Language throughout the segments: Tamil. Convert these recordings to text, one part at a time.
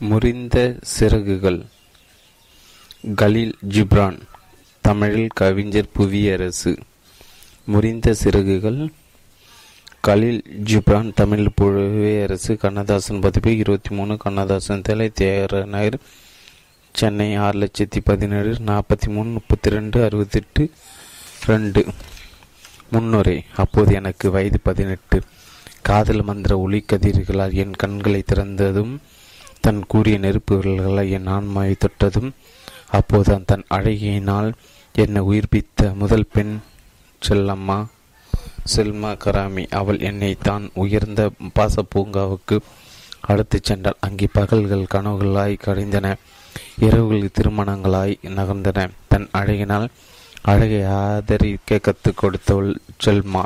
முறிந்த சிறகுகள். கலீல் ஜிப்ரான் தமிழில் கவிஞர் புவியரசு. முறிந்த சிறகுகள். கலீல் ஜிப்ரான் தமிழ் புவியரசு கண்ணதாசன் பதிப்பு இருபத்தி மூணு கண்ணதாசன் தலை தேரநகர் சென்னை ஆறு லட்சத்தி பதினேழு நாற்பத்தி மூணு முப்பத்தி ரெண்டு அறுபத்தெட்டு ரெண்டு. முன்னுரை அப்போது எனக்கு வயது பதினெட்டு. காதல் மந்திர ஒளி கதிர்களால் என் கண்களை திறந்ததும் தன் கூறிய நெருப்பு விரல்களை என் ஆன்மாவை தொட்டதும் அப்போது தன் அழகியினால் என்னை உயிர்ப்பித்த முதல் பெண் செல்லம்மா செல்மா கராமி. அவள் என்னை தான் உயர்ந்த பாச பூங்காவுக்கு அழைத்துச் சென்றாள். அங்கே பகல்கள் கனவுகளாய் கடைந்தன இரவுகள் திருமணங்களாய் நகர்ந்தன. தன் அழகினால் அழகை ஆதரிக்க கற்றுக் கொடுத்தவள் செல்மா.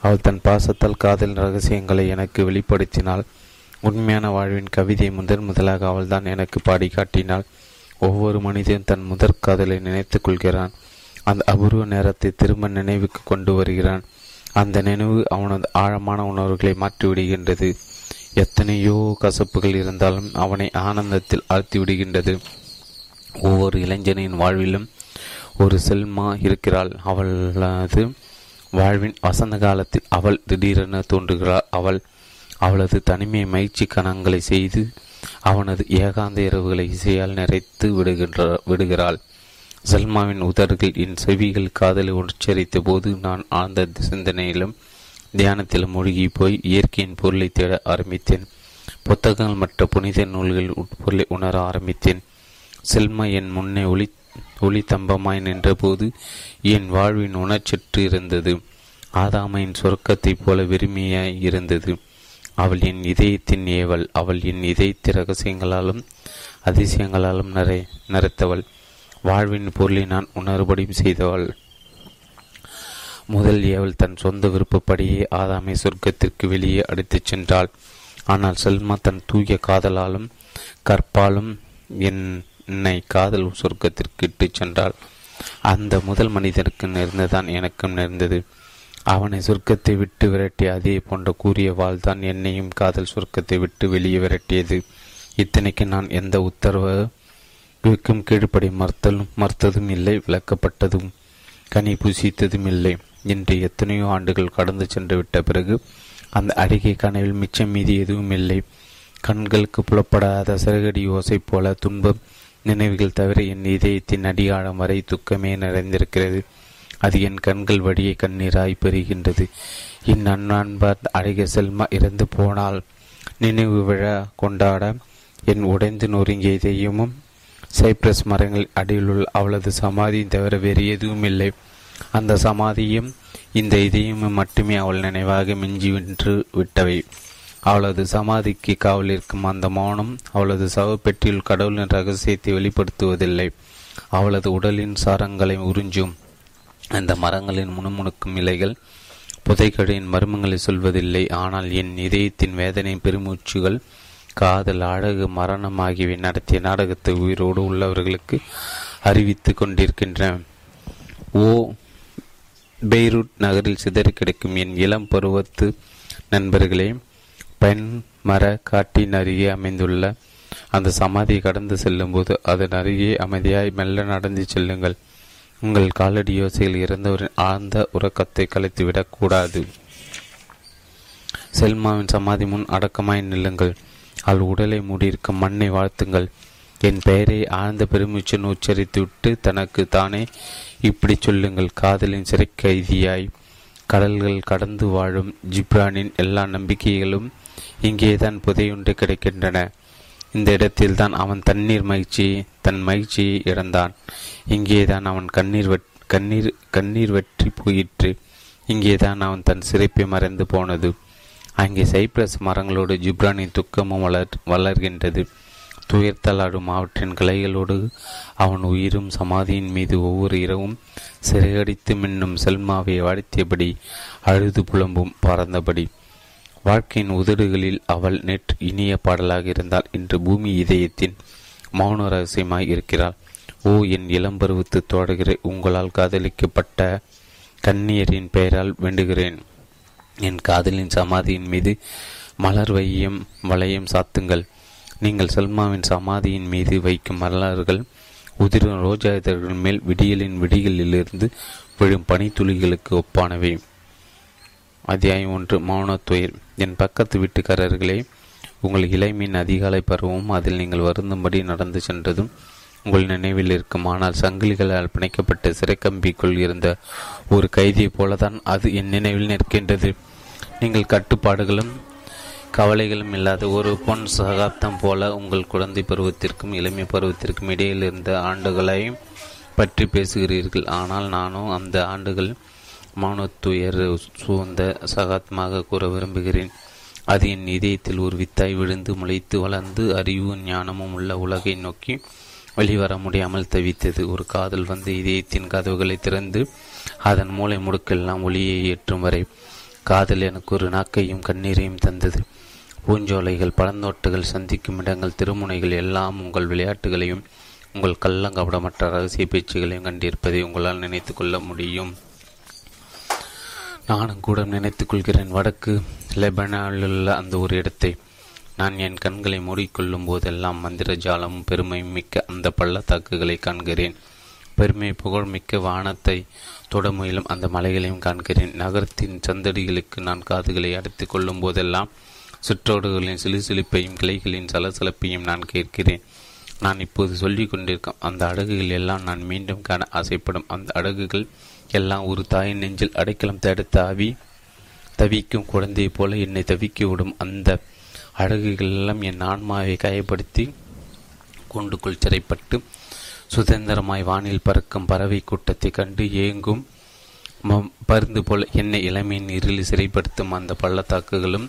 அவள் தன் பாசத்தால் காதல் ரகசியங்களை எனக்கு வெளிப்படுத்தினாள். உண்மையான வாழ்வின் கவிதையை முதன் முதலாக அவள்தான் எனக்கு பாடி காட்டினாள் ஒவ்வொரு மனிதன் தன் முதற் காதலை நினைத்துக் கொள்கிறான். அந்த அபூர்வ நேரத்தை திரும்ப நினைவுக்கு கொண்டு வருகிறான். அந்த நினைவு அவனது ஆழமான உணர்வுகளை மாற்றிவிடுகின்றது எத்தனையோ கசப்புகள் இருந்தாலும் அவனை ஆனந்தத்தில் ஆழ்த்தி விடுகின்றது. ஒவ்வொரு இளைஞனின் வாழ்விலும் ஒரு செல்மா இருக்கிறாள். அவளது வாழ்வின் வசந்த காலத்தில் அவள் திடீரென தோன்றுகிறாள். அவள் அவளது தனிமை மகிழ்ச்சி கணங்களை செய்து அவனது ஏகாந்த இரவுகளை இசையால் நிறைத்து விடுகின்ற விடுகிறாள். சல்மாவின் உதடுகள் என் செவிகள் காதலை உச்சரித்த போது நான் ஆழ்ந்த சிந்தனையிலும் தியானத்திலும் மூழ்கி போய் இயற்கையின் பொருளை தேட ஆரம்பித்தேன். புத்தகங்கள் மற்ற புனித நூல்கள் உட்பொருளை உணர ஆரம்பித்தேன். செல்மா என் முன்னே ஒளி ஒளி தம்பமாய் நின்றபோது என் வாழ்வின் உணர்ச்சற்று இருந்தது ஆதாமையின் சொர்க்கத்தைப் போல வெறுமையாய் இருந்தது. அவள் என் இதயத்தின் ஏவல் அவள் என் இதயத்து ரகசியங்களாலும் அதிசயங்களாலும் நிறை நிறைத்தவள். வாழ்வின் பொருளை நான் உணர்படியும் செய்தவள். முதல் ஏவல் தன் சொந்த விருப்பப்படியே ஆதாமை சொர்க்கத்திற்கு வெளியே அடித்துச் சென்றாள். ஆனால் செல்மா தன் தூய காதலாலும் கற்பாலும் என்னை காதல் சொர்க்கத்திற்கு இட்டுச் சென்றாள். அந்த முதல் மனிதனுக்கு நேர்ந்ததான் எனக்கும் நேர்ந்தது. அவனை சொர்க்கத்தை விட்டு விரட்டிய அதே போன்ற கூறிய வாழ்தான் என்னையும் காதல் சொர்க்கத்தை விட்டு வெளியே விரட்டியது. இத்தனைக்கு நான் எந்த உத்தரவுக்கும் கீழ்ப்படி மறுத்தலும் மறுத்ததும் இல்லை விளக்கப்பட்டதும் கனி புசித்ததும் இல்லை. இன்று எத்தனையோ ஆண்டுகள் கடந்து சென்று விட்ட பிறகு அந்த அருகே கனவில் மிச்சம் மீதி எதுவும் இல்லை. கண்களுக்கு புலப்படாத சிறகடி ஓசை போல துன்பம் நினைவுகள் தவிர என் இதயத்தின் அடியாழம் வரை துக்கமே நிறைந்திருக்கிறது. அது என் கண்கள் வழியை கண்ணீராய் பெறுகின்றது இந்நண்பர் அழகிய செல்மா இறந்து போனால் நினைவு விழா கொண்டாட என் உடைந்து நொறுங்கிய இதயமும் சைப்ரஸ் மரங்கள் அடியிலுள்ள அவளது சமாதியும் தவிர வேறு எதுவும் இல்லை. அந்த சமாதியும் இந்த இதயமும் மட்டுமே அவள் நினைவாக மிஞ்சி வென்று விட்டவை. அவளது சமாதிக்கு காவல் இருக்கும் அந்த மௌனம் அவளது சவப்பெட்டியில் கடவுளின் ரகசியத்தை வெளிப்படுத்துவதில்லை. அவளது உடலின் சாரங்களை உறிஞ்சும் அந்த மரங்களின் முணுமுணுக்கும் இலைகள் புதைக்கடையின் மர்மங்களை சொல்வதில்லை. ஆனால் என் இதயத்தின் வேதனை பெருமூச்சுகள் காதல் அழகு மரணம் ஆகியவை நடத்திய நாடகத்தை உயிரோடு உள்ளவர்களுக்கு அறிவித்து கொண்டிருக்கின்றன. ஓ பெய்ரூட் நகரில் சிதறி கிடைக்கும் என் இளம் பருவத்து நண்பர்களே பெண் மர காட்டின் அருகே அமைந்துள்ள அந்த சமாதியை கடந்து செல்லும்போது அதன் அருகே அமைதியாய் மெல்ல நடந்து செல்லுங்கள். உங்கள் காலடி யோசையில் இறந்தவரின் ஆழ்ந்த உறக்கத்தை கலைத்துவிடக் கூடாது. செல்மாவின் சமாதி முன் அடக்கமாய் நில்லுங்கள். அவள் உடலை மூடியிருக்கும் மண்ணை வாழ்த்துங்கள். என் பெயரை ஆழ்ந்த பெருமிச்சன் உச்சரித்துவிட்டு தனக்கு தானே இப்படி சொல்லுங்கள். காதலின் சிறை கைதியாய் கடல்கள் கடந்து வாழும் ஜிப்ரானின் எல்லா நம்பிக்கைகளும் இங்கேதான் புதையுண்டு கிடைக்கின்றன. இந்த இடத்தில்தான் அவன் தண்ணீர் மகிழ்ச்சி தன் மகிழ்ச்சியை இழந்தான் இங்கேதான் அவன் கண்ணீர் வெட் கண்ணீர் கண்ணீர் வெற்றி போயிற்று. இங்கேதான் அவன் தன் சிறைப்பை மறைந்து போனது. அங்கே சைப்ரஸ் மரங்களோடு ஜிப்ரானின் துக்கமும் வளர் வளர்கின்றது. துயர்த்தலாடும் அவற்றின் கிளைகளோடு அவன் உயிரும் சமாதியின் மீது ஒவ்வொரு இரவும் சிறையடித்து மின்னும் செல்மாவை வாழ்த்தியபடி அழுது புலம்பும் பறந்தபடி. வாழ்க்கையின் உதடுகளில் அவள் நேற்று இனிய பாடலாக இருந்தால் இன்று பூமி இதயத்தின் மௌன ரகசியமாய் இருக்கிறாள். ஓ என் இளம்பருவத்து தோடுகிற உங்களால் காதலிக்கப்பட்ட கண்ணியரின் பெயரால் வேண்டுகிறேன். என் காதலின் சமாதியின் மீது மலர் வையம் வளையம் சாத்துங்கள். நீங்கள் சல்மாவின் சமாதியின் மீது வைக்கும் மலர்கள் உதிரும் ரோஜா இதழ்கள் மேல் விடியலின் விடிகளிலிருந்து விழும் பனித்துளிகளுக்கு ஒப்பானவை. அத்தியாயம் ஒன்று மௌனத்துயர் என் பக்கத்து வீட்டுக்காரர்களே உங்கள் இளமையின் அதிகாலை பருவமும் அதில் நீங்கள் வருந்தும்படி நடந்து சென்றதும் உங்கள் நினைவில் இருக்கும். ஆனால் சங்கிலிகளால் பிணைக்கப்பட்ட சிறைக்கம்பிக்குள் இருந்த ஒரு கைதியைப் போலதான் அது என் நினைவில் நிற்கின்றது. நீங்கள் கட்டுப்பாடுகளும் கவலைகளும் இல்லாத ஒரு பொன் சகாப்தம் போல உங்கள் குழந்தை பருவத்திற்கும் இளமை பருவத்திற்கும் இடையில் இருந்த ஆண்டுகளையும் பற்றி பேசுகிறீர்கள். ஆனால் நானும் அந்த ஆண்டுகள் மானத்துயர் சூழ்ந்த சகாத்மாக கூற விரும்புகிறேன். அது என் இதயத்தில் ஒரு வித்தாய் விழுந்து முளைத்து வளர்ந்து அறிவும் ஞானமும் உள்ள உலகை நோக்கி வெளிவர முடியாமல் தவித்தது. ஒரு காதல் வந்து இதயத்தின் கதவுகளை திறந்து அதன் மூளை முடுக்கெல்லாம் ஒளியை ஏற்றும் வரை காதல் எனக்கு ஒரு நாக்கையும் கண்ணீரையும் தந்தது. பூஞ்சோலைகள் பழந்தோட்டுகள் சந்திக்கும் இடங்கள் திருமுனைகள் எல்லாம் உங்கள் விளையாட்டுகளையும் உங்கள் கள்ளங்கபடமற்ற ரகசிய பேச்சுகளையும் கண்டிருப்பதை உங்களால் நினைத்து கொள்ள முடியும். நானும் கூட நினைத்துக் கொள்கிறேன் வடக்கு லெபனாலுள்ள அந்த ஒரு இடத்தை நான் என் கண்களை மூடிக்கொள்ளும் போதெல்லாம் மந்திர ஜாலமும் பெருமையும் மிக்க அந்த பள்ளத்தாக்குகளை காண்கிறேன். பெருமை புகழ்மிக்க வானத்தை தொட முயலும் அந்த மலைகளையும் காண்கிறேன். நகரத்தின் சந்தடிகளுக்கு நான் காதுகளை அடைத்து கொள்ளும் போதெல்லாம் சிற்றோடுகளின் சிலுசிலிப்பையும் கிளைகளின் சலசலப்பையும் நான் கேட்கிறேன். நான் இப்போது சொல்லிக் கொண்டிருக்கும் அந்த அடகுகள் எல்லாம் நான் மீண்டும் காண ஆசைப்படும். அந்த அடகுகள் எல்லாம் ஒரு தாயின் நெஞ்சில் அடைக்கலம் தேட தாவி தவிக்கும் குழந்தையை போல என்னை தவிக்க விடும் அந்த அடகுகள் எல்லாம் என் ஆன்மாவை காயப்படுத்தி கூண்டுக்குள் சிறைப்பட்டு சுதந்திரமாய் வானில் பறக்கும் பறவை கூட்டத்தை கண்டு ஏங்கும் பருந்து போல என்னை இளமையின் இருளில் சிறைப்படுத்தும் அந்த பள்ளத்தாக்குகளும்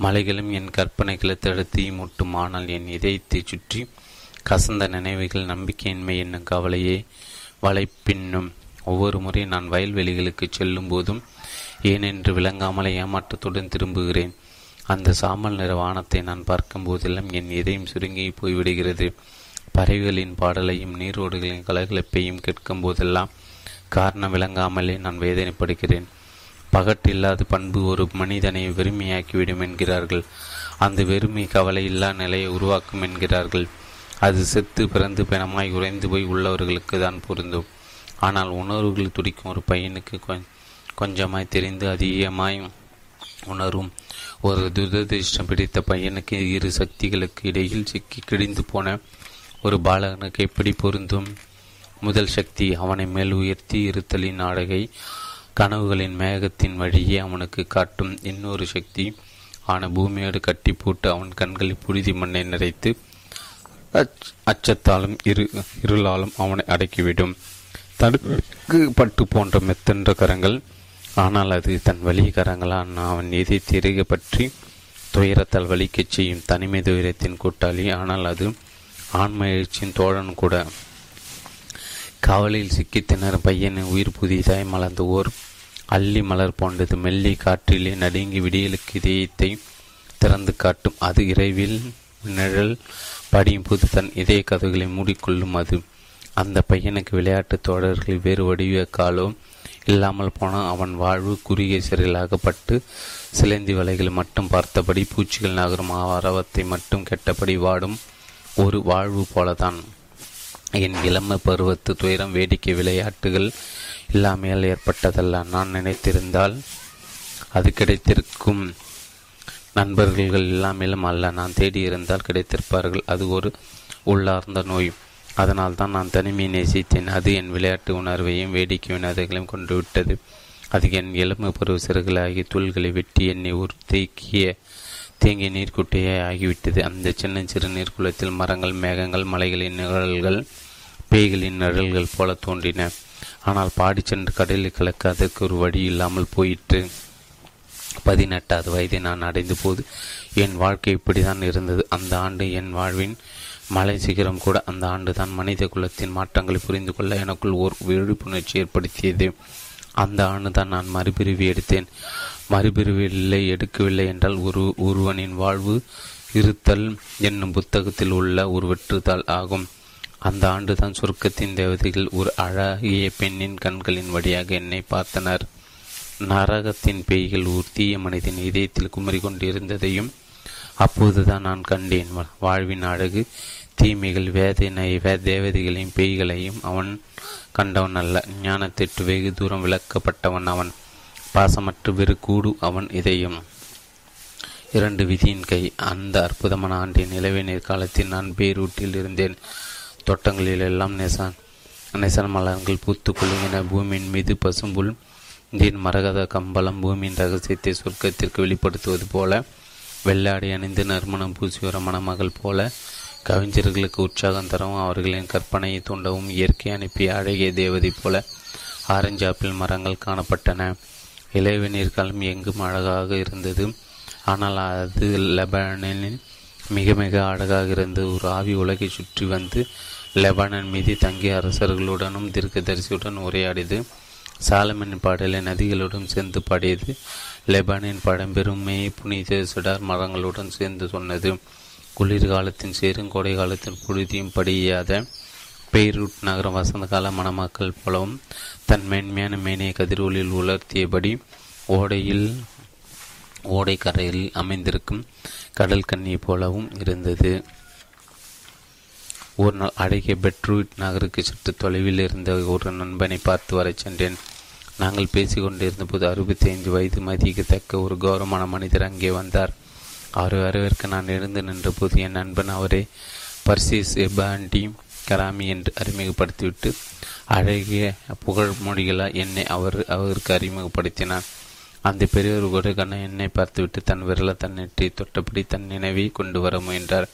மலைகளும் என் கற்பனைகளை தடுத்து முட்டும் ஆனால் என் இதயத்தை சுற்றி கசந்த நினைவுகள் நம்பிக்கையின்மை என்னும் கவலையே வலைப்பின்னும் ஒவ்வொரு முறை நான் வயல்வெளிகளுக்கு செல்லும் போதும் ஏனென்று விளங்காமலே ஏமாற்றத்துடன் திரும்புகிறேன். அந்த சாம்பல் நிற வானத்தை நான் பார்க்கும் போதெல்லாம் என் இதயம் சுருங்கி போய்விடுகிறது. பறவைகளின் பாடலையும் நீரோடுகளின் கலகலப்பையும் கேட்கும் போதெல்லாம் காரணம் விளங்காமலே நான் வேதனைப்படுகிறேன். பகட்டில்லாத பண்பு ஒரு மனிதனை வெறுமையாக்கிவிடும் என்கிறார்கள். அந்த வெறுமை கவலை இல்லா நிலையை உருவாக்கும் என்கிறார்கள். அது செத்து பிறந்து பிணமாய் உறைந்து போய் உள்ளவர்களுக்கு தான் பொருந்தும். ஆனால் உணர்வுகள் துடிக்கும் ஒரு பையனுக்கு கொஞ்சமாய் தெரிந்து அதிகமாய் உணரும். ஒரு துரதிருஷ்டம் பிடித்த பையனுக்கு இரு சக்திகளுக்கு இடையில் சிக்கி கிடிந்து போன ஒரு பாலகனுக்கு எப்படி பொருந்தும்? முதல் சக்தி அவனை மேல் உயர்த்தி இருத்தலின் நாடகை கனவுகளின் மேகத்தின் வழியே அவனுக்கு காட்டும். இன்னொரு சக்தி ஆன பூமியோடு கட்டி போட்டு அவன் கண்களில் புழுதி மண்ணை நிறைத்து அச்சத்தாலும் இரு இருளாலும் அவனை அடக்கிவிடும். தடுக்கு பட்டு போன்ற மெத்தென்ற கரங்கள். ஆனால் அது தன் வலிய கரங்களான் அவன் எதை திரைக பற்றி துயரத்தால் வலிக்கச் செய்யும் தனிமை துயரத்தின் கூட்டாளி. ஆனால் அது ஆன்ம எழுச்சியின் தோழன் கூட. காவலில் சிக்கி திணறும் பையனின் உயிர் புதிதாய் மலர்ந்த ஓர் அள்ளி மலர் போன்றது. மெல்லி காற்றிலே நடுங்கி விடியலுக்கு இதயத்தை திறந்து காட்டும். அது இரவில் நிழல் படியும் போது தன் இதய கதவுகளை மூடிக்கொள்ளும். அது அந்த பையனுக்கு விளையாட்டு தோழர்கள் வேறு வடிவக்காலும் இல்லாமல் போனால் அவன் வாழ்வு குறுகிய சிறையிலாகப்பட்டு சிலந்தி வலைகள் மட்டும் பார்த்தபடி பூச்சிகள் நகரும் ஆரவத்தை மட்டும் கெட்டபடி வாடும் ஒரு வாழ்வு போலதான். என் இளம பருவத்து துயரம் வேடிக்கை விளையாட்டுகள் இல்லாமையால் ஏற்பட்டதல்ல. நான் நினைத்திருந்தால் அது கிடைத்திருக்கும். நண்பர்கள் இல்லாமலும் அல்ல. நான் தேடியிருந்தால் கிடைத்திருப்பார்கள். அது ஒரு உள்ளார்ந்த நோய். அதனால் தான் நான் தனிமையை நேசித்தேன். அது என் விளையாட்டு உணர்வையும் வேடிக்கை வினோதங்களையும் கொண்டுவிட்டது அது என் எலும்பு பருவ சிறுகளாகி தூள்களை வெட்டி என்னை ஒரு தேக்கிய தேங்கிய நீர்க்குட்டையே ஆகிவிட்டது. அந்த சின்ன சிறு நீர்க்குளத்தில் மரங்கள் மேகங்கள் மலைகளின் நிழல்கள் பேய்களின் நிழல்கள் போல தோன்றின. ஆனால் பாடி சென்று கடலில் கலக்க அதற்கு ஒரு வழி இல்லாமல் போயிற்று. பதினெட்டாவது வயதை நான் அடைந்த போது என் வாழ்க்கை இப்படிதான் இருந்தது. அந்த ஆண்டு என் வாழ்வின் மலை சிகரம் கூட அந்த ஆண்டு தான் மனித குலத்தின் மாற்றங்களை புரிந்து கொள்ள எனக்குள் ஓர் விழிப்புணர்ச்சி ஏற்படுத்தியது. அந்த ஆண்டு தான் நான் மறுபிரிவு எடுத்தேன். மறுபிரிவில்லை எடுக்கவில்லை என்றால் ஒரு ஒருவனின் வாழ்வு இருத்தல் என்னும் புத்தகத்தில் உள்ள ஒரு வெற்றுத்தாள் ஆகும். அந்த ஆண்டுதான் சுருக்கத்தின் தேவதைகள் ஒரு அழகிய பெண்ணின் கண்களின் வழியாக என்னை பார்த்தனர். நரகத்தின் பேய்கள் ஒரு தீய மனிதன் இதயத்தில் குமரி கொண்டிருந்ததையும் அப்போதுதான் நான் கண்டேன். வாழ்வின் அழகு தீமைகள் வேதனை தேவதைகளையும் பேய்களையும் அவன் கண்டவன் அல்ல. ஞானத்திற்கு வெகு தூரம் விளக்கப்பட்டவன் அவன். பாசமற்ற வெறு கூடு அவன் இதயம். இரண்டு விதியின் கை. அந்த அற்புதமான ஆண்டின் நிலவே காலத்தில் நான் பேரூட்டில் இருந்தேன். தோட்டங்களில் எல்லாம் நெசான் நெசன் மலர்கள் பூத்து குலுங்கின. பூமியின் மீது பசும்புல் தீன் மரகத கம்பளம் பூமியின் ரகசியத்தை சொர்க்கத்திற்கு வெளிப்படுத்துவது போல வெள்ளாடி அணிந்து நறுமணம் பூசி வர மணமகள் போல கவிஞர்களுக்கு உற்சாகம் தரவும் அவர்களின் கற்பனையை தூண்டவும் இயற்கை அனுப்பிய அழகிய தேவதை போல ஆரஞ்சு ஆப்பிள் மரங்கள் காணப்பட்டன. இளைவநீர் காலம் எங்கும் அழகாக இருந்தது. ஆனால் அது லெபனனில் மிக மிக அழகாக இருந்தது. ஒரு ஆவி உலகை சுற்றி வந்து லெபனன் மீது தங்கிய அரசர்களுடனும் தீர்க்கதரிசியுடன் உரையாடியது. சாலமனின் பாடலை நதிகளுடன் சேர்ந்து பாடியது. லெபனின் படம் புனித சுடர் மரங்களுடன் சேர்ந்து சொன்னது. குளிர்காலத்தின் சேரும் கோடை காலத்தின் புழுதியும் படியாத பெய்ரூட் நகரம் வசந்த கால மணமக்கள் போலவும் தன் மேன்மையான மேனைய கதிரொலியில் உலர்த்தியபடி ஓடையில் ஓடை கரையில் அமைந்திருக்கும் கடல் கண்ணி போலவும் இருந்தது. ஒரு நாள் அழகிய பெட்ரூட் நகருக்கு சற்று தொலைவில் இருந்த ஒரு நண்பனை பார்த்து வரச் சென்றேன். நாங்கள் பேசிக்கொண்டிருந்த போது அறுபத்தி ஐந்து வயது மதிக்கத்தக்க ஒரு கௌரவமான மனிதர் அங்கே வந்தார். அவர் வரவேற்க நான் எழுந்து நின்றபோது என் நண்பன் அவரை பர்சிஸ் எபாண்டி கராமி என்று அறிமுகப்படுத்திவிட்டு அழகிய புகழ் மொழிகளால் என்னை அவர் அவருக்கு அறிமுகப்படுத்தினார் அந்த பெரியவர் கூட கண்ண என்னை பார்த்துவிட்டு தன் விரல தன் தொட்டபடி தன் நினைவை கொண்டு வர முயன்றார்.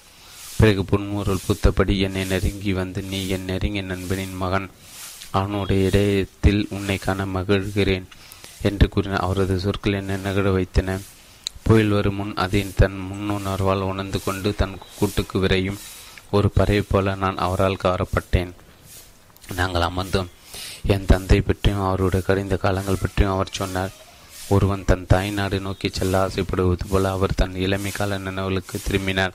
பிறகு புன்முறல் பூத்தபடி என்னை நெருங்கி வந்து நீ என் நெருங்கிய நண்பனின் மகன். அவனுடைய இடத்தில் உன்னை காண மகிழ்கிறேன் என்று கூறினார் அவரது சொற்கள் என்னை நகர வைத்தன. புயல் வரும் முன் அதை தன் முன்னுணர்வால் உணர்ந்து கொண்டு தன் கூட்டுக்கு விரையும் ஒரு பறவை போல நான் அவரால் கவரப்பட்டேன் நாங்கள் அமர்ந்தோம். என் தந்தை பற்றியும் அவருடைய கடிந்த காலங்கள் பற்றியும் அவர் சொன்னார். ஒருவன் தன் தாய்நாடு நோக்கி செல்ல ஆசைப்படுவது போல அவர் தன் இளமை கால நினைவுகளுக்கு திரும்பினார்.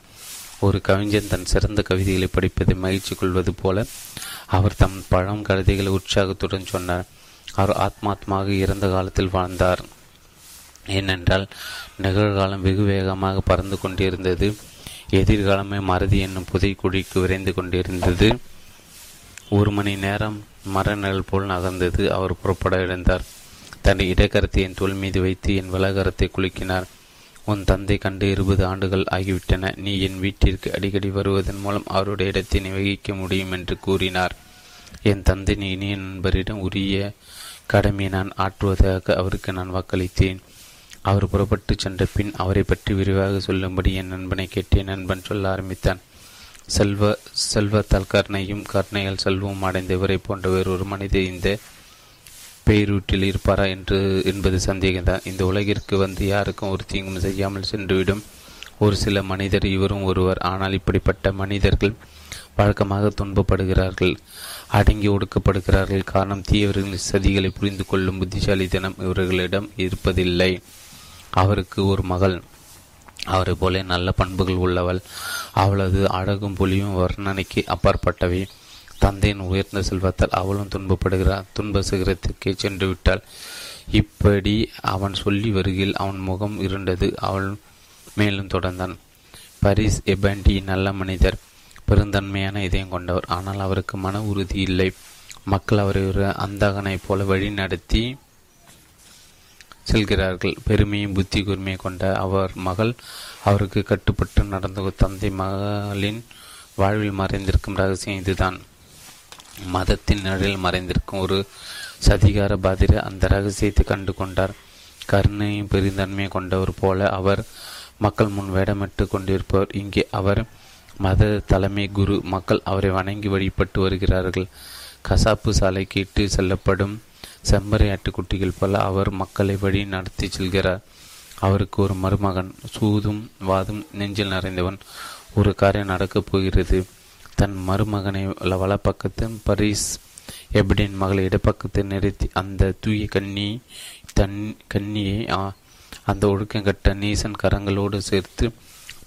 ஒரு கவிஞன் தன் சிறந்த கவிதைகளை படிப்பதை மகிழ்ச்சி கொள்வது போல அவர் தம் பழம் கவிதைகளை உற்சாகத்துடன் சொன்னார். அவர் ஆத்மாத்மாக இறந்த காலத்தில் வாழ்ந்தார். ஏனென்றால் நிகழ்காலம் வெகு வேகமாக பறந்து கொண்டிருந்தது. எதிர்காலமே மறதி என்னும் புதை குழிக்கு விரைந்து கொண்டிருந்தது. ஒரு மணி நேரம் மரநிழல் போல் நகர்ந்தது. அவர் புறப்பட இழந்தார் தன் இடக்கரத்தை என் தோல் மீது வைத்து என் வலகரத்தை குலுக்கினார். உன் தந்தை கண்டு இருபது ஆண்டுகள் ஆகிவிட்டன. நீ என் வீட்டிற்கு அடிக்கடி வருவதன் மூலம் அவருடைய இடத்தை நிர்வகிக்க முடியும் என்று கூறினார். என் தந்தை இனிய நண்பரிடம் உரிய கடமையை நான் ஆற்றுவதாக அவருக்கு நான் வாக்களித்தேன். அவர் புறப்பட்டு சென்ற பின் அவரை பற்றி விரிவாக சொல்லும்படி என் நண்பனை கேட்டேன். நண்பன் சொல்ல ஆரம்பித்தான். செல்வ செல்வத்தால் கருணையும் கருணையால் செல்வம் அடைந்த இவரை போன்ற வேறொரு மனிதர் இந்த பெய்ரூட்டில் இருப்பாரா என்று என்பது சந்தேகம்தான். இந்த உலகிற்கு வந்து யாருக்கும் ஒரு தீங்கும் செய்யாமல் சென்றுவிடும் ஒரு சில மனிதர் இவரும் ஒருவர். ஆனால் இப்படிப்பட்ட மனிதர்கள் வழக்கமாக துன்பப்படுகிறார்கள் அடங்கி ஒடுக்கப்படுகிறார்கள். காரணம் தீயவர்களின் சதிகளை புரிந்து கொள்ளும் புத்திசாலித்தனம் இவர்களிடம் இருப்பதில்லை. அவருக்கு ஒரு மகள். அவரை போல நல்ல பண்புகள் உள்ளவள். அவளது அழகும் பொலியும் வர்ணனைக்கு அப்பாற்பட்டவை. தந்தையின் உயர்ந்த செல்வத்தால் அவளும் துன்பப்படுகிறார் துன்ப சிகரத்திற்கே சென்று விட்டாள். இப்படி அவன் சொல்லி வருகையில் அவன் முகம் இருண்டது அவள் மேலும் தொடர்ந்தான். பரிஸ் எபண்டி நல்ல மனிதர் பெருந்தன்மையான இதயம் கொண்டவர். ஆனால் அவருக்கு மன உறுதி இல்லை. மக்கள் அவரை ஒரு அந்தகனைப் போல வழி நடத்தி செல்கிறார்கள். பெருமையும் புத்தி கூர்மையை கொண்ட அவர் மகள். அவருக்கு கட்டுப்பட்டு நடந்த தந்தை மகளின் வாழ்வில் மறைந்திருக்கும் ரகசியம் இதுதான். மதத்தின் நிழலில் மறைந்திருக்கும் ஒரு சதிகார பாதிர அந்த ரகசியத்தை கண்டு கொண்டார். கருணையும் பெருந்தன்மையை கொண்டவர் போல அவர் மக்கள் முன் வேடமிட்டு கொண்டிருப்பவர். இங்கே அவர் மத தலைமை குரு. மக்கள் அவரை வணங்கி வழிபட்டு வருகிறார்கள். கசாப்பு சாலைக்கு இட்டு செல்லப்படும் செம்மறி ஆட்டுக்குட்டிகள் போல அவர் மக்களை வழி நடத்தி செல்கிறார். அவருக்கு ஒரு மருமகன் சூதும் வாதும் நெஞ்சில் நிறைந்தவன். ஒரு காரியம் நடக்கப் போகிறது. தன் மருமகனை வலப்பக்கத்து பரிஸ் எப்படின் மகளை இடப்பக்கத்தை நிறுத்தி அந்த தூய கண்ணி தன் கண்ணியை அந்த ஒழுக்கங்கட்ட நீசன் கரங்களோடு சேர்த்து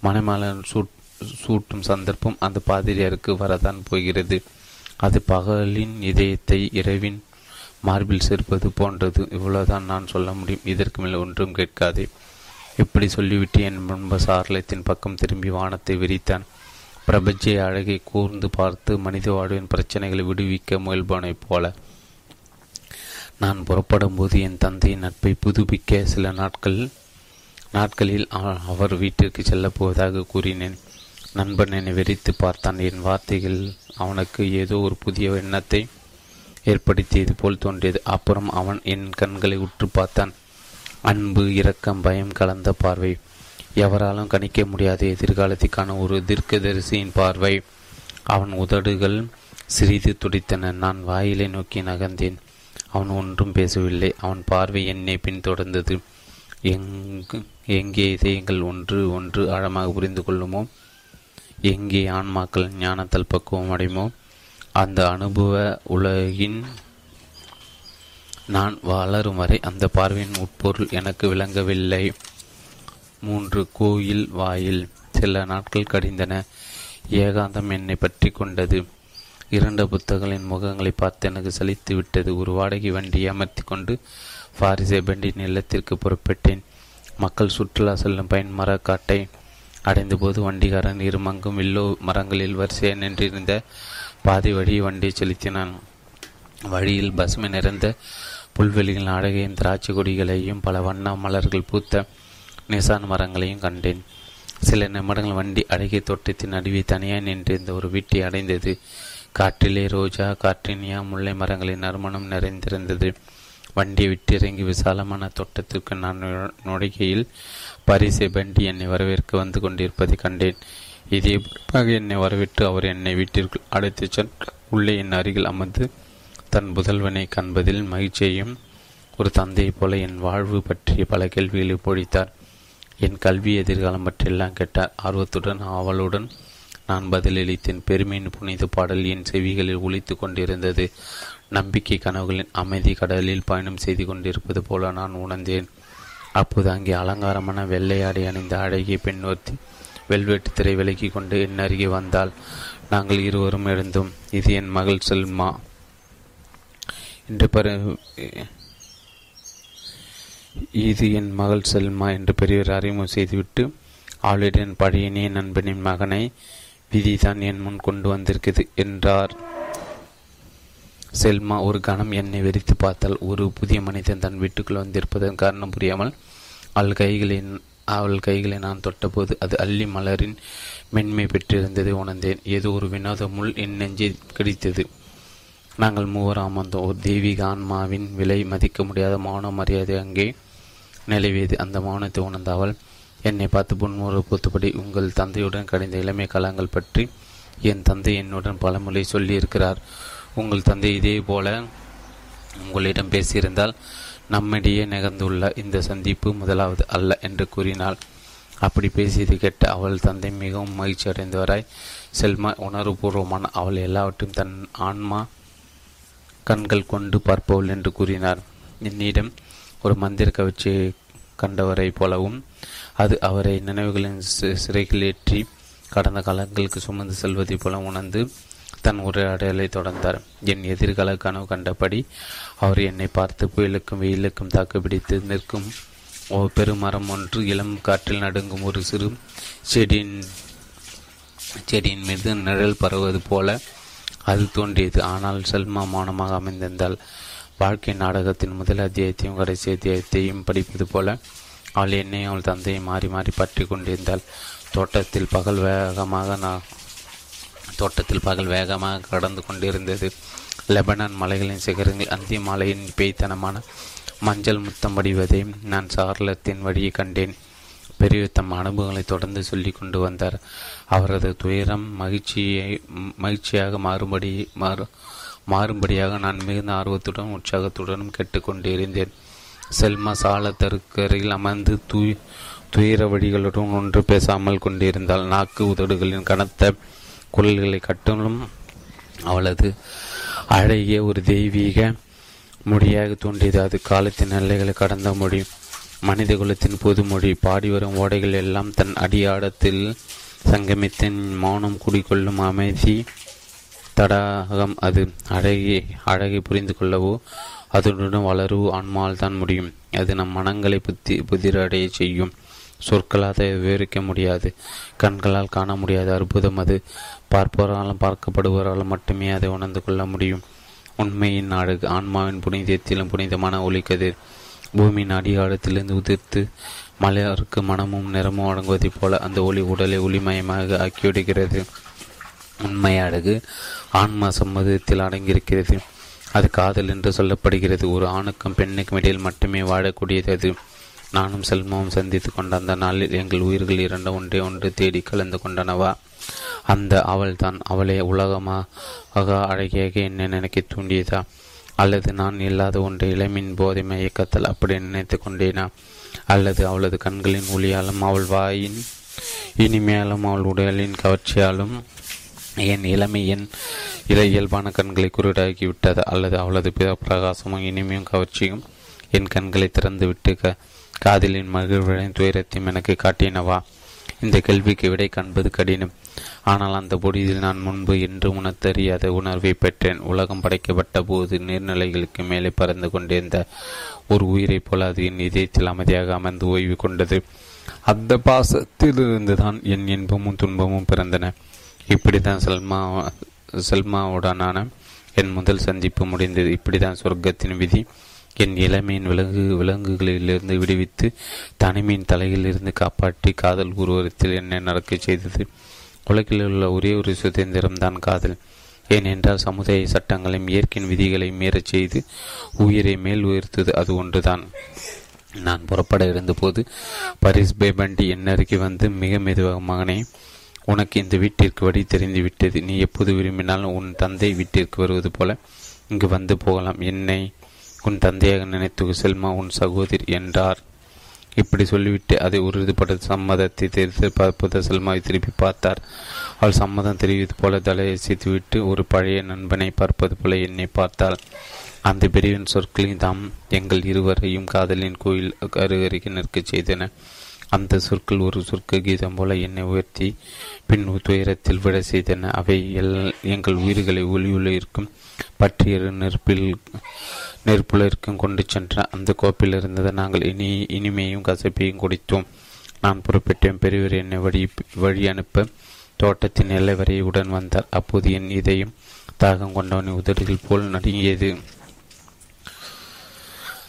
மனைமாலன் சூட் சூட்டும் சந்தர்ப்பம் அந்த பாதிரியாருக்கு வரதான் போகிறது. அது பகலின் இதயத்தை இரவின் மார்பில் சேர்ப்பது போன்றது. இவ்வளவுதான் நான் சொல்ல முடியும். இதற்கு மேல் ஒன்றும் கேட்காதே. இப்படி சொல்லிவிட்டு என் முன்பு சாரலத்தின் பக்கம் திரும்பி வானத்தை விரித்தான். பிரபஞ்சை அழகை கூர்ந்து பார்த்து மனித வாழ்வின் பிரச்சனைகளை விடுவிக்க முயல்பவனைப் போல. நான் புறப்படும் போது என் தந்தையின் நட்பை புதுப்பிக்க சில நாட்கள் நாட்களில் அவர் வீட்டிற்கு செல்லப் போவதாக கூறினேன். நண்பன் என்னை வெறித்து பார்த்தான். என் வார்த்தைகள் அவனுக்கு ஏதோ ஒரு புதிய எண்ணத்தை ஏற்படுத்தியது போல் தோன்றியது. அப்புறம் அவன் என் கண்களை உற்று பார்த்தான். அன்பு இரக்கம் பயம் கலந்த பார்வை. எவராலும் கணிக்க முடியாத எதிர்காலத்திற்கான ஒரு தீர்க்கதரிசியின் பார்வை. அவன் உதடுகள் சிறிது துடித்தன. நான் வாயிலை நோக்கி நகர்ந்தேன். அவன் ஒன்றும் பேசவில்லை. அவன் பார்வை என்னை பின்தொடர்ந்தது. எங்கு எங்கே இதயங்கள் ஒன்று ஒன்று ஆழமாக புரிந்து கொள்ளுமோ? எங்கே ஆன்மாக்கள் ஞானத்தால் பக்குவம் அடைமோ அந்த அனுபவ உலகின் நான் வளரும் வரை அந்த பார்வையின் உட்பொருள் எனக்கு விளங்கவில்லை. மூன்று கோயில் வாயில் சில நாட்கள் கடிந்தன. ஏகாந்தம் என்னை பற்றி கொண்டது. இரண்டு புத்தகங்களின் முகங்களை பார்த்து எனக்கு சலித்து விட்டது. ஒரு வாடகை வண்டியை அமர்த்தி கொண்டு பாரிசை பெண்டின் இல்லத்திற்கு புறப்பட்டேன். மக்கள் சுற்றுலா செல்லும் பயன் மரக்காட்டை அடைந்தபோது வண்டிகாரன் இருமங்கும் வில்லோ மரங்களில் வரிசையாக நின்றிருந்த பாதி வழி வண்டி செலுத்தினான் வழியில் பசுமை நிறைந்த புல்வெளிகள் அழகையும் திராட்சை கொடிகளையும் பல வண்ண மலர்கள் பூத்த நிசான் மரங்களையும் கண்டேன். சில நிமிடங்கள் வண்டி அழகிய தோட்டத்தின் நடுவே தனியாக நின்றிருந்த ஒரு வீட்டை அடைந்தது. காற்றிலே ரோஜா காற்றினியா முல்லை மரங்களின் நறுமணம் நிறைந்திருந்தது. வண்டியை விட்டிறங்கி விசாலமான தோட்டத்திற்கு நான் நுழைகையில் பரிசை வண்டி என்னை வரவேற்க வந்து கொண்டிருப்பதை கண்டேன். இதே என்னை வரவிட்டு அவர் என்னை வீட்டிற்குள் அழைத்துச் சென்று உள்ளே என் அருகில் அமர்ந்து தன் புதல்வனை காண்பதில் மகிழ்ச்சியையும் ஒரு தந்தையைப் போல என் வாழ்வு பற்றிய பல கேள்விகளை பொழித்தார். என் கல்வி எதிர்காலம் பற்றியெல்லாம் கேட்டார். ஆர்வத்துடன் ஆவலுடன் நான் பதிலளித்தேன். பெருமையின் புனித பாடல் என் செவிகளில் ஒழித்து கொண்டிருந்தது. நம்பிக்கை கனவுகளின் அமைதி கடலில் பயணம் செய்து கொண்டிருப்பது போல நான் உணர்ந்தேன். அப்போது அங்கே அலங்காரமான வெள்ளையாடை அணிந்த அழகிய பெண் ஒருத்தி வெல்வெட் திரை விலகி கொண்டு என் அருகே வந்தால் நாங்கள் இருவரும் எழுந்தோம் இது என் மகள் செல்மா. என்று பரு இது என் மகள் செல்மா என்று பெரியவர் அறிமுகம் செய்துவிட்டு அவளிடம் பழையனே நண்பனின் மகனை விதிதான் என் முன் கொண்டு வந்திருக்குது என்றார். செல்மா ஒரு கணம் என்னை வெறித்து பார்த்தால் ஒரு புதிய மனிதன் தன் வீட்டுக்குள் வந்திருப்பதன் காரணம் புரியாமல் அவள் கைகளின் அவள் கைகளை நான் தொட்டபோது அது அள்ளி மலரின் மென்மை பெற்றிருந்ததை உணர்ந்தேன். ஏதோ ஒரு வினோத முள் என் நெஞ்சை கிடைத்தது. நாங்கள் மூவர் அமர்ந்தோம் ஒரு தெய்வீக ஆன்மாவின் விலை மதிக்க முடியாத மௌன மரியாதை அங்கே நிலவியது. அந்த மௌனத்தை உணர்ந்த அவள் என்னை பார்த்து புன்முறை பூத்தபடி உங்கள் தந்தையுடன் கடைந்த இளமை காலங்கள் பற்றி என் தந்தை என்னுடன் பலமுறை சொல்லியிருக்கிறார். உங்கள் தந்தை இதே போல உங்களிடம் பேசியிருந்தால் நம்மிடையே நிகழ்ந்துள்ள இந்த சந்திப்பு முதலாவது அல்ல என்று கூறினாள். அப்படி பேசியது கேட்ட அவள் தந்தை மிகவும் மகிழ்ச்சி அடைந்தவராய் செல்மா உணர்வுபூர்வமான அவள் எல்லாவற்றையும் தன் ஆன்மா கண்கள் கொண்டு பார்ப்பவள் என்று கூறினார். என்னிடம் ஒரு மந்திர கவர்ச்சியை கண்டவரை போலவும் அது அவரை நினைவுகளின் சிறைகளேற்றி கடந்த காலங்களுக்கு சுமந்து செல்வதைப் போல உணர்ந்து தன் உரையாடலை தொடர்ந்தார். என் எதிர்கால கனவு கண்டபடி அவர் என்னை பார்த்து புயலுக்கும் வெயிலுக்கும் தாக்குப்பிடித்து நிற்கும். ஓ பெருமரம் ஒன்று இளம் காற்றில் நடுங்கும் ஒரு சிறு செடியின் செடியின் மீது நிழல் பரவுவது போல அது தோன்றியது. ஆனால் செல்மா மௌனமாக அமைந்திருந்தால் வாழ்க்கை நாடகத்தின் முதல் அத்தியாயத்தையும் கடைசி அத்தியாயத்தையும் படிப்பது போல அவள் என்னை அவள் தந்தையை மாறி மாறி பற்றி கொண்டிருந்தாள். தோட்டத்தில் பகல் வேகமாக நான் தோட்டத்தில் பகல் வேகமாக கடந்து கொண்டிருந்தது. லெபனான் மலைகளின் சிகரங்கள் அந்திய மாலையின் பேய்த்தனமான மஞ்சள் முத்தம் வடிவதை. நான் சார்லத்தின் வழியை கண்டேன். பெரிய தம் அனுபவங்களை தொடர்ந்து சொல்லி கொண்டு வந்தார். அவரது துயரம் மகிழ்ச்சியை மகிழ்ச்சியாக மாறுபடி மாறு மாறும்படியாக நான் மிகுந்த ஆர்வத்துடன் உற்சாகத்துடனும் கேட்டுக்கொண்டிருந்தேன் செல்மா சால தருக்கரையில் அமர்ந்து தூய் துயர வழிகளுடன் ஒன்று பேசாமல் கொண்டிருந்தால் நாக்கு உதடுகளின் கனத்த குரல்களை கட்டலும் அவளது அழகிய ஒரு தெய்வீக மொழியாக தோன்றியது. அது காலத்தின் எல்லைகளை கடந்த மொழி மனித குலத்தின் பொது மொழி. பாடி வரும் ஓடைகள் எல்லாம் தன் அடியாடத்தில் சங்கமித்தின். மௌனம் குடிக்கொள்ளும் அமைதி தடாகம் அது. அழகி அழகை புரிந்து கொள்ளவோ அதனுடன் வளரவோ ஆன்மால் தான் முடியும். அது நம் மனங்களை புத்தி புதிரடைய செய்யும். சொற்களால் அதை விவரிக்க முடியாது. கண்களால் காண முடியாத. அற்புதம் அது. பார்ப்பவராலும் பார்க்கப்படுபவராலும் மட்டுமே அதை உணர்ந்து கொள்ள முடியும். உண்மையின் அழகு ஆன்மாவின் புனிதத்திலும் புனிதமான ஒலிக்கதிர் பூமியின் அடியாழத்திலிருந்து உதிர்த்து மலையாருக்கு மனமும் நிறமும் அடங்குவதைப் போல அந்த ஒளி உடலை ஒளிமயமாக ஆக்கிவிடுகிறது. உண்மை அழகு ஆன்மா சம்மதத்தில் அடங்கியிருக்கிறது. அது காதல் என்று சொல்லப்படுகிறது. ஒரு ஆணுக்கும் பெண்ணுக்கும் இடையில் மட்டுமே வாழக்கூடியது அது. நானும் செல்மாவும் சந்தித்து கொண்ட அந்த நாளில் எங்கள் உயிர்கள் இரண்டு ஒன்றே ஒன்று தேடி கலந்து கொண்டனவா? அந்த அவள் தான் அவளை உலகமாக அழகியாக என்னை நினைக்க தூண்டியதா? அல்லது நான் இல்லாத ஒன்று இளமின் போதை மயக்கத்தில் அப்படி நினைத்து கொண்டேனா? அல்லது அவளது கண்களின் ஒளியாலும் அவள் வாயின் இனிமையாலும் அவள் உடலின் கவர்ச்சியாலும் என் இளமை என் இல இயல்பான கண்களை குறியீடாகிவிட்டது விட்டது அல்லது அவளது பிரகாசமும் இனிமையும் கவர்ச்சியும் என் கண்களை திறந்து விட்டு க காதலின் மகிழ்வுகளின் துயரத்தையும் எனக்கு காட்டினவா? இந்த கேள்விக்கு விடை காண்பது கடினம். ஆனால் அந்த பொடியில் நான் முன்பு என்று உணர்த்தறியாத உணர்வை பெற்றேன். உலகம் படைக்கப்பட்ட போது நீர்நிலைகளுக்கு மேலே பறந்து கொண்டிருந்த ஒரு உயிரைப் போல அது என் இதயத்தில் அமைதியாக அமர்ந்து ஓய்வு கொண்டது. அந்த பாசத்திலிருந்து தான் என் இன்பமும் துன்பமும் பிறந்தன. இப்படிதான் சல்மா செல்மாவுடனான என் முதல் சந்திப்பு முடிந்தது. இப்படிதான் சொர்க்கத்தின் விதி. என் இளமையின் விலங்கு விலங்குகளிலிருந்து விடுவித்து தனிமையின் தலையில் இருந்து காப்பாற்றி காதல் உருவத்தில் என்னை நடக்க செய்தது. உலகில் உள்ள ஒரே ஒரு சுதந்திரம் தான் காதல். ஏனென்றால் சமுதாய சட்டங்களையும் இயற்கையின் விதிகளை மீறச் செய்து உயிரை மேல் உயர்த்தது அது ஒன்றுதான். நான் புறப்பட இருந்தபோது பரிஸ் பேபண்டி என் அருகே வந்து மிக மெதுவாக மகனே உனக்கு இந்த வீட்டிற்கு வழி தெரிந்து விட்டது. நீ எப்போது விரும்பினாலும் உன் தந்தை வீட்டிற்கு வருவது போல இங்கு வந்து போகலாம். என்னை உன் தந்தையாக நினைத்து செல்மா உன் சகோதரி என்றார். இப்படி சொல்லிவிட்டு அதை உறுதிப்பட சம்மதத்தை தெரிவித்து பார்ப்பத செல்மாவை திருப்பி பார்த்தார். அவள் சம்மதம் தெரிவித்து போல தலையை சித்துவிட்டு ஒரு பழைய நண்பனை பார்ப்பது போல என்னை பார்த்தாள். அந்த பெரியவன் சொற்களின் தாம் எங்கள் இருவரையும் காதலின் கோயில் அருகருகே நிற்கச் செய்தன அந்த சொற்கள் ஒரு சொர்க்க கீதம் போல என்னை உயர்த்தி பின் துயரத்தில் விட செய்தன. அவை எல் எங்கள் உயிர்களை ஒளியுள்ள இருக்கும் பற்றிய நெருப்பில் நெருப்புலருக்கும் கொண்டு சென்ற அந்த கோப்பில் இருந்ததை நாங்கள் இனி இனிமையும் கசப்பையும் குடித்தோம். நான் புறப்பட்டேன். பெரியவர் என்னை வழி வழி அனுப்ப தோட்டத்தின் எல்லை வரை உடன் வந்தார். அப்போது என் இதயம் தாகம் கொண்டவனின் உதடுகள் போல் நடுங்கியது.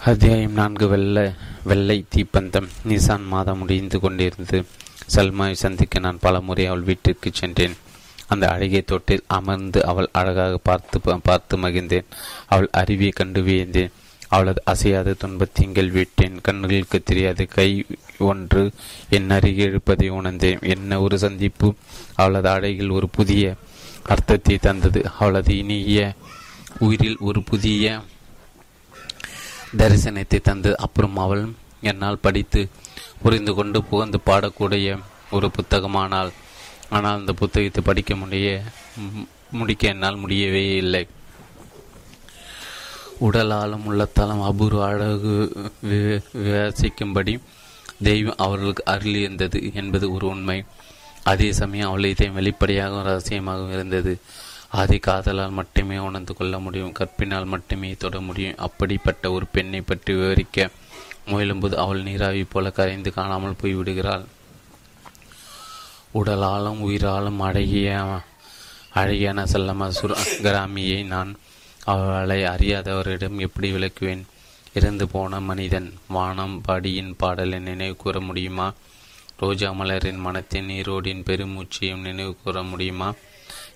அத்தியாயம் நான்கு வெள்ளை வெள்ளை தீப்பந்தம். நிசான் மாதம் முடிந்து கொண்டிருந்தது. சல்மாவை சந்திக்க நான் பல முறை அவள் வீட்டிற்கு சென்றேன். அந்த அழகிய தொட்டில் அமர்ந்து அவள் அழகாக பார்த்து பார்த்து மகிழ்ந்தேன். அவள் அறிவியை கண்டு வியந்தேன். அவளது அசையாத துன்பத்திங்கள் விட்டேன். கண்களுக்கு தெரியாத கை ஒன்று என் அருகே இருப்பதை உணர்ந்தேன். என்ன ஒரு சந்திப்பு. அவளது அழகில் ஒரு புதிய அர்த்தத்தை தந்தது. அவளது இனிய உயிரில் ஒரு புதிய தரிசனத்தை தந்தது. அப்புறம் அவள் என்னால் படித்து புரிந்து கொண்டு புகழ்ந்து பாடக்கூடிய ஒரு புத்தகமானால் ஆனால் அந்த புத்தகத்தை படிக்க முடிய முடிக்க என்னால் முடியவே இல்லை. உடலாலும் உள்ளத்தாலும் அபூர்வ அழகு விவசிக்கும்படி தெய்வம் அவர்களுக்கு அருளியிருந்தது என்பது ஒரு உண்மை. அதே சமயம் அவள் இதயம் வெளிப்படையாகவும் ரகசியமாகவும் இருந்தது. அதை காதலால் மட்டுமே உணர்ந்து கொள்ள முடியும் கற்பினால் மட்டுமே தொட முடியும். அப்படிப்பட்ட ஒரு பெண்ணை பற்றி விவரிக்க முயலும்போது அவள் நீராவி போல கரைந்து காணாமல் போய்விடுகிறாள். உடலாலும் உயிராலும் அழகிய அழகியான செல்லம கிராமியை நான் அவளை அறியாதவரிடம் எப்படி விளக்குவேன்? இறந்து போன மனிதன் வானம் பாடியின் பாடலை நினைவு கூற முடியுமா? ரோஜா மலரின் மனத்தின் நீரோடின் பெருமூச்சியும் நினைவு கூற முடியுமா?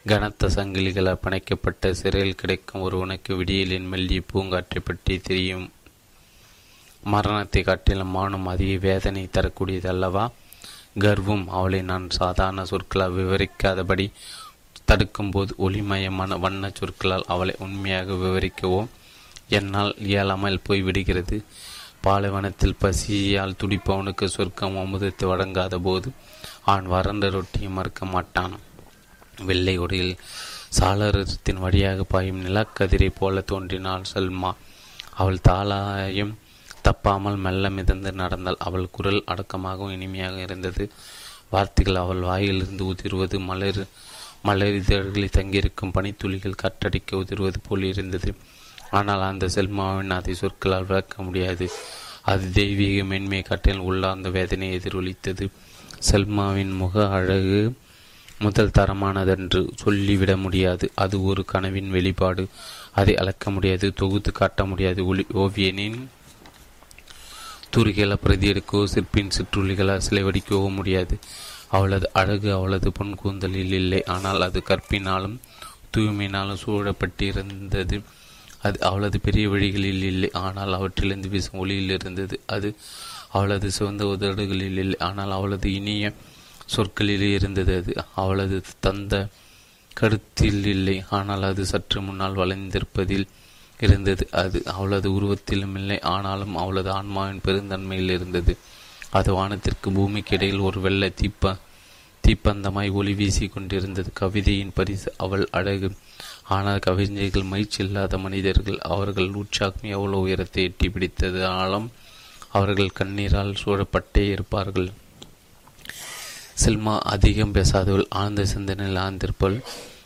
கனத்த சங்கிலிகள் பிணைக்கப்பட்ட சிறையில் கிடைக்கும் ஒருவனுக்கு விடியலின் மெல்லிய பூங்காற்றை பற்றி தெரியும். மரணத்தை காட்டிலும் மானும் அதிக வேதனை தரக்கூடியது அல்லவா? கர்வம். அவளை நான் சாதாரண சொற்களால் விவரிக்காதபடி தடுக்கும்போது ஒளிமயமான வண்ண சொற்களால் அவளை உண்மையாக விவரிக்கவோ? என்னால் இயலாமல் போய்விடுகிறது பாலைவனத்தில் பசியால் துடிப்பவனுக்கு சொர்க்கம் அமுதத்தை வழங்காத போது அவன் வறண்ட ரொட்டியை மறுக்க மாட்டான். வெள்ளை உடையில் சாளரத்தின் வழியாக பாயும் நிலக்கதிரை போல தோன்றினாள் சல்மா. அவள் தாளாயும் தப்பாமல் மெல்ல மிதந்து நடந்தால் அவள் குரல் அடக்கமாகவும் இனிமையாக இருந்தது. வார்த்தைகள் அவள் வாயிலிருந்து உதிர்வது மலர் மலரிதழ்களில் தங்கியிருக்கும் பனித்துளிகள் கட்டடிக்க உதிர்வது போல் இருந்தது. ஆனால் அந்த செல்மாவின் அதை சொற்களால் விளக்க முடியாது. அது தெய்வீக மென்மை காட்டில் உள்ளார்ந்த வேதனை எதிரொலித்தது. செல்மாவின் முக அழகு முதல் தரமானதென்று சொல்லிவிட முடியாது. அது ஒரு கனவின் வெளிப்பாடு. அதை அளக்க முடியாது தொகுத்து காட்ட முடியாது. ஒளி ஓவியனின் தூரிகளை பிரதியெடுக்கவோ சிற்பின் சிற்றுள்ளிகளால் சிலை வடிக்கவோ முடியாது. அவளது அழகு அவளது பொன் கூந்தலில் இல்லை. ஆனால் அது கற்பினாலும் தூய்மையினாலும் சூழப்பட்டிருந்தது. அது அவளது பெரிய வழிகளில் இல்லை. ஆனால் அவற்றிலிருந்து வீசும் ஒளியில் இருந்தது. அது அவளது சிவந்த உதடுகளில் இல்லை. ஆனால் அவளது இனிய சொற்களில் இருந்தது. அது அவளது தந்த கருத்தில் இல்லை. ஆனால் அது சற்று முன்னால் வளைந்திருப்பதில் இருந்தது. அது அவளது உருவத்திலும் இல்லை. ஆனாலும் அவளது ஆன்மாவின் பெருந்தன்மையில் இருந்தது. அது வானத்திற்கு பூமிக்கு இடையில் ஒரு வெள்ளை தீப்ப தீப்பந்தமாய் ஒளி வீசி கொண்டிருந்தது. கவிதையின் பரிசு அவள் அழகு. ஆனால் கவிஞர்கள் மயிற்சி இல்லாத மனிதர்கள் அவர்கள் உற்சாகம் எவ்வளவு உயரத்தை எட்டி பிடித்தது ஆழம் அவர்கள் கண்ணீரால் சூழப்பட்டே இருப்பார்கள். செல்மா அதிகம் பேசாதவள் ஆழ்ந்த சிந்தனையில் ஆழ்ந்திருப்பள்.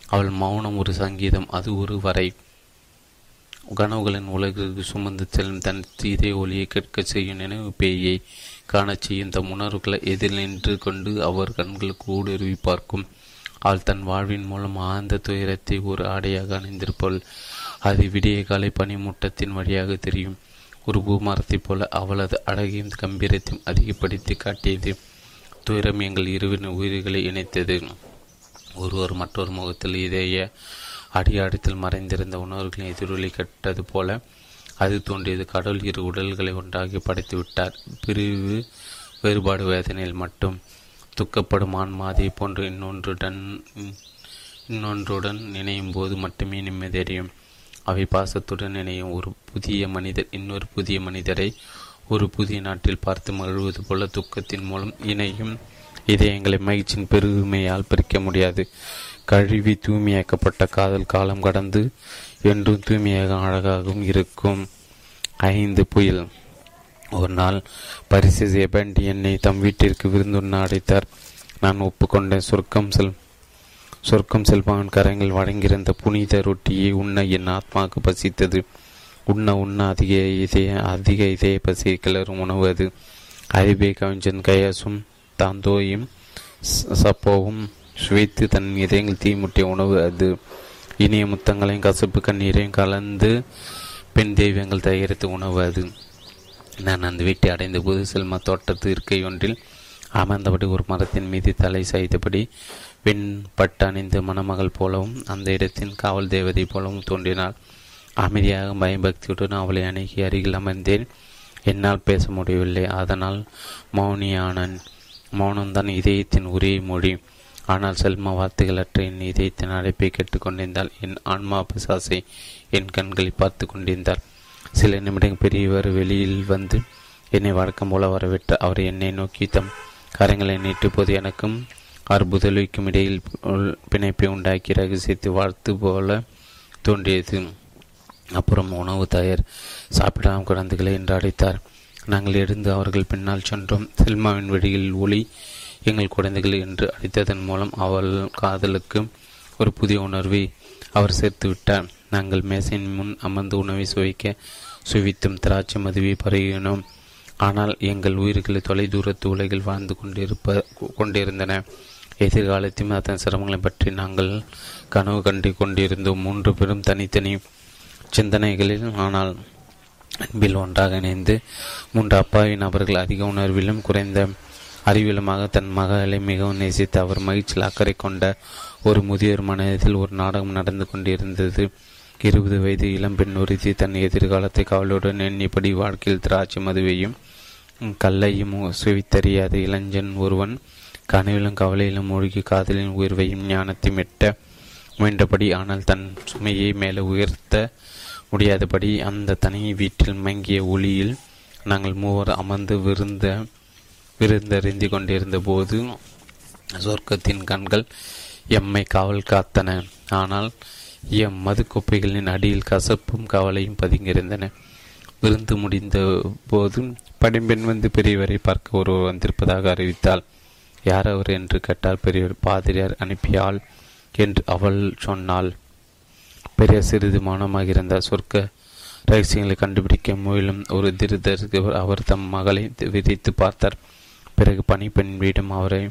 அவள் மௌனம் ஒரு சங்கீதம் அது ஒரு வரை. கனவுகளின் உலகிற்கு சுமந்து செல்லும் தன் இதே ஒளியை கேட்க செய்யும் நினைவு பேயை காணச் செய்யும் தம் உணர்வுகளை எதிர் நின்று கொண்டு அவர் கண்களுக்கு ஊடுருவி பார்க்கும். அவள் தன் வாழ்வின் மூலம் ஆழ்ந்த துயரத்தை ஒரு ஆடையாக அணிந்திருப்பாள். அது விடிய காலை பனிமூட்டத்தின் வழியாக தெரியும். ஒரு பூமரத்தைப் போல அவளது அழகையும் கம்பீரத்தையும் அதிகப்படுத்தி காட்டியது. துயரம் எங்கள் இருவரின் உயிர்களை இணைத்தது. ஒருவர் மற்றொரு முகத்தில் இதய அடியாடத்தில் மறைந்திருந்த உணர்வுகளின் எதிரொலி கட்டது போல அது தோன்றியது. கடவுள் இரு உடல்களை ஒன்றாகி படைத்து விட்டார். பிரிவு வேறுபாடு வேதனையில் மட்டும் துக்கப்படும் ஆன்மாதை போன்று இன்னொன்றுடன் இன்னொன்றுடன் நினையும் போது மட்டுமே நிம்மதியடையும் அவை பாசத்துடன் நினையும் ஒரு புதிய மனிதர் இன்னொரு புதிய மனிதரை ஒரு புதிய நாட்டில் பார்த்து மகிழ்வது போல துக்கத்தின் மூலம் இணையும் இதயங்களை மகிழ்ச்சியின் பெருமையால் பிரிக்க முடியாது. கழுவி தூய்மையாக்கப்பட்ட காதல் காலம் கடந்து என்றும் தூய்மையாக அழகாகவும் இருக்கும். ஐந்து புயல். ஒரு நாள் பரிசு எபண்டி என்னை தம் வீட்டிற்கு விருந்துண்ண அடைத்தார். நான் ஒப்புக்கொண்டேன் சொர்க்கம் செல் சொர்க்கம் செல்பவன் கரங்கள் வழங்கியிருந்த புனித ரொட்டியை உண்ண என் ஆத்மாவுக்கு பசித்தது. உண்ண உண்ண அதிக இதய அதிக இதய பசியை கிளறும் உணவு அது. அறிவே கவிஞன் கயாசும் தாந்தோயும் சப்போவும் சுவைத்து தன் இதயங்கள் தீமுட்டிய உணவு அது. இனிய முத்தங்களையும் கசப்பு கண்ணீரையும் கலந்து பெண் தெய்வங்கள் தயாரித்து உணவு அது. நான் அந்த வீட்டை அடைந்த போது செல்மா தோட்டத்து இருக்கை ஒன்றில் அமர்ந்தபடி ஒரு மரத்தின் மீது தலை சாய்த்தபடி வெண் பட்டணிந்து அணிந்த மணமகள் போலவும் அந்த இடத்தின் காவல் தேவதை போலவும் தோன்றினாள். அமைதியாக பயபக்தியுடன் அவளை அணுகி அருகில் அமர்ந்தேன். என்னால் பேச முடியவில்லை. அதனால் மௌனியானன். மௌனம்தான் இதயத்தின் ஒரே மொழி. ஆனால் செல்மா வார்த்தைகளற்ற என் இதயத்தின் அழைப்பை கேட்டுக்கொண்டிருந்தால் என் ஆன்மா பிசாசை என் கண்களை பார்த்து கொண்டிருந்தார் சில நிமிடங்கள் பெரியவர் வெளியில் வந்து என்னை வழக்கம் போல வரவிட்டு அவர் என்னை நோக்கி தம் கரங்களை நீட்டுப்போது எனக்கும் அற்புதலுக்கும் இடையில் பிணைப்பை உண்டாக்கி ரகசியத்தை வாழ்த்து போல தோன்றியது. அப்புறம் உணவு தயார் சாப்பிடாமல் குழந்தைகளை என்று அழைத்தார். நாங்கள் எழுந்து அவர்கள் பின்னால் சென்றோம். செல்மாவின் வழியில் ஒளி எங்கள் குழந்தைகள் என்று அழைத்ததன் மூலம் அவள் காதலுக்கு ஒரு புதிய உணர்வை அவர் சேர்த்து விட்டார். நாங்கள் மேசையின் முன் அமர்ந்து உணவை சுவைக்க சுவித்தும். திராட்சை மதுவை பருகினோம் ஆனால் எங்கள் உயிர்களை தொலை தூரத்து உலகில் வாழ்ந்து கொண்டிருப்ப கொண்டிருந்தன. எதிர்காலத்தையும் அதன் சிரமங்களை பற்றி நாங்கள் கனவு கண்டு கொண்டிருந்தோம். மூன்று பேரும் தனித்தனி சிந்தனைகளில் ஆனால் அன்பில் ஒன்றாக இணைந்து மூன்று அப்பாவி நபர்கள் அதிக உணர்விலும் குறைந்த அறிவிலமாக தன் மகளை மிகவும் நேசித்து அவர் மகிழ்ச்சியில் அக்கறை கொண்ட ஒரு முதியோர் மனதில் ஒரு நாடகம் நடந்து கொண்டிருந்தது. இருபது வயது இளம்பெண் ஒருத்தி தன் எதிர்காலத்தை கவலையுடன் எண்ணிப்படி வாழ்க்கையில் திராட்சை மதுவையும் கல்லையும் சுவித்தறியாத இளைஞன் ஒருவன் கனவிலும் கவலையிலும் மூழ்கி காதலின் உயர்வையும் ஞானத்தை மெட்ட முயன்றபடி ஆனால் தன் சுமையை மேலே உயர்த்த முடியாதபடி அந்த தனி வீட்டில் மங்கிய ஒளியில் நாங்கள் மூவர் அமர்ந்து விருந்த விருந்தறிந்து கொண்டிருந்த போது சொர்க்கத்தின் கண்கள் எம்மை காவல் காத்தன. ஆனால் எம் மது குப்பைகளின் அடியில் கசப்பும் கவலையும் பதுங்கியிருந்தன. விருந்து முடிந்த போது படிம்பெண் வந்து பெரியவரை பார்க்க ஒருவர் வந்திருப்பதாக அறிவித்தாள். யார் அவர்? என்று கேட்டால் பெரியவர் பாதிரியார் அனுப்பியாள் என்று அவள் சொன்னாள். பெரிய சிறிது மௌனமாக இருந்தார். சொர்க்க ரகசியங்களை கண்டுபிடிக்க முயலும் ஒரு திருதருக்கு அவர் தம் மகளை விரித்து பார்த்தார். பிறகு பணிப்பெண்ணிடம் அவரை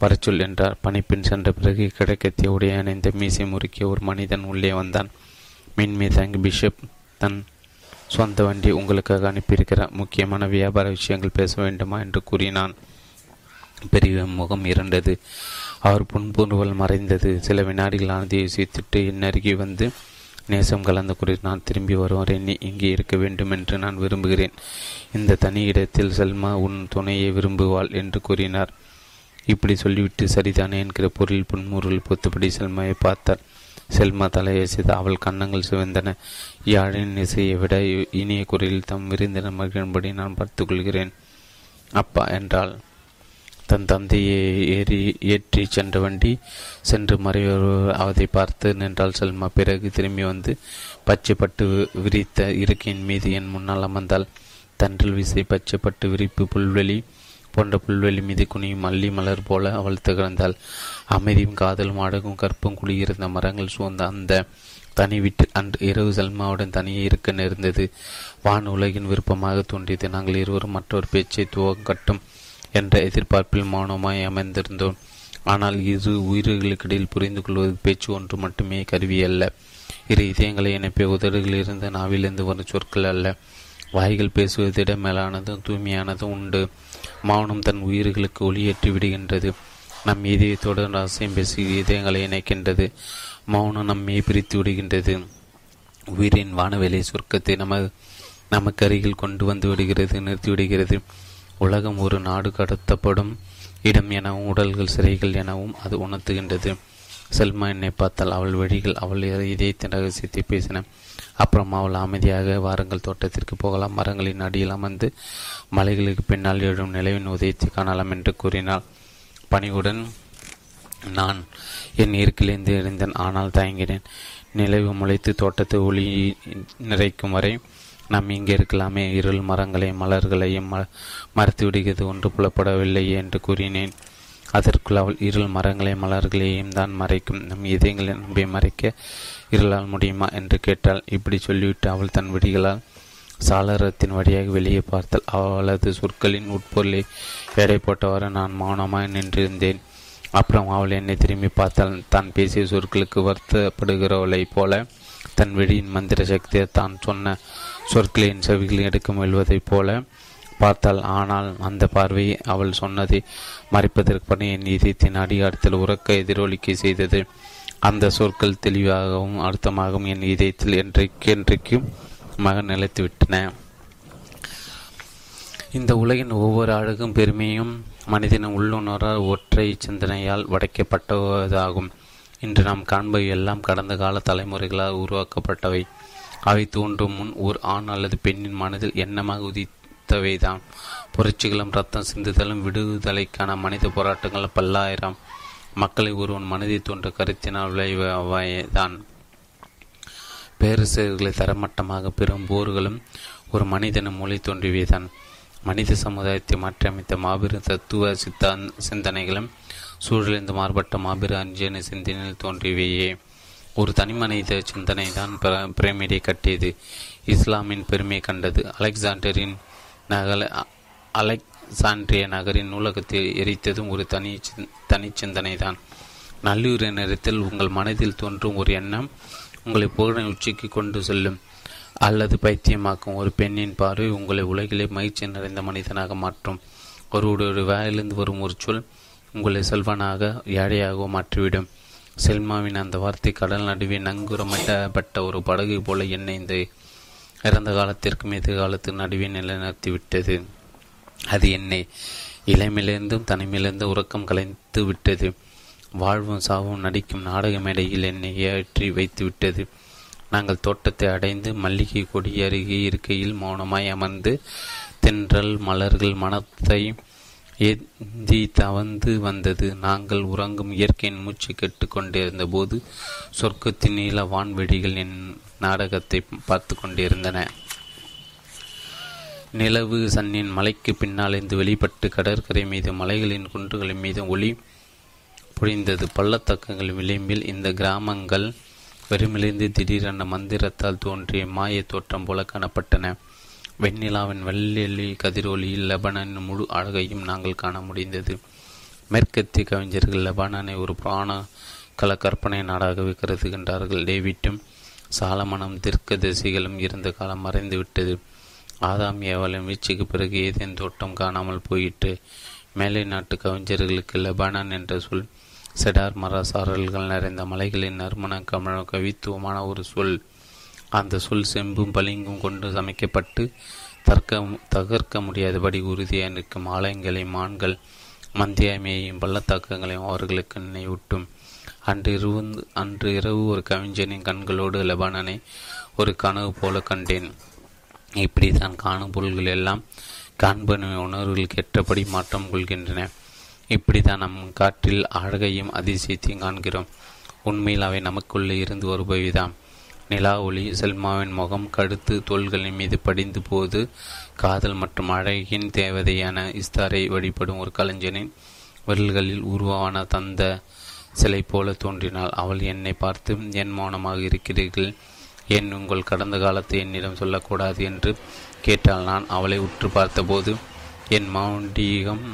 வரச்சொல் என்றார். பணிப்பெண் சென்ற பிறகு கிடைக்கத்திய உடைய அணைந்த மீசை முறுக்கிய ஒரு மனிதன் உள்ளே வந்தான். மின்மீதாங்கி பிஷப் தன் சொந்த வண்டி உங்களுக்காக அனுப்பியிருக்கிறார் முக்கியமான வியாபார விஷயங்கள் பேச வேண்டுமா என்று கூறினான். பெரிய முகம் இரண்டது. அவர் புன்புணர்வல் மறைந்தது. சில வினாடிகள் ஆனது யோசித்துட்டு என் அருகே வந்து நேசம் கலந்த குறி நான் திரும்பி வருவார் எண்ணி இங்கே இருக்க வேண்டும் என்று நான் விரும்புகிறேன். இந்த தனி இடத்தில் செல்மா உன் துணையை விரும்புவாள் என்று கூறினார். இப்படி சொல்லிவிட்டு சரிதானே என்கிற பொருள் புன்முருள் பொத்துப்படி செல்மாவை பார்த்தார் செல்மா தலையசைத்து அவள் கன்னங்கள் சிவந்தன. யாழின் இசையை விட இனிய குரலில் தம் விருந்தினர் மகிழும்படி நான் பார்த்துக்கொள்கிறேன் அப்பா என்றாள். தன் தந்தையை ஏறி ஏற்றி சென்ற வண்டி சென்று மறைவர் அவதை பார்த்து நின்றால் செல்மா. பிறகு திரும்பி வந்து பச்சை பட்டு விரித்த இருக்கையின் மீது என் முன்னால் அமர்ந்தால் தன்றல் விசை பச்சை பட்டு விரிப்பு புல்வெளி போன்ற புல்வெளி மீது குனியும் மல்லி மலர் போல அவள் திகழ்ந்தாள். அமைதியும் காதலும் அடகும் கற்பும் குளியிருந்த மரங்கள் சூழ்ந்த அந்த தனி வீட்டில் அன்று இரவு சல்மாவுடன் தனியே இருக்க நேர்ந்தது. வான் உலகின் விருப்பமாக தோன்றியது. நாங்கள் இருவரும் மற்றொரு பேச்சை துவங்கட்டும். என்ற எதிர்பார்ப்பில் மௌனமாய் அமைந்திருந்தோம் ஆனால் இது உயிர்களுக்கிடையில் புரிந்து கொள்வது பேச்சு ஒன்று மட்டுமே கருவி அல்ல. இரு இதயங்களை இணைப்பை உதடுகளிலிருந்து நாவிலிருந்து வரும் சொற்கள் அல்ல. வாய்கள் பேசுவதிட மேலானதும் தூய்மையானதும் உண்டு. மௌனம் தன் உயிர்களுக்கு ஒளியேற்றி விடுகின்றது. நம் இதயத்தோடு ரகசியம் பேசி இதயங்களை இணைக்கின்றது. மௌனம் நம்மை பிரித்து விடுகின்றது. உயிரின் வானவெளி சொர்க்கத்தை நம நமக்கு அருகில் கொண்டு வந்து விடுகிறது நிறுத்திவிடுகிறது உலகம் ஒரு நாடு கடத்தப்படும் இடம் எனவும் உடல்கள் சிறைகள் எனவும் அது உணர்த்துகின்றது. செல்மா என்னை பார்த்தால் அவள் வழிகள் அவள் இதயத்தின் ரகசியத்தை பேசின. அப்புறம் அவள் அமைதியாக வாரங்கள் தோட்டத்திற்கு போகலாம். மரங்களின் அடியில் அமர்ந்து மலைகளுக்கு பின்னால் எழும் நிலவின் உதயத்தை காணலாம் என்று கூறினாள். பணிவுடன் நான் என் இருக்கிலிருந்து எழுந்தேன் ஆனால் தயங்கினேன் நிலவு முளைத்து தோட்டத்தை ஒளி நிறைக்கும் வரை நாம் இங்கே இருக்கலாமே. இருள் மரங்களையும் மலர்களையும் மறைத்து விடுகிறது ஒன்று புலப்படவில்லை என்று கூறினேன். அதற்குள் அவள் இருள் மரங்களை மலர்களையும் தான் மறைக்கும். நம் இதயங்களை நம்பி மறைக்க இருளால் முடியுமா என்று கேட்டாள். இப்படி சொல்லிவிட்டு அவள் தன் விடிகளால் சாளரத்தின் வழியாக வெளியே பார்த்தால் அவளது சொற்களின் உட்பொருளை எடை போட்டவாறு நான் மௌனமாய் நின்றிருந்தேன். அப்புறம் அவள் என்னை திரும்பி பார்த்தால் தான் பேசிய சொற்களுக்கு வருத்தப்படுகிறவளைப் போல தன் வெடியின் மந்திர சக்தியை தான் சொன்ன சொற்களின் செவிகளை எடுக்க முயல்வதைப் போல பார்த்தாள் ஆனால் அந்த பார்வையை அவள் சொன்னதை மறைப்பதற்கு என் இதயத்தின் அடியாரத்தில் உறக்க எதிரொலிக்க செய்தது. அந்த சொற்கள் தெளிவாகவும் அர்த்தமாகவும் என் இதயத்தில் என்றைக்கு என்றைக்கும் மக நிலைத்து விட்டன. இந்த உலகின் ஒவ்வொரு அழகும் பெருமையும் மனிதனின் உள்ளுணர ஒற்றை சிந்தனையால் வடைக்கப்பட்டதாகும். இன்று நாம் காண்பவை எல்லாம் கடந்த கால தலைமுறைகளால் உருவாக்கப்பட்டவை. அவை தோன்றும் முன் ஒரு ஆண் அல்லது பெண்ணின் மனதில் எண்ணமாக உதித்தவைதான் புரட்சிகளும் ரத்தம் சிந்துதலும் விடுதலைக்கான மனித போராட்டங்கள் பல்லாயிரம். மக்களை ஒருவன் மனதை தோன்ற கருத்தினால் விளைவவைதான் பேரரசுகளை தரமட்டமாக பெறும் போர்களும் ஒரு மனிதன மூளை தோன்றியவைதான். மனித சமுதாயத்தை மாற்றியமைத்த மாபெரும் தத்துவ சித்தா சிந்தனைகளும் சூழலிருந்து மாறுபட்ட மாபெரும் அஞ்சன சிந்தனையில் தோன்றியவையே. ஒரு தனிமனித சிந்தனை தான் பிரமிடை கட்டியது. இஸ்லாமின் பெருமை கண்டது. அலெக்சாண்டரின் நகல அலெக்சாண்ட்ரிய நகரின் நூலகத்தை எரித்ததும் ஒரு தனி தனி சிந்தனை தான். நல்லுற நேரத்தில் உங்கள் மனதில் தோன்றும் ஒரு எண்ணம் உங்களை புகழ உச்சிக்கு கொண்டு செல்லும். அல்லது பைத்தியமாக்கும் ஒரு பெண்ணின் பார்வை உங்களை உலகிலே மகிழ்ச்சி நிறைந்த மனிதனாக மாற்றும். ஒருவருடைய வாயிலிருந்து வரும் ஒரு சொல் உங்களை செல்வனாக ஏழையாகவோ மாற்றிவிடும். செல்மாவின் அந்த வார்த்தை கடல் நடுவே நங்குரமிட்டப்பட்ட ஒரு படகு போல என்னை இந்த இறந்த காலத்திற்கும் எதிர்காலத்திற்கு நடுவே நிலைநிறுத்திவிட்டது. அது என்னை இளமையிலிருந்தும் தனிமையிலிருந்து உறக்கம் கலைந்து விட்டது. வாழ்வும் சாவும் நடிக்கும் நாடக மேடையில் என்னை ஏற்றி வைத்து விட்டது நாங்கள் தோட்டத்தை அடைந்து மல்லிகை கொடி அருகே இருக்கையில் மௌனமாய் அமர்ந்து தென்றல் மலர்கள் மனத்தை ஏந்தி தவந்து வந்தது. நாங்கள் உறங்கும் இயற்கையின் மூச்சு கெட்டுக்கொண்டிருந்த போது சொர்க்கத்தின் நீள வான்வெடிகள் என் நாடகத்தை பார்த்து கொண்டிருந்தன. நிலவு சன்னின் மலைக்கு பின்னாலிருந்து வெளிப்பட்டு கடற்கரை மீது மலைகளின் குன்றுகளின் மீது ஒளி புரிந்தது பள்ளத்தக்கங்கள் விளிம்பில் இந்த கிராமங்கள் வெறுமிலிருந்து திடீரென மந்திரத்தால் தோன்றிய மாய தோற்றம் போல காணப்பட்டன. வெண்ணிலாவின் வெள்ளெள்ளி கதிரொலியில் லெபனானின் முழு அழகையும் நாங்கள் காண முடிந்தது. மேற்கத்திய கவிஞர்கள் லெபனானை ஒரு புராண கல கற்பனை நாடாகவே கருதுகின்றார்கள் டேவிட்டும் சாலமனம் தெற்கு திசைகளும் இருந்த காலம் மறைந்து விட்டது ஆதாம் ஏவலின் வீச்சுக்கு பிறகு ஏதேன் தோட்டம் காணாமல் போயிட்டு மேலை நாட்டு கவிஞர்களுக்கு லெபனான் என்ற சொல் செடார் மரசாரல்கள் நிறைந்த மலைகளின் நறுமண கமழ கவித்துவமான ஒரு சொல். அந்த சொல் செம்பும் பளிங்கும் கொண்டு சமைக்கப்பட்டு தற்க தகர்க்க முடியாதபடி உறுதியாக நிற்கும் ஆலயங்களை மான்கள் மந்தியாமையையும் பள்ளத்தாக்கங்களையும் அவர்களுக்கு நினைவூட்டும். அன்று இரவு அன்று இரவு ஒரு கவிஞனின் கண்களோடு லெபானனை ஒரு கனவு போல கண்டேன். இப்படி தான் காணும் பொருள்கள் எல்லாம் காண்பன உணர்வுகளுக்கு ஏற்றபடி மாற்றம் கொள்கின்றன. இப்படி தான் நம் காற்றில் அழகையும் அதிசயத்தையும் காண்கிறோம். உண்மையில் அவை நமக்குள்ளே இருந்து வருபவைதான் நிலா ஒளி செல்மாவின் முகம் கடுத்து தோள்களின் மீது படிந்து போது காதல் மற்றும் அழகின் தேவதையான இஸ்தாரை வழிபடும் ஒரு கலைஞனின் விரல்களில் உருவான தந்த சிலை போல தோன்றினாள். அவள் என்னை பார்த்து என் மௌனமாக இருக்கிறீர்கள். என் உங்கள் கடந்த காலத்தை என்னிடம் சொல்லக்கூடாது? என்று கேட்டால் நான் அவளை உற்று பார்த்தபோது என் மௌண்டீகம்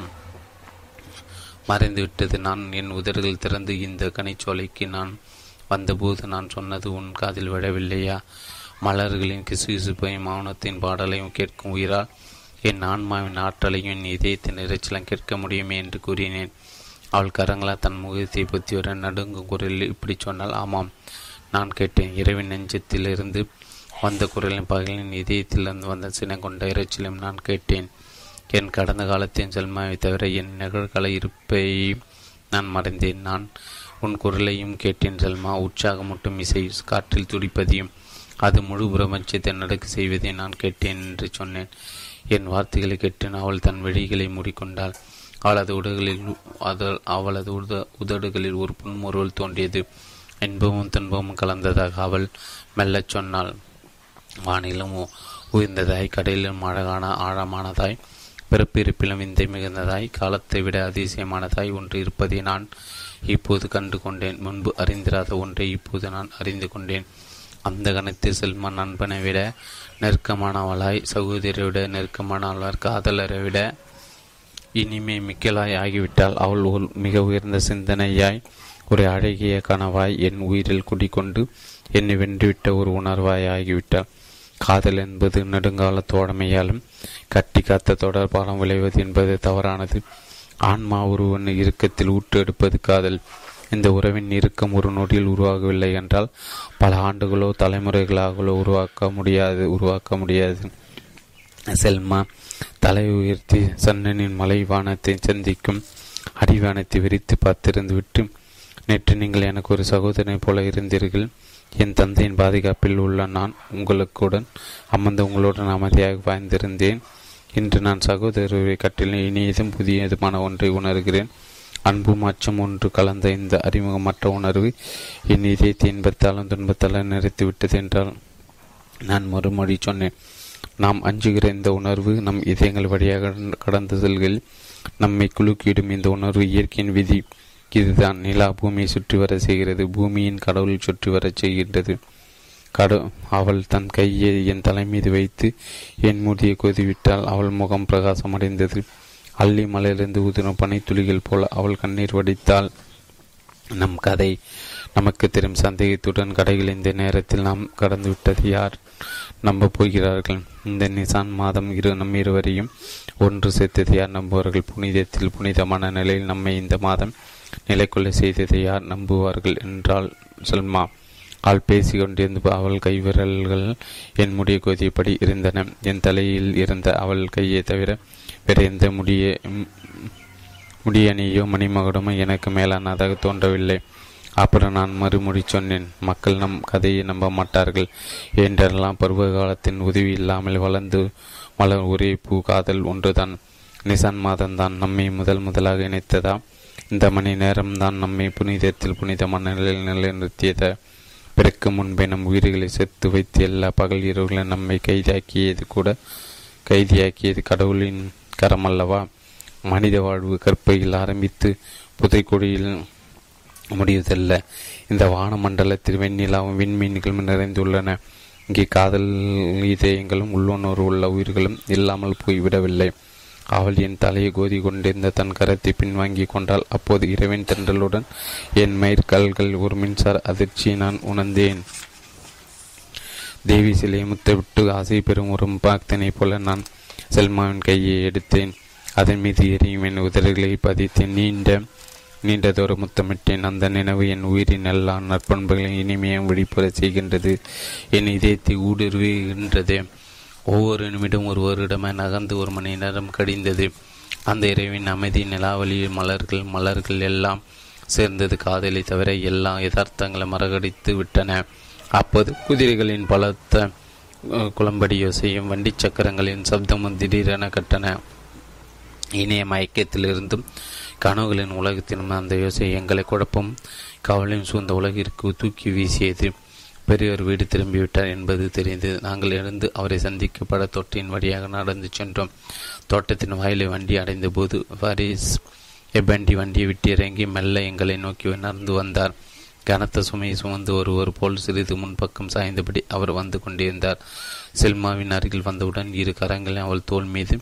மறைந்துவிட்டது. நான் என் உதடுகள் திறந்து இந்த கனிச்சோலைக்கு நான் வந்தபோது நான் சொன்னது உன் காதில் விழவில்லையா? மலர்களின் கிசுகிசுப்பையும் மௌனத்தின் பாடலையும் கேட்கும் உயிரால் என் ஆன்மாவின் ஆற்றலையும் என் இதயத்தின் இறைச்சலும் கேட்க முடியுமே என்று கூறினேன். அவள் கரங்களால் தன் முகத்தை பற்றியவரை நடுங்கும் குரலில் இப்படி சொன்னால் ஆமாம் நான் கேட்டேன். இரவின் நெஞ்சத்திலிருந்து வந்த குரலின் பகலின் இதயத்திலிருந்து வந்த சினம் கொண்ட இறைச்சலையும் நான் கேட்டேன். என் கடந்த காலத்தின் செல்மாவை தவிர என் நிகழ்கால இருப்பை நான் மறைந்தேன். நான் உன் குரலையும் கேட்டேன் செல்மா. உற்சாகமூட்டும் இசை காற்றில் துடிப்பதையும் அது முழு பிரபஞ்சத்தை நடக்க செய்வதை நான் கேட்டேன் என்று சொன்னேன். என் வார்த்தைகளை கேட்டேன் அவள் தன் வழிகளை மூடிக்கொண்டாள். அவளது உடல்களில் அவளது உத உதடுகளில் ஒரு புன்முறுவல் தோன்றியது. இன்பமும் துன்பமும் கலந்ததாக அவள் மெல்லச் சொன்னாள். வானிலும் உயர்ந்ததாய் கடலிலும் அழகான ஆழமானதாய் பிறப்பிருப்பிலும் விந்தை மிகுந்ததாய் காலத்தை விட அதிசயமானதாய் ஒன்று இருப்பதை நான் இப்போது கண்டு கொண்டேன் முன்பு அறிந்திராத ஒன்றை இப்போது நான் அறிந்து கொண்டேன். அந்த கணத்தில் செல்மா நண்பனை விட நெருக்கமானவளாய் சகோதரியை விட நெருக்கமானவளாய் காதலரை விட இனிமே மிக்கலாய் ஆகிவிட்டால் அவள் ஒரு மிக உயர்ந்த சிந்தனையாய் ஒரு அழகிய கனவாய் என் உயிரில் குடிக்கொண்டு என்னை வென்றுவிட்ட ஒரு உணர்வாய் ஆகிவிட்டாள். காதல் என்பது நெடுங்கால தோழமையாலும் கட்டி காத்த தொடர்பாலும் விளைவது என்பது தவறானது. ஆன்மா ஒருவன் இறுக்கத்தில் ஊற்றெடுப்பது காதல் இந்த உறவின் இறுக்கம் ஒரு நொடியில் உருவாகவில்லை என்றால் பல ஆண்டுகளோ தலைமுறைகளாகவோ உருவாக்க முடியாது உருவாக்க முடியாது. செல்மா தலை உயர்த்தி சன்னனின் மலைவானத்தை சந்திக்கும் அடிவானத்தை விரித்து பார்த்திருந்து விட்டு நேற்று நீங்கள் எனக்கு ஒரு சகோதரனை போல இருந்தீர்கள். என் தந்தையின் பாதுகாப்பில் உள்ள நான் உங்களுக்குடன் அமர்ந்து உங்களுடன் அமைதியாக வாழ்ந்திருந்தேன். இன்று நான் சகோதரரை கட்டில் இனியதும் புதியதுமான ஒன்றை உணர்கிறேன். அன்பும் அச்சம் ஒன்று கலந்த இந்த அறிமுகமற்ற உணர்வு என் இதயத்தை இன்பத்தாலும் துன்பத்தாலும் நிறைத்துவிட்டது என்றால் நான் மறுமொழி சொன்னேன். நாம் அஞ்சுகிற இந்த உணர்வு நம் இதயங்கள் வழியாக கடந்து செல்கள் நம்மை குலுக்கிடும் இந்த உணர்வு இயற்கையின் விதி. இதுதான் நிலா பூமியை சுற்றி வர செய்கிறது. பூமியின் கடவுள் சுற்றி வர செய்கின்றது. கடும் அவள் தன் கையை என் தலை மீது வைத்து என் மூடியை கொதிவிட்டால் அவள் முகம் பிரகாசமடைந்தது. அள்ளி மலையிலிருந்து உதிரும் பனித்துளிகள் போல அவள் கண்ணீர் வடித்தாள். நம் கதை நமக்கு தெரியும் சந்தேகத்துடன் கடைகள் இந்த நேரத்தில் நாம் கடந்துவிட்டது யார்? நம்ப போகிறார்கள். இந்த நிசான் மாதம் இரு நம் இருவரையும் ஒன்று சேர்த்தது யார்? நம்புவார்கள். புனிதத்தில் புனிதமான நிலையில் நம்மை இந்த மாதம் நிலைக்குள்ள செய்ததை யார்? நம்புவார்கள் என்றால் சல்மா. ஆள் பேசி கொண்டிருந்த அவள் கைவிரல்கள் என் முடிய கொதியபடி இருந்தன. என் தலையில் இருந்த அவள் கையை தவிர வேற எந்த முடிய முடியணியோ மணிமகுடமோ எனக்கு மேலானதாக தோன்றவில்லை. அப்புறம் நான் மறுமொழி சொன்னேன் மக்கள் நம் கதையை நம்ப மாட்டார்கள். என்றெல்லாம் பருவ காலத்தின் உதவி இல்லாமல் வளர்ந்து மலர் ஒரே பூ காதல் ஒன்றுதான். நிசான் மாதம்தான் நம்மை முதல் முதலாக இணைத்ததா? இந்த மணி நேரம்தான் நம்மை புனிதத்தில் புனிதமான நிலையில் நிலைநிறுத்தியத? பிறக்கு முன்பே நம் உயிர்களை செத்து வைத்து எல்லா பகல் இரவுகளும் நம்மை கைதாக்கியது கூட கைதியாக்கியது கடவுளின் கரம் அல்லவா மனித வாழ்வு கற்பையில் ஆரம்பித்து புதைக்குடியில் முடிவதல்ல. இந்த வானமண்டலத்தில் வெண்ணிலாவும் விண்மீன்களும் நிறைந்துள்ளன. இங்கே காதல் இதயங்களும் உள்ளுணர்வு உள்ள உயிர்களும் இல்லாமல் போய்விடவில்லை. அவள் என் தலையை கோதி கொண்டிருந்த தன் கரத்தை பின்வாங்கி கொண்டாள். அப்போது இரவின் தென்றலுடன் என் மயிர்கல்கள் ஒரு மின்சார அதிர்ச்சியை நான் உணர்ந்தேன். தேவி சிலையை முத்தவிட்டு ஆசை பெறும் ஒரு பாக்தனை போல நான் செல்மாவின் கையை எடுத்தேன். அதன் மீது எரியும் என் உதடுகளை பதித்தேன். நீண்ட நீண்டதொரு முத்தமிட்டேன். அந்த நினைவு என் உயிரின் எல்லா நற்பண்புகளையும் இனிமையும் வெளிப்புற செய்கின்றது. என் இதயத்தை ஊடுருவுகின்றது. ஒவ்வொரு நிமிடம் ஒருவரிடமே நகர்ந்து ஒரு மணி நேரம் கடிந்தது. அந்த இரவின் அமைதி நிலாவளி மலர்கள் மலர்கள் எல்லாம் சேர்ந்தது காதலை தவிர எல்லா யதார்த்தங்களை மறக்கடித்து விட்டன. அப்போது குதிரைகளின் பலத்த குளம்படி யோசையும் வண்டி சக்கரங்களின் சப்தமும் திடீரென கட்டன. இணைய மயக்கத்திலிருந்தும் கனவுகளின் உலகத்தினும் அந்த யோசை எங்களை குழப்பம் கவலையும் சூழ்ந்த உலகிற்கு தூக்கி வீசியது. பெரியவர் வீடு திரும்பிவிட்டார் என்பது தெரிந்தது. நாங்கள் எழுந்து அவரை சந்திக்கப்பட தொட்டியின் வழியாக நடந்து சென்றோம். தோட்டத்தின் வாயிலை வண்டி அடைந்த போது வரிஸ் எபண்டி வண்டியை விட்டு இறங்கி மெல்ல எங்களை நோக்கி நடந்து வந்தார். கனத்த சுமையை சுமந்து ஒருவர் போல் சிறிது முன்பக்கம் சாய்ந்தபடி அவர் வந்து கொண்டிருந்தார். செல்மாவின் அருகில் வந்தவுடன் இரு கரங்களை அவள் தோல் மீது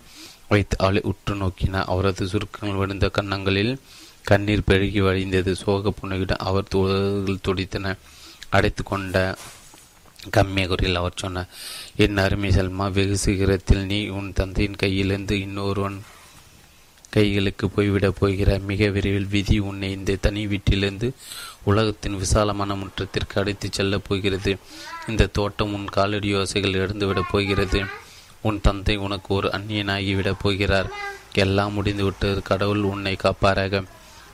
வைத்து அவளை உற்று நோக்கினார் அவரது சுருக்கங்கள் விழுந்த கன்னங்களில் கண்ணீர் பெருகி வழிந்தது. சோக புனையுடன் அவர் தோள்கள் துடித்தன. அடைத்து கொண்ட கம்மிய குறையில் அவர் சொன்னார் என் அருமை செல்மா வெகு சீக்கிரத்தில் நீ உன் தந்தையின் கையிலிருந்து இன்னொருவன் கைகளுக்கு போய்விடப் போகிறார் மிக விரைவில் விதி உன்னை இந்த தனி வீட்டிலிருந்து உலகத்தின் விசாலமான முற்றத்திற்கு அடைத்துச் செல்லப் போகிறது. இந்த தோட்டம் உன் காலடி யோசைகள் இழந்துவிடப் போகிறது. உன் தந்தை உனக்கு ஒரு அந்நியனாகிவிடப் போகிறார். எல்லாம் முடிந்துவிட்டு கடவுள் உன்னை காப்பாராக.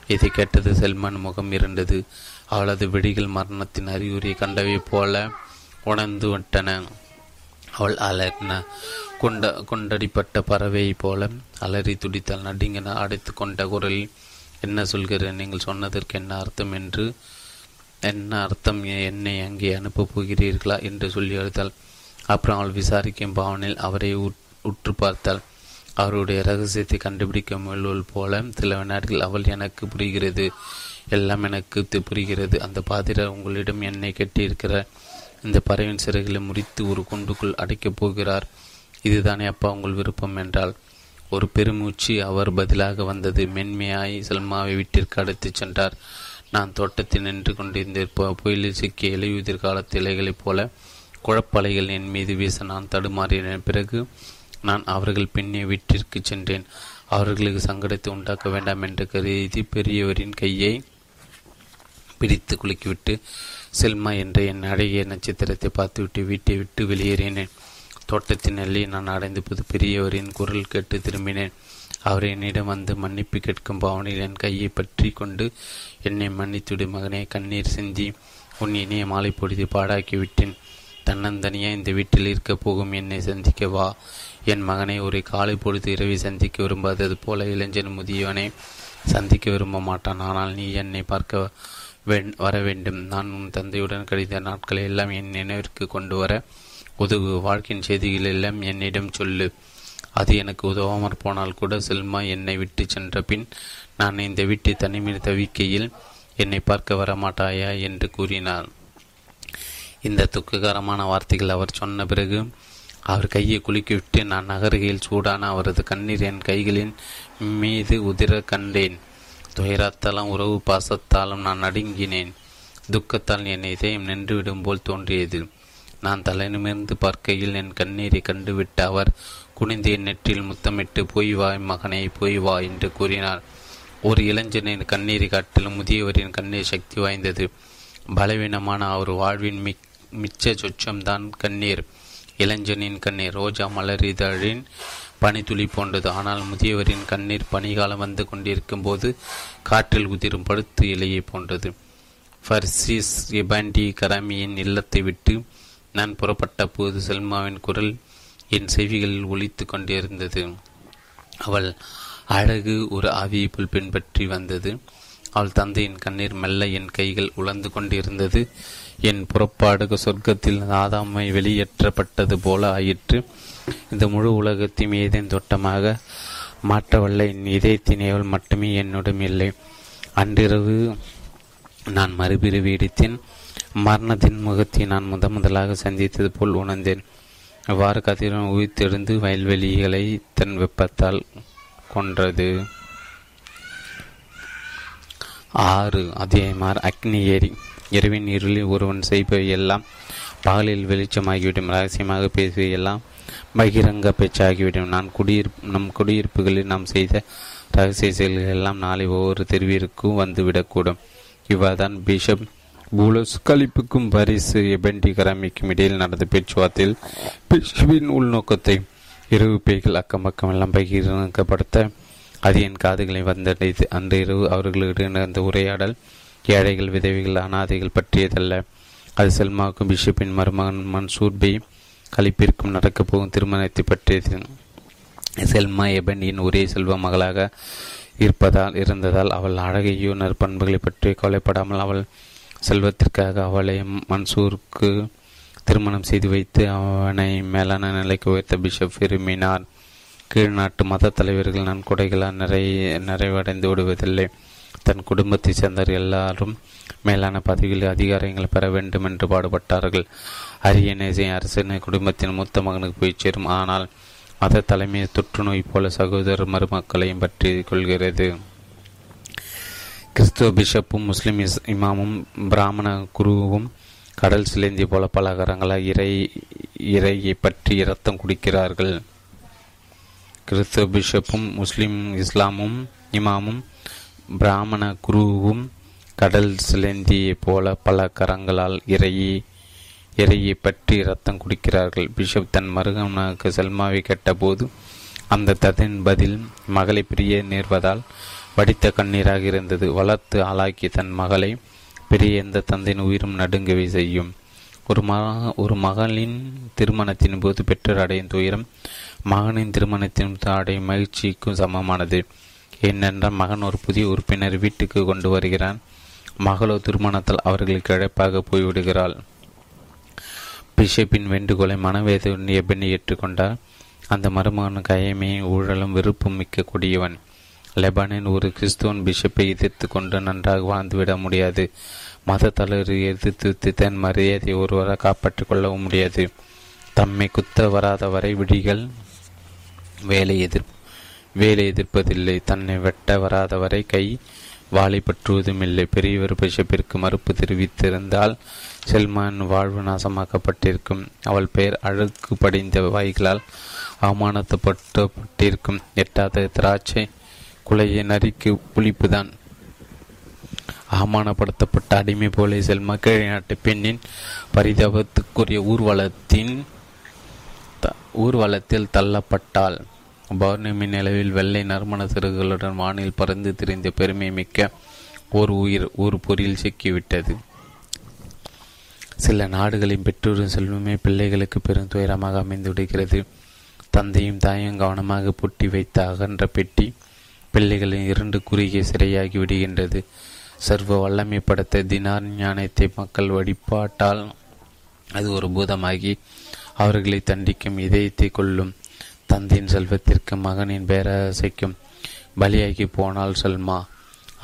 இதை கேட்டது செல்மான் முகம் இருந்தது அவளது வெடிகள் மரணத்தின் அறிகுறியை கண்டவை போல உணர்ந்து விட்டன. அவள் அலர்ன குண்ட குண்டடிப்பட்ட பறவையைப் போல அலறி துடித்தால் நடுங்கின அடைத்து கொண்ட குரலில் என்ன சொல்கிறேன்? நீங்கள் சொன்னதற்கு என்ன அர்த்தம் என்று என்ன அர்த்தம்? என்னை அங்கே அனுப்பப் போகிறீர்களா? என்று சொல்லி அழுத்தாள் அப்புறம் அவள் விசாரிக்கும் பாவனில் அவரை உற்று பார்த்தாள். அவருடைய ரகசியத்தை கண்டுபிடிக்க முயல்வது போல சில வினாடிகள் அவள் எனக்கு புரிகிறது. எல்லாம் எனக்கு புரிகிறது. அந்த பாதிரர் உங்களிடம் என்னை கெட்டியிருக்கிறார் இந்த பறவையின் சிறைகளை முறித்து ஒரு குண்டுக்குள் அடைக்கப் போகிறார். இதுதானே அப்பா உங்கள் விருப்பம் என்றால் ஒரு பெருமூச்சு அவர் பதிலாக வந்தது. மென்மையாய் செல்மாவை வீட்டிற்கு அழைத்துச் சென்றார். நான் தோட்டத்தில் நின்று கொண்டிருந்த புயலில் சிக்கிய இலையுதிர் காலத்து இலைகளைப் போல குழப்பலைகள் என் மீது வீச நான் தடுமாறின பிறகு நான் அவர்கள் பின்னே வீட்டிற்கு சென்றேன். அவர்களுக்கு சங்கடத்தை உண்டாக்க வேண்டாம் என்று கருதி பெரியவரின் கையை பிடித்து குலுக்கிவிட்டு செல்மா என்ற என் அழகிய நட்சத்திரத்தை பார்த்துவிட்டு வீட்டை விட்டு வெளியேறினேன். தோட்டத்தின் எல்லையை நான் அடைந்து புது பெரியவரின் குரல் கேட்டு திரும்பினேன். அவர் என்னிடம் வந்து மன்னிப்பு கேட்கும் பாவனையில் என் கையை பற்றி கொண்டு என்னை மன்னித்துடு மகனே. கண்ணீர் சிந்தி உன் இனிய மாலை பொழுது பாடாக்கி விட்டேன். தன்னந்தனியாக இந்த வீட்டில் இருக்க போகும் என்னை சந்திக்க வா. என் மகனை ஒரு காலை பொழுது இரவி சந்திக்க விரும்பாதது போல இளைஞன் முதியவனை. சந்திக்க விரும்ப மாட்டான். ஆனால் நீ என்னை பார்க்க வர வேண்டும். நான் உன் தந்தையுடன் கழித்த நாட்களை எல்லாம் என் நினைவிற்கு கொண்டு வர உதவு. வாழ்க்கையின் செய்திகள் எல்லாம் என்னிடம் சொல்லு. அது எனக்கு உதவாமற் போனால் கூட செல்மா என்னை விட்டு சென்ற பின் நான் இந்த வீட்டை தனிமையில் தவிக்கையில் என்னை பார்க்க வரமாட்டாயா என்று கூறினார் இந்த துக்ககரமான வார்த்தைகள் அவர் சொன்ன பிறகு அவர் கையை குலுக்கிவிட்டு நான் நகருகையில் சூடான அவரது கண்ணீர் என் கைகளின் மீது உதிர கண்டேன். துயரத்தாலும் உறவு பாசத்தாலும் நான் நடுங்கினேன். துக்கத்தால் என் இதயம் நின்றுவிடும் போல் தோன்றியது. நான் தலைநிமிர்ந்து பார்க்கையில் என் கண்ணீரை கண்டுவிட்ட அவர் குனிந்து என் நெற்றில் முத்தமிட்டு போய் வா மகனை போய் வா என்று கூறினார். ஒரு இளைஞனின் கண்ணீரை காட்டிலும் முதியவரின் கண்ணீர் சக்தி வாய்ந்தது. பலவீனமான அவர் வாழ்வின் மிக் மிச்ச சொச்சம்தான் கண்ணீர். இளைஞனின் கண்ணீர் ரோஜா மலரிதழின் பனித்துளி போன்றது. ஆனால் முதியவரின் கண்ணீர் பனிகாலம் வந்து கொண்டிருக்கும் போது காற்றில் உதிரும் படுத்து இலையை போன்றது. ஃபர்சிஸ் ரிபாண்டி கராமியின் இல்லத்தை விட்டு நான் புறப்பட்ட போது செல்மாவின் குரல் என் செவிகளில் ஒழித்து கொண்டிருந்தது. அவள் அழகு ஒரு ஆவியை போல் பின்பற்றி வந்தது. அவள் தந்தையின் கண்ணீர் மெல்ல என் கைகள் உழந்து கொண்டிருந்தது. என் புறப்பாடு சொர்க்கத்தில் ஆதாமை வெளியேற்றப்பட்டது போல ஆயிற்று. இந்த முழு உலகத்தையும் ஏதேன் தோட்டமாக மாற்றவல்ல. என் இதயத்தினேவல் மட்டுமே என்னுடன் இல்லை. அன்றிரவு நான் மறுபிறவி எடுத்தேன். மரணத்தின் முகத்தை நான் முத முதலாக சந்தித்தது போல் உணர்ந்தேன். அவ்வாறு கதிரவன் உயிர்த்தெழுந்து வயல்வெளிகளை தன் வெப்பத்தால் கொன்றது. ஆறு அதேமார் அக்னி ஏரி. இரவின் இருளில் ஒருவன் செய்பவை எல்லாம் பகலில் வெளிச்சமாகிவிடும். ரகசியமாக பேசுவையெல்லாம் பகிரங்க பேச்சாகிவிடும். நான் குடியிருப் நம் குடியிருப்புகளில் நாம் செய்த ரகசிய செயல்கள் எல்லாம் நாளை ஒவ்வொரு தெருவிற்கும் வந்துவிடக்கூடும். இவ்வாதான் பிஷப் பூலஸ் கழிப்புக்கும் பரிசு எபெண்டி கராமிக்கும் இடையில் நடந்த பேச்சுவார்த்தையில் பிஷப்பின் உள்நோக்கத்தை இரவு பேய்கள் அக்கம் பக்கம் எல்லாம் பகிரங்கப்படுத்த அது என் காதுகளை வந்தடைத்து அன்று இரவு அவர்களிடையே நடந்த உரையாடல் ஏழைகள் விதவிகள் அனாதைகள் பற்றியதல்ல. அது செல்மாவுக்கும் பிஷப்பின் மருமகன் மன்சூர் பே கழிப்பிற்கும் நடக்கப் போகும் திருமணத்தை பற்றியது செல்மா எபனியின் ஒரே செல்வ மகளாக இருப்பதால் இருந்ததால் அவள் அழகையோ நற்பண்புகளை பற்றி கவலைப்படாமல் அவள் செல்வத்திற்காக அவளை மன்சூருக்கு திருமணம் செய்து வைத்து அவனை மேலான நிலைக்கு உயர்த்த பிஷப் விரும்பினார். கீழ்நாட்டு மத தலைவர்கள் நன்கொடைகளால் நிறைய நிறைவடைந்து விடுவதில்லை. தன் குடும்பத்தை சேர்ந்தவர் எல்லாரும் மேலான பதவிகளில் அதிகாரங்களை பெற வேண்டும் என்று பாடுபட்டார்கள். அரியநேசை அரசனை குடும்பத்தின் மூத்த மகனுக்கு போய் சேரும். ஆனால் மத தலைமை தொற்றுநோய் போல சகோதரர் மருமக்களையும் பற்றி கொள்கிறது. கிறிஸ்துவ பிஷப்பும் முஸ்லிம் இமாமும் பிராமண குருவும் கடல் சிலேந்தி போல பல கரங்களாக இறை இறையை பற்றி இரத்தம் குடிக்கிறார்கள். கிறிஸ்துவ பிஷப்பும் முஸ்லிம் இஸ்லாமும் இமாமும் பிராமண குருவும் கடல் சிலேந்தியை போல பல கரங்களால் இறையை இறையை பற்றி ரத்தம் குடிக்கிறார்கள். பிஷப் தன் மருகனுக்கு செல்மாவை கேட்டபோது அந்த ததின் பதில் மகளை பிரிய நேர்வதால் வடித்த கண்ணீராக இருந்தது. வளர்த்து ஆளாக்கி தன் மகளை பெரிய எந்த தந்தையின் உயிரும் நடுங்கவே செய்யும். ஒரு மக ஒரு மகளின் திருமணத்தின் போது பெற்றோர் அடையும் துயரம் மகனின் திருமணத்தின் அடையும் மகிழ்ச்சிக்கும் சமமானது. ஏனென்றால் மகன் ஒரு புதிய உறுப்பினர் வீட்டுக்கு கொண்டு வருகிறான். மகளோ திருமணத்தால் அவர்களுக்கு இழப்பாக போய்விடுகிறாள். பிஷப்பின் வேண்டுகோளை மனவேதனைய பெண்ணை ஏற்றுக்கொண்டார் அந்த மருமகன் கயமே ஊழலும் வெறுப்பும் மிக்க கூடியவன் லெபானின் ஒரு கிறிஸ்துவன் பிஷப்பை எதிர்த்து கொண்டு நன்றாக வாழ்ந்துவிட முடியாது. மத தலைவரை எதிர்த்து தன் மரியாதை ஒருவராக காப்பாற்றிக் கொள்ளவும் முடியாது. தம்மை குத்த வராத வரை விடிகள் வேலை எதிர் வேலை எதிர்ப்பதில்லை. தன்னை வெட்ட வராதவரை கை வாளை பற்றுவதும் இல்லை பெரியவர் பிஷப்பிற்கு மறுப்பு தெரிவித்திருந்தால் செல்மான் வாழ்வு நாசமாக்கப்பட்டிருக்கும். அவள் பெயர் அழுக்கு படிந்த வாய்களால் அவமானத்தப்பட்டப்பட்டிருக்கும். எட்டாத திராட்சை குலையை நரிக்கு புளிப்புதான். அவமானப்படுத்தப்பட்ட அடிமை போல செல்மா கீழே நாட்டு பெண்ணின் பரிதாபத்துக்குரிய ஊர்வலத்தின் ஊர்வலத்தில் தள்ளப்பட்டாள். பௌர்ணமி நிலவில் வெள்ளை நறுமண சிறகுகளுடன் வானில் பறந்து திரிந்த பெருமை மிக்க ஓர் உயிர் ஒரு பொறியில் சிக்கிவிட்டது. சில நாடுகளின் பெற்றோரின் செல்வமே பிள்ளைகளுக்கு பெரும் துயரமாக அமைந்துவிடுகிறது. தந்தையும் தாயும் கவனமாக பூட்டி வைத்த அகன்ற பெட்டி பிள்ளைகளின் இரண்டு குறுகிய சிறையாகி விடுகின்றது. சர்வ வல்லமை படைத்த தினார் ஞானத்தை மக்கள் வழிபாட்டால் அது ஒரு பூதமாகி அவர்களை தண்டிக்கும் இதயத்தை கொள்ளும் தந்தையின் செல்வத்திற்கு மகனின் பேரசைக்கும் பலியாகி போனாள் சல்மா.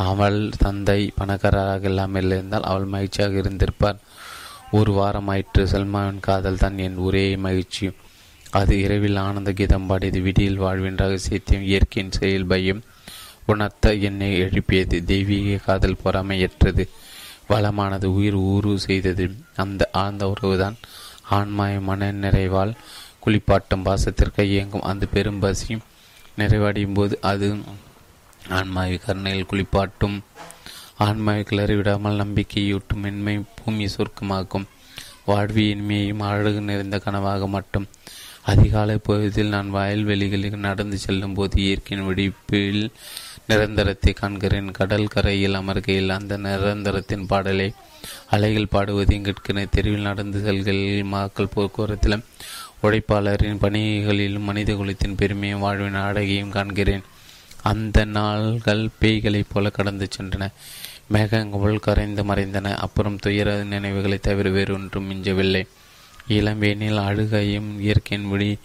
அவள் தந்தை பணக்காரராக இல்லாமல் இருந்தால் அவள் மகிழ்ச்சியாக இருந்திருப்பார். ஒரு வாரம் ஆயிற்று சல்மாவின் காதல் தான் என் ஒரே மகிழ்ச்சி. அது இரவில் ஆனந்த கீதம் பாடியது விடியில் வாழ்வின் ரகசியத்தையும் இயற்கையின் செயல் பயம் உணர்த்த என்னை எழுப்பியது. தெய்வீக காதல் பொறாமையற்றது வளமானது உயிர் ஊறு செய்தது. அந்த ஆழ்ந்த உறவுதான் ஆன்மாய மன நிறைவால் குளிப்பாட்டும் பாசத்திற்கு இயங்கும். அந்த பெரும் பசியும் நிறைவடையும் போது அது ஆன்மாவை கருணையில் குளிப்பாட்டும். ஆன்மாவை கிளறிவிடாமல் நம்பிக்கையூட்டும் மென்மை பூமி சுருக்கமாக்கும். வாழ்வி இனிமையும் அழகு நிறைந்த கனவாக மட்டும் அதிகாலை பொழுதில் நான் வயல்வெளிகளில் நடந்து செல்லும் போது இயற்கையின் வெடிப்பில் நிரந்தரத்தை காண்கிறேன். கடல் கரையில் அமர்கையில் அந்த நிரந்தரத்தின் பாடலை அலைகள் பாடுவதையும் கேட்கிறேன் தெருவில் நடந்து செல்கையில் மக்கள் போக்குவரத்திலும் உழைப்பாளரின் பணிகளிலும் மனித குலத்தின் பெருமையும் வாழ்வின் அழகையும் காண்கிறேன். அந்த நாள்கள் பேய்களைப் போல கடந்து சென்றன. மேகங்கள் கரைந்து மறைந்தன. அப்புறம் துயர நினைவுகளை தவிர வேறொன்றும் மிஞ்சவில்லை. இளம்பேனில் அழுகையும் இயற்கையின் விழி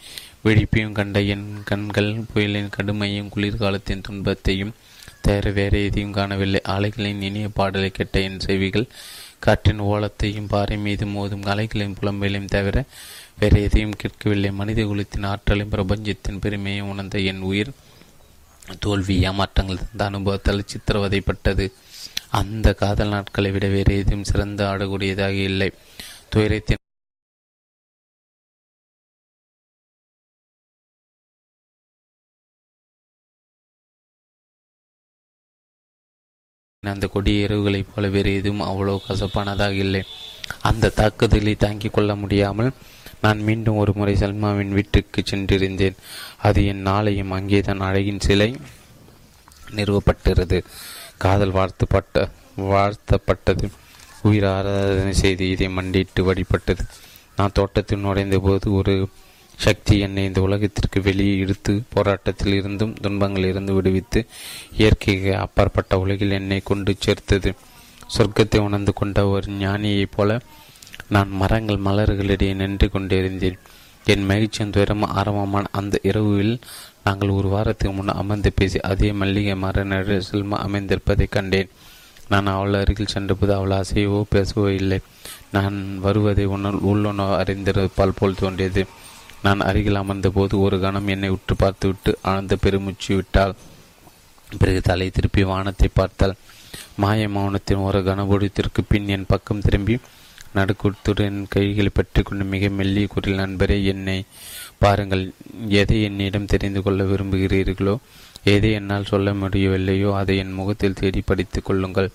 விழிப்பையும் கண்ட என் கண்கள் புயலின் கடுமையும் குளிர்காலத்தின் துன்பத்தையும் தவிர வேறு எதையும் காணவில்லை. அலைகளின் இனிய பாடலை கெட்ட என் செவிகள் காற்றின் ஓலத்தையும் பாறை மீது மோதும் அலைகளின் புலம்பையிலையும் தவிர வேறு எதையும் கேட்கவில்லை. மனித குலத்தின் ஆற்றலையும் பிரபஞ்சத்தின் பெருமையை உணர்ந்த என் உயிர் தோல்வி ஏமாற்றங்கள் தந்த அனுபவத்தால் சித்திரவதைப்பட்டது. அந்த காதல் நாட்களை விட வேறு எதுவும் சிறந்த ஆடக்கூடியதாக இல்லை. துயரத்தின் அந்த கொடிய இரவுகளைப் போல வேறு எதுவும் அவ்வளவு கசப்பானதாக இல்லை. அந்த தாக்குதலை தாங்கிக் கொள்ள முடியாமல் நான் மீண்டும் ஒரு முறை சல்மாவின் வீட்டுக்கு சென்றிருந்தேன். அது என் நாளையும் அங்கேதான் அழகின் சிலை நிறுவப்பட்டிருந்தது. காதல் வாழ்த்துப்பட்ட வாழ்த்தப்பட்டது. உயிர் ஆராதனை செய்து இதை மண்டிட்டு வழிபட்டது. நான் தோட்டத்தில் நுழைந்த போது ஒரு சக்தி என்னை இந்த உலகத்திற்கு வெளியே இழுத்து போராட்டத்தில் இருந்தும் துன்பங்களில் இருந்து விடுவித்து இயற்கைக்கு அப்பாற்பட்ட உலகில் என்னை கொண்டு சேர்த்தது. சொர்க்கத்தை உணர்ந்து கொண்ட ஒரு ஞானியைப் போல நான் மரங்கள் மலர்களிடையே நின்று கொண்டிருந்தேன். என் மகிழ்ச்சியின் துயரம் ஆரம்பமான அந்த இரவில் நாங்கள் ஒரு வாரத்துக்கு முன் அமர்ந்து பேசி அதே மல்லிகை மர செல்மா அமைந்திருப்பதை கண்டேன். நான் அவள் அருகில் சென்றபோது அவள் அசையவோ பேசவோ இல்லை. நான் வருவதை உன்னால் உள்ளுணோ அறிந்திருப்பால் போல் தோன்றியது. நான் அருகில் அமர்ந்த போது ஒரு கணம் என்னை உற்று பார்த்துவிட்டு ஆழ்ந்த பெருமூச்சு விட்டாள். பிறகு தலை திருப்பி வானத்தை பார்த்தாள். மாய மௌனத்தின் ஒரு கனபொடித்திற்கு பின் என் பக்கம் திரும்பி நடுக்குத்துடன் கைகளை பற்றி கொண்டு மிக மெல்லிய குரல் நண்பரே என்னை பாருங்கள். எதை என்னிடம் தெரிந்து கொள்ள விரும்புகிறீர்களோ எதை என்னால் சொல்ல முடியவில்லையோ அதை என் முகத்தில் தேடி படித்துக் கொள்ளுங்கள்.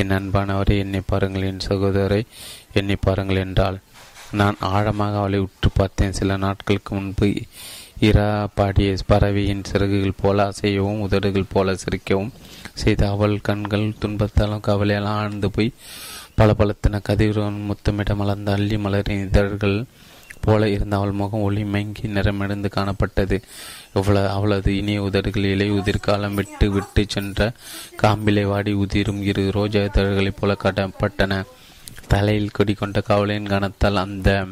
என் அன்பானவரை என்னை பாருங்கள். என் சகோதரை என்னை பாருங்கள் என்றால் நான் ஆழமாக அவளை உற்று பார்த்தேன். சில நாட்களுக்கு முன்பு இரா பாடிய பறவையின் சிறகுகள் போல அசையவும் உதடுகள் போல சிரிக்கவும் செய்த அவள் கண்கள் துன்பத்தாலும் கவலையெல்லாம் ஆழ்ந்து போய் பல பலத்தன கதிரவன் முத்தமிட மலர்ந்த அள்ளி மலரின் இதழ்கள் போல இருந்த அவள் முகம் ஒளி மங்கி நிறமிழந்து காணப்பட்டது. இவ்வளவு அவளது இனிய உதடுகள் இலை உதிர்காலம் விட்டு விட்டு சென்ற காம்பிலை வாடி உதிரும் இரு ரோஜா இதழ்களைப் போல காட்டப்பட்டன. தலையில் கொடி கொண்ட கவலையின் கணத்தால் அந்த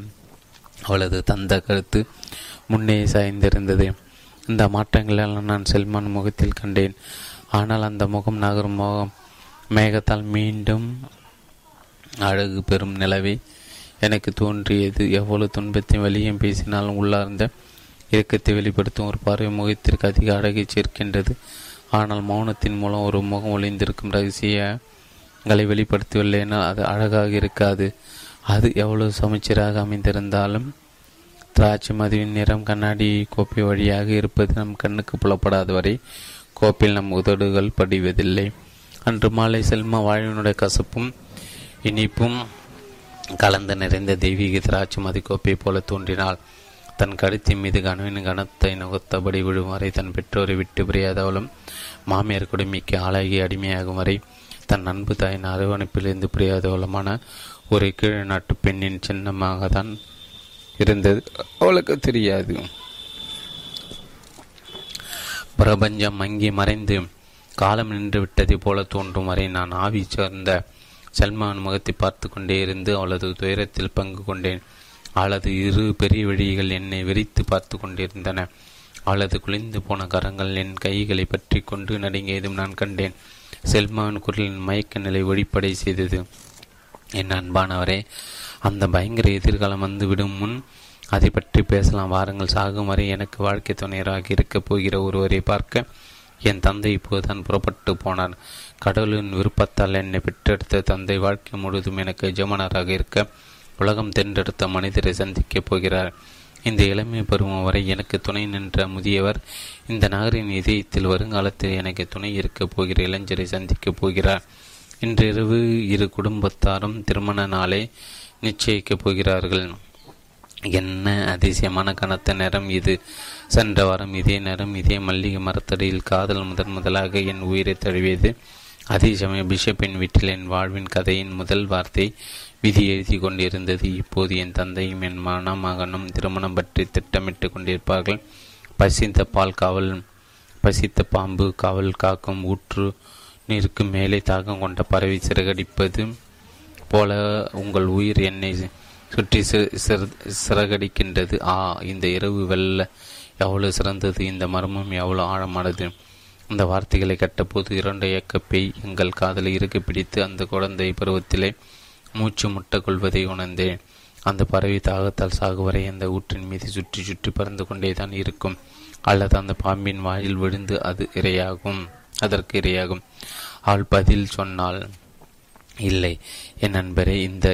அவளது தந்த கருத்து முன்னே சாய்ந்திருந்தது. இந்த மாற்றங்களால் நான் செல்மான் முகத்தில் கண்டேன். ஆனால் அந்த முகம் நகரும் முகம் மேகத்தால் மீண்டும் அழகு பெறும் நிலவை. எனக்கு தோன்றியது எவ்வளவு துன்பத்தையும் வழியும் பேசினாலும் உள்ளார்ந்த இயக்கத்தை வெளிப்படுத்தும் ஒரு பார்வை முகத்திற்கு அதிக அழகை சேர்க்கின்றது. ஆனால் மௌனத்தின் மூலம் ஒரு முகம் ஒளிந்திருக்கும் ரகசியங்களை வெளிப்படுத்தவில்லைனால் அது அழகாக இருக்காது. அது எவ்வளவு சமச்சீராக அமைந்திருந்தாலும் திராட்சை மதுவின் நிறம் கண்ணாடி கோப்பை வழியாக இருப்பது நம் கண்ணுக்கு புலப்படாத வரை கோப்பில் நம் உதடுகள் படிவதில்லை. அன்று மாலை செல்மா வாழ்வினுடைய கசப்பும் இனிப்பும் கலந்து நிறைந்த தெய்வீக திராட்சை மதிக்கோப்பை போல தோன்றினாள் தன் கழுத்தின் மீது கனவின் கனத்தை நுகர்த்தபடி விழும் வரை தன் பெற்றோரை விட்டு பிரியாதவளும் மாமியார் குடுமிக்கு ஆளாகி அடிமையாகும் வரை தன் அன்பு தாயின் அரவணைப்பிலிருந்து பிரியாதவளமான ஒரு கீழ் நாட்டு பெண்ணின் சின்னமாக தான் இருந்தது. அவளுக்கு தெரியாது. பிரபஞ்சம் மங்கி மறைந்து காலம் நின்று விட்டதை போல தோன்றும் வரை நான் ஆவி சேர்ந்த சல்மான் முகத்தை பார்த்து கொண்டே இருந்து அவளது துயரத்தில் பங்கு கொண்டேன். அவளது இரு பெரிய வழிகள் என்னை விரித்து பார்த்து கொண்டிருந்தன. அவளது குளிந்து போன கரங்கள் என் கைகளை பற்றி கொண்டு நடுங்கியதும் நான் கண்டேன். செல்மான் குரலின் மயக்க நிலை வெளிப்படை செய்தது. என் அன்பானவரே அந்த பயங்கர எதிர்காலம் வந்துவிடும் முன் அதை பற்றி பேசலாம். வாருங்கள் சாகும் வரை எனக்கு வாழ்க்கை துணையராக இருக்கப் போகிற ஒருவரை பார்க்க என் தந்தை இப்போதுதான் புறப்பட்டு போனார். கடவுளின் விருப்பத்தால் என்னை பெற்றெடுத்த தந்தை வாழ்க்கை முழுவதும் எனக்கு எஜமானராக இருக்க உலகம் தென்றெடுத்த மனிதரை சந்திக்கப் போகிறார். இந்த இளமை பருவம் வரை எனக்கு துணை நின்ற முதியவர் இந்த நகரின் இதயத்தில் வருங்காலத்தில் எனக்கு துணை இருக்கப் போகிற இளைஞரை சந்திக்கப் போகிறார். இன்றிரவு இரு குடும்பத்தாரும் திருமண நாளை நிச்சயிக்கப் போகிறார்கள். என்ன அதிசயமான கனத்த நேரம் இது. சென்ற வாரம் இதே நேரம் இதே மல்லிகை மரத்தடியில் காதல் முதன் முதலாக என் உயிரை தழுவியது. அதே சமயம் பிஷப்பின் வீட்டில் என் வாழ்வின் கதையின் முதல் வார்த்தை விதி எழுதி கொண்டிருந்தது. இப்போது என் தந்தையும் என் மணமகனும் திருமணம் பற்றி திட்டமிட்டு கொண்டிருப்பார்கள். பசித்த பால் காவல் பசித்த பாம்பு காவல் காக்கும் ஊற்று நீருக்கு மேலே தாக்கம் கொண்ட பறவை சிறகடிப்பது போல உங்கள் உயிர் என்னை சுற்றி சிறகடிக்கின்றது. ஆ இந்த இரவு வெள்ள எவ்வளவு சிறந்தது இந்த மர்மம் எவ்வளவு ஆழமானது. அந்த வார்த்தைகளை கட்டபோது இரண்டு ஏக்கப்பை எங்கள் காதலை இறுக்கி பிடித்து அந்த குழந்தை பருவத்திலே மூச்சு முட்டை கொள்வதை உணர்ந்தேன். அந்த பறவை தாகத்தால் சாகுவரை அந்த ஊற்றின் மீது சுற்றி சுற்றி பறந்து கொண்டேதான் இருக்கும். அல்லது அந்த பாம்பின் வாயில் விழுந்து அது இரையாகும். அதற்கு இரையாகும். அவள் பதில் சொன்னால் இல்லை என் நண்பரே இந்த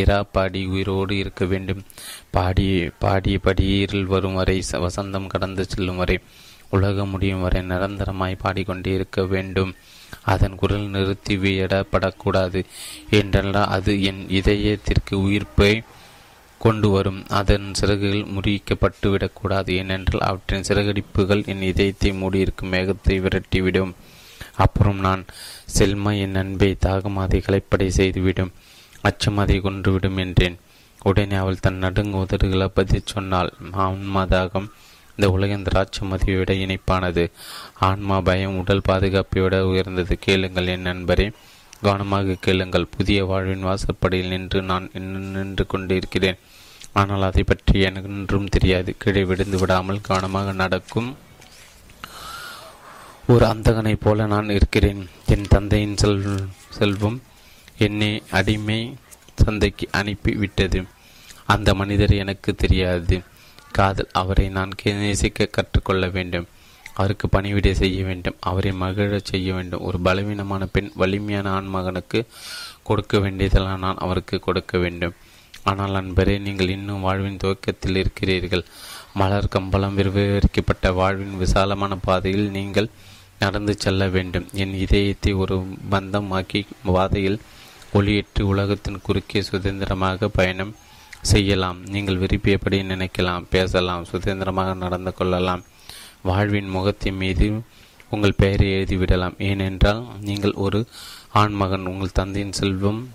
இரா பாடி உயிரோடு இருக்க வேண்டும். பாடி பாடிய இருள் வரும் வரை வசந்தம் கடந்து செல்லும் வரை உலகம் முடியும் வரை நிரந்தரமாய் பாடிக்கொண்டே இருக்க வேண்டும். அதன் குரல் நிறுத்தி விடப்படக்கூடாது என்றால் அது என் இதயத்திற்கு உயிர்ப்பை கொண்டு வரும். அதன் சிறகுகள் முறிக்கப்பட்டு விடக்கூடாது ஏனென்றால் அவற்றின் சிறகடிப்புகள் என் இதயத்தை மூடியிருக்கும் மேகத்தை விரட்டிவிடும். அப்புறம் நான் செல்மா என் அன்பை அதை கலைப்படை செய்துவிடும். அச்சம் அதை கொன்றுவிடும் என்றேன். உடனே அவள் தன் நடுங்கு உதடுகளை பதில் சொன்னாள் ஆன்மாதாகம் இந்த உலகின் திராட்சமதியை விட இணைப்பானது ஆன்மா பயம் உடல் பாதுகாப்பை விட உயர்ந்தது. கேளுங்கள் என் நண்பரே. கவனமாக கேளுங்கள். புதிய வாழ்வின் வாசற்படியில் நின்று நான் நின்று கொண்டிருக்கிறேன். ஆனால் அதை பற்றி எனக்கு என்றும் தெரியாது. கீழே விழுந்து விடாமல் கவனமாக நடக்கும் ஒரு அந்தகனை போல நான் இருக்கிறேன். என் தந்தையின் செல் செல்வம் என்னை அடிமை சந்தைக்கு அனுப்பி விட்டது அந்த மனிதர் எனக்கு தெரியாது. காதல். அவரை நான் நேசிக்க கற்றுக்கொள்ள வேண்டும். அவருக்கு பணிவிடை செய்ய வேண்டும். அவரை மகிழச் செய்ய வேண்டும். ஒரு பலவீனமான பெண் வலிமையான ஆண் மகனுக்கு கொடுக்க வேண்டியதெல்லாம் நான் அவருக்கு கொடுக்க வேண்டும். ஆனால் அன்பரே நீங்கள் இன்னும் வாழ்வின் துவக்கத்தில் இருக்கிறீர்கள். மலர் கம்பளம் விவரிக்கப்பட்ட வாழ்வின் விசாலமான பாதையில் நீங்கள் நடந்து செல்ல வேண்டும். என் இதயத்தை ஒரு பந்தமாக்கி பாதையில் ஒளியேற்று உலகத்தின் குறுக்கே சுதந்திரமாக பயணம் செய்யலாம். நீங்கள் விரும்பியபடி நினைக்கலாம் பேசலாம் சுதந்திரமாக நடந்து கொள்ளலாம். வாழ்வின் முகத்தின் மீது உங்கள் பெயரை எழுதிவிடலாம் ஏனென்றால் நீங்கள் ஒரு ஆண்மகன் உங்கள் தந்தையின் செல்வம்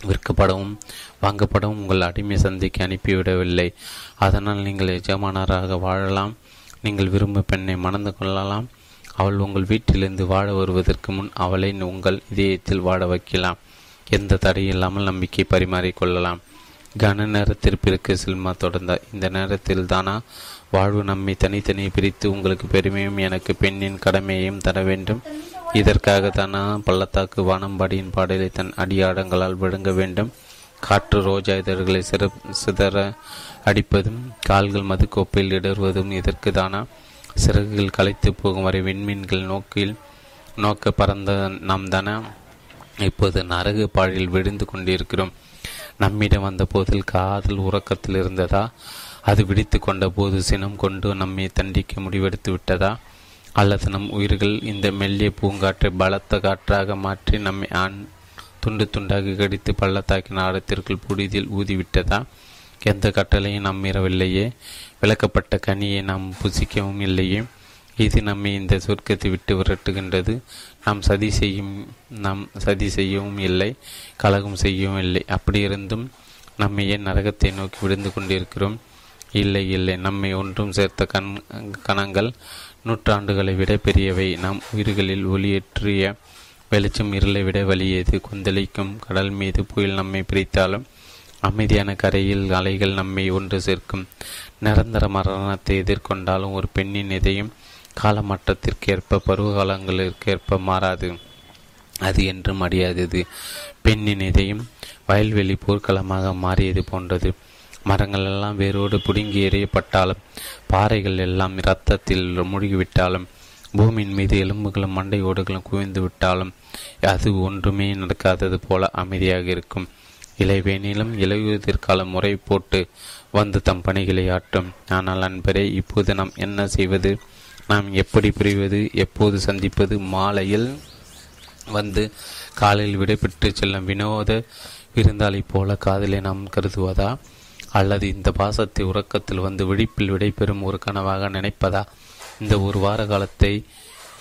விற்கப்படவும் வாங்கப்படவும் உங்கள் அடிமை சந்தைக்கு அனுப்பிவிடவில்லை. அதனால் நீங்கள் எஜமானராக வாழலாம். நீங்கள் விரும்பும் பெண்ணை மணந்து கொள்ளலாம். அவள் உங்கள் வீட்டிலிருந்து வாழ வருவதற்கு முன் அவளை உங்கள் இதயத்தில் வாழ வைக்கலாம். எந்த தடையில்லாமல் நம்பிக்கை பரிமாறிக்கொள்ளலாம் கன நேரத்திற்பிற்கு சில்மா தொடர்ந்தார். இந்த நேரத்தில் தானா வாழ்வு நம்மை தனித்தனியை பிரித்து உங்களுக்கு பெருமையும் எனக்கு பெண்ணின் கடமையையும் தர வேண்டும். இதற்காக தானா பள்ளத்தாக்கு வானம்பாடியின் பாடலை தன் அடியாடங்களால் விழுங்க வேண்டும். காற்று ரோஜா இதழ்களை சிற சிதற அடிப்பதும் கால்கள் மதுக்கோப்பையில் இடறுவதும் இதற்கு தானா சிறகுகள் களைத்து போகும் வரை விண்மீன்கள் நோக்கில் நோக்க பறந்த நாம் தானே இப்போது நரகு பாழில் விழுந்து கொண்டிருக்கிறோம். நம்மிடம் வந்த போதில் காதல் உறக்கத்தில் இருந்ததா? அது விடித்து கொண்ட போது சினம் கொண்டு நம்மை தண்டிக்க முடிவெடுத்து விட்டதா? அல்லது நம் உயிர்கள் இந்த மெல்லிய பூங்காற்றை பலத்த காற்றாக மாற்றி நம்மை ஆண் துண்டு துண்டாக கடித்து பள்ளத்தாக்கின் ஆழத்திற்குள் புடிதில் ஊதிவிட்டதா? எந்த கட்டளையும் நாம் மீறவில்லையே. விளக்கப்பட்ட கனியை நாம் புசிக்கவும் இல்லையே. இது நம்மை இந்த சொர்க்கத்தை விட்டு விரட்டுகின்றது. நாம் சதி செய்யும் நாம் சதி செய்யவும் இல்லை கலகம் செய்யவும் இல்லை. அப்படி இருந்தும் நம்மை ஏன் நரகத்தை நோக்கி விழுந்து கொண்டிருக்கிறோம்? இல்லை இல்லை. நம்மை ஒன்றும் சேர்த்த கண் கணங்கள் நூற்றாண்டுகளை விட பெரியவை. நம் உயிர்களில் ஒளியேற்றிய வெளிச்சம் இருளை விட வலியது. கொந்தளிக்கும் கடல் மீது புயல் நம்மை பிரித்தாலும் அமைதியான கரையில் அலைகள் நம்மை ஒன்று சேர்க்கும். நிரந்தர மரணத்தை எதிர்கொண்டாலும் ஒரு பெண்ணின் இதயம் காலமாற்றத்திற்கேற்ப பருவகாலங்களிற்கேற்ப மாறாது. அது என்றும் அடியாதது பெண்ணின் இதயம் வயல்வெளி போர்க்களமாக மாறியது போன்றது. மரங்கள் எல்லாம் வேரோடு புடுங்கி எறியப்பட்டாலும் பாறைகள் எல்லாம் இரத்தத்தில் மூழ்கிவிட்டாலும் பூமியின் மீது எலும்புகளும் மண்டை ஓடுகளும் குவிந்து விட்டாலும் அது ஒன்றுமே நடக்காதது போல அமைதியாக இருக்கும். இலைவேனிலும் இலையுதிர்கால முறை போட்டு வந்து தம் பணிகளை ஆற்றும். ஆனால் அன்பரே இப்போது நாம் என்ன செய்வது? நாம் எப்படி பிரிவது எப்போது சந்திப்பது? மாலையில் வந்து காலையில் விடைபெற்று செல்லும் வினோத விருந்தாளி போல காதலை நாம் கருதுவதா? அல்லது இந்த பாசத்தை உறக்கத்தில் வந்து விழிப்பில் விடைபெறும் ஒரு கனவாக நினைப்பதா? இந்த ஒரு வார காலத்தை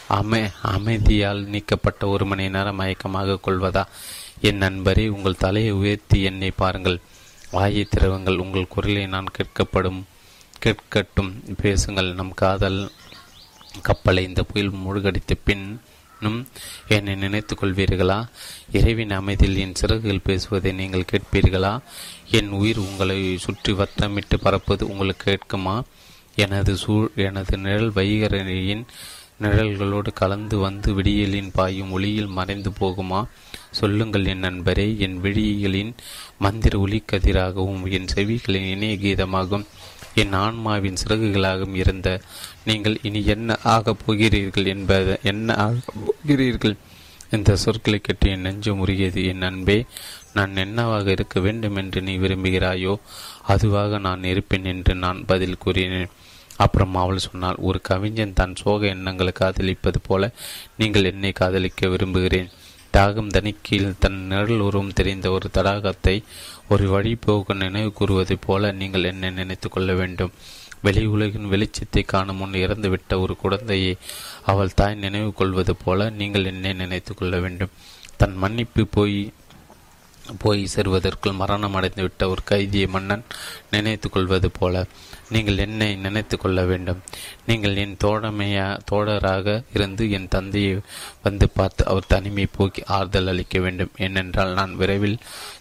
அமை அமைதியால் நீக்கப்பட்ட ஒரு மணி நேரம் மயக்கமாக கொள்வதா? என் நண்பரே உங்கள் தலையை உயர்த்தி என்னை பாருங்கள். வாயை திறவுங்கள். உங்கள் குரலை நான் கேட்கப்படும் கேட்கட்டும். பேசுங்கள். நம் காதல் கப்பலை இந்த புயல் மூழ்கடித்த பின்னும் என்னை நினைத்துக் கொள்வீர்களா? இறைவின் அமைதியில் என் சிறகுகள் பேசுவதை நீங்கள் கேட்பீர்களா? என் உயிர் உங்களை சுற்றி வத்தமிட்டு பறப்பது உங்களுக்கு கேட்குமா? எனது சூழ் எனது நிழல் வைகரையின் நிழல்களோடு கலந்து வந்து விடியலின் பாயும் ஒளியில் மறைந்து போகுமா? சொல்லுங்கள் என் நண்பரே என் விழிகளின் மந்திர ஒளிக்கதிராகவும் என் செவிகளின் இணைய கீதமாகவும் என் ஆன்மாவின் சிறகுகளாகவும் இருந்த நீங்கள் இனி என்ன ஆகப் போகிறீர்கள் என்பதை என்ன ஆகப் போகிறீர்கள் இந்த சொற்களை கேட்டு என் நெஞ்சு முறியது என் அன்பே நான் என்னவாக இருக்க வேண்டும் என்று நீ விரும்புகிறாயோ அதுவாக நான் இருப்பேன் என்று நான் பதில் கூறினேன். அப்புறம் அவள் சொன்னால் ஒரு கவிஞன் தன் சோக எண்ணங்களை காதலிப்பது போல நீங்கள் என்னை காதலிக்க விரும்புகிறேன். தாகம் தணிக்கையில் தன் நிழல் உருவம் தெரிந்த ஒரு தடாகத்தை ஒரு வழி போக நினைவு கூறுவதைப் போல நீங்கள் என்னை நினைத்து கொள்ள வேண்டும். வெளி உலகின் வெளிச்சத்தை காணும் முன் இறந்துவிட்ட ஒரு குழந்தையை அவள் தாய் நினைவு கொள்வது போல நீங்கள் என்னை நினைத்து கொள்ள வேண்டும். தன் மன்னிப்பு போய் போய் சேர்வதற்குள் மரணம் அடைந்துவிட்ட ஒரு கைதியை மன்னன் நினைத்து கொள்வது போல நீங்கள் என்னை நினைத்து கொள்ள வேண்டும். நீங்கள் என் தோழமையா தோழராக இருந்து என் தந்தையை வந்து பார்த்து அவர் தனிமை போக்கி ஆறுதல் அளிக்க வேண்டும். ஏனென்றால் நான் விரைவில்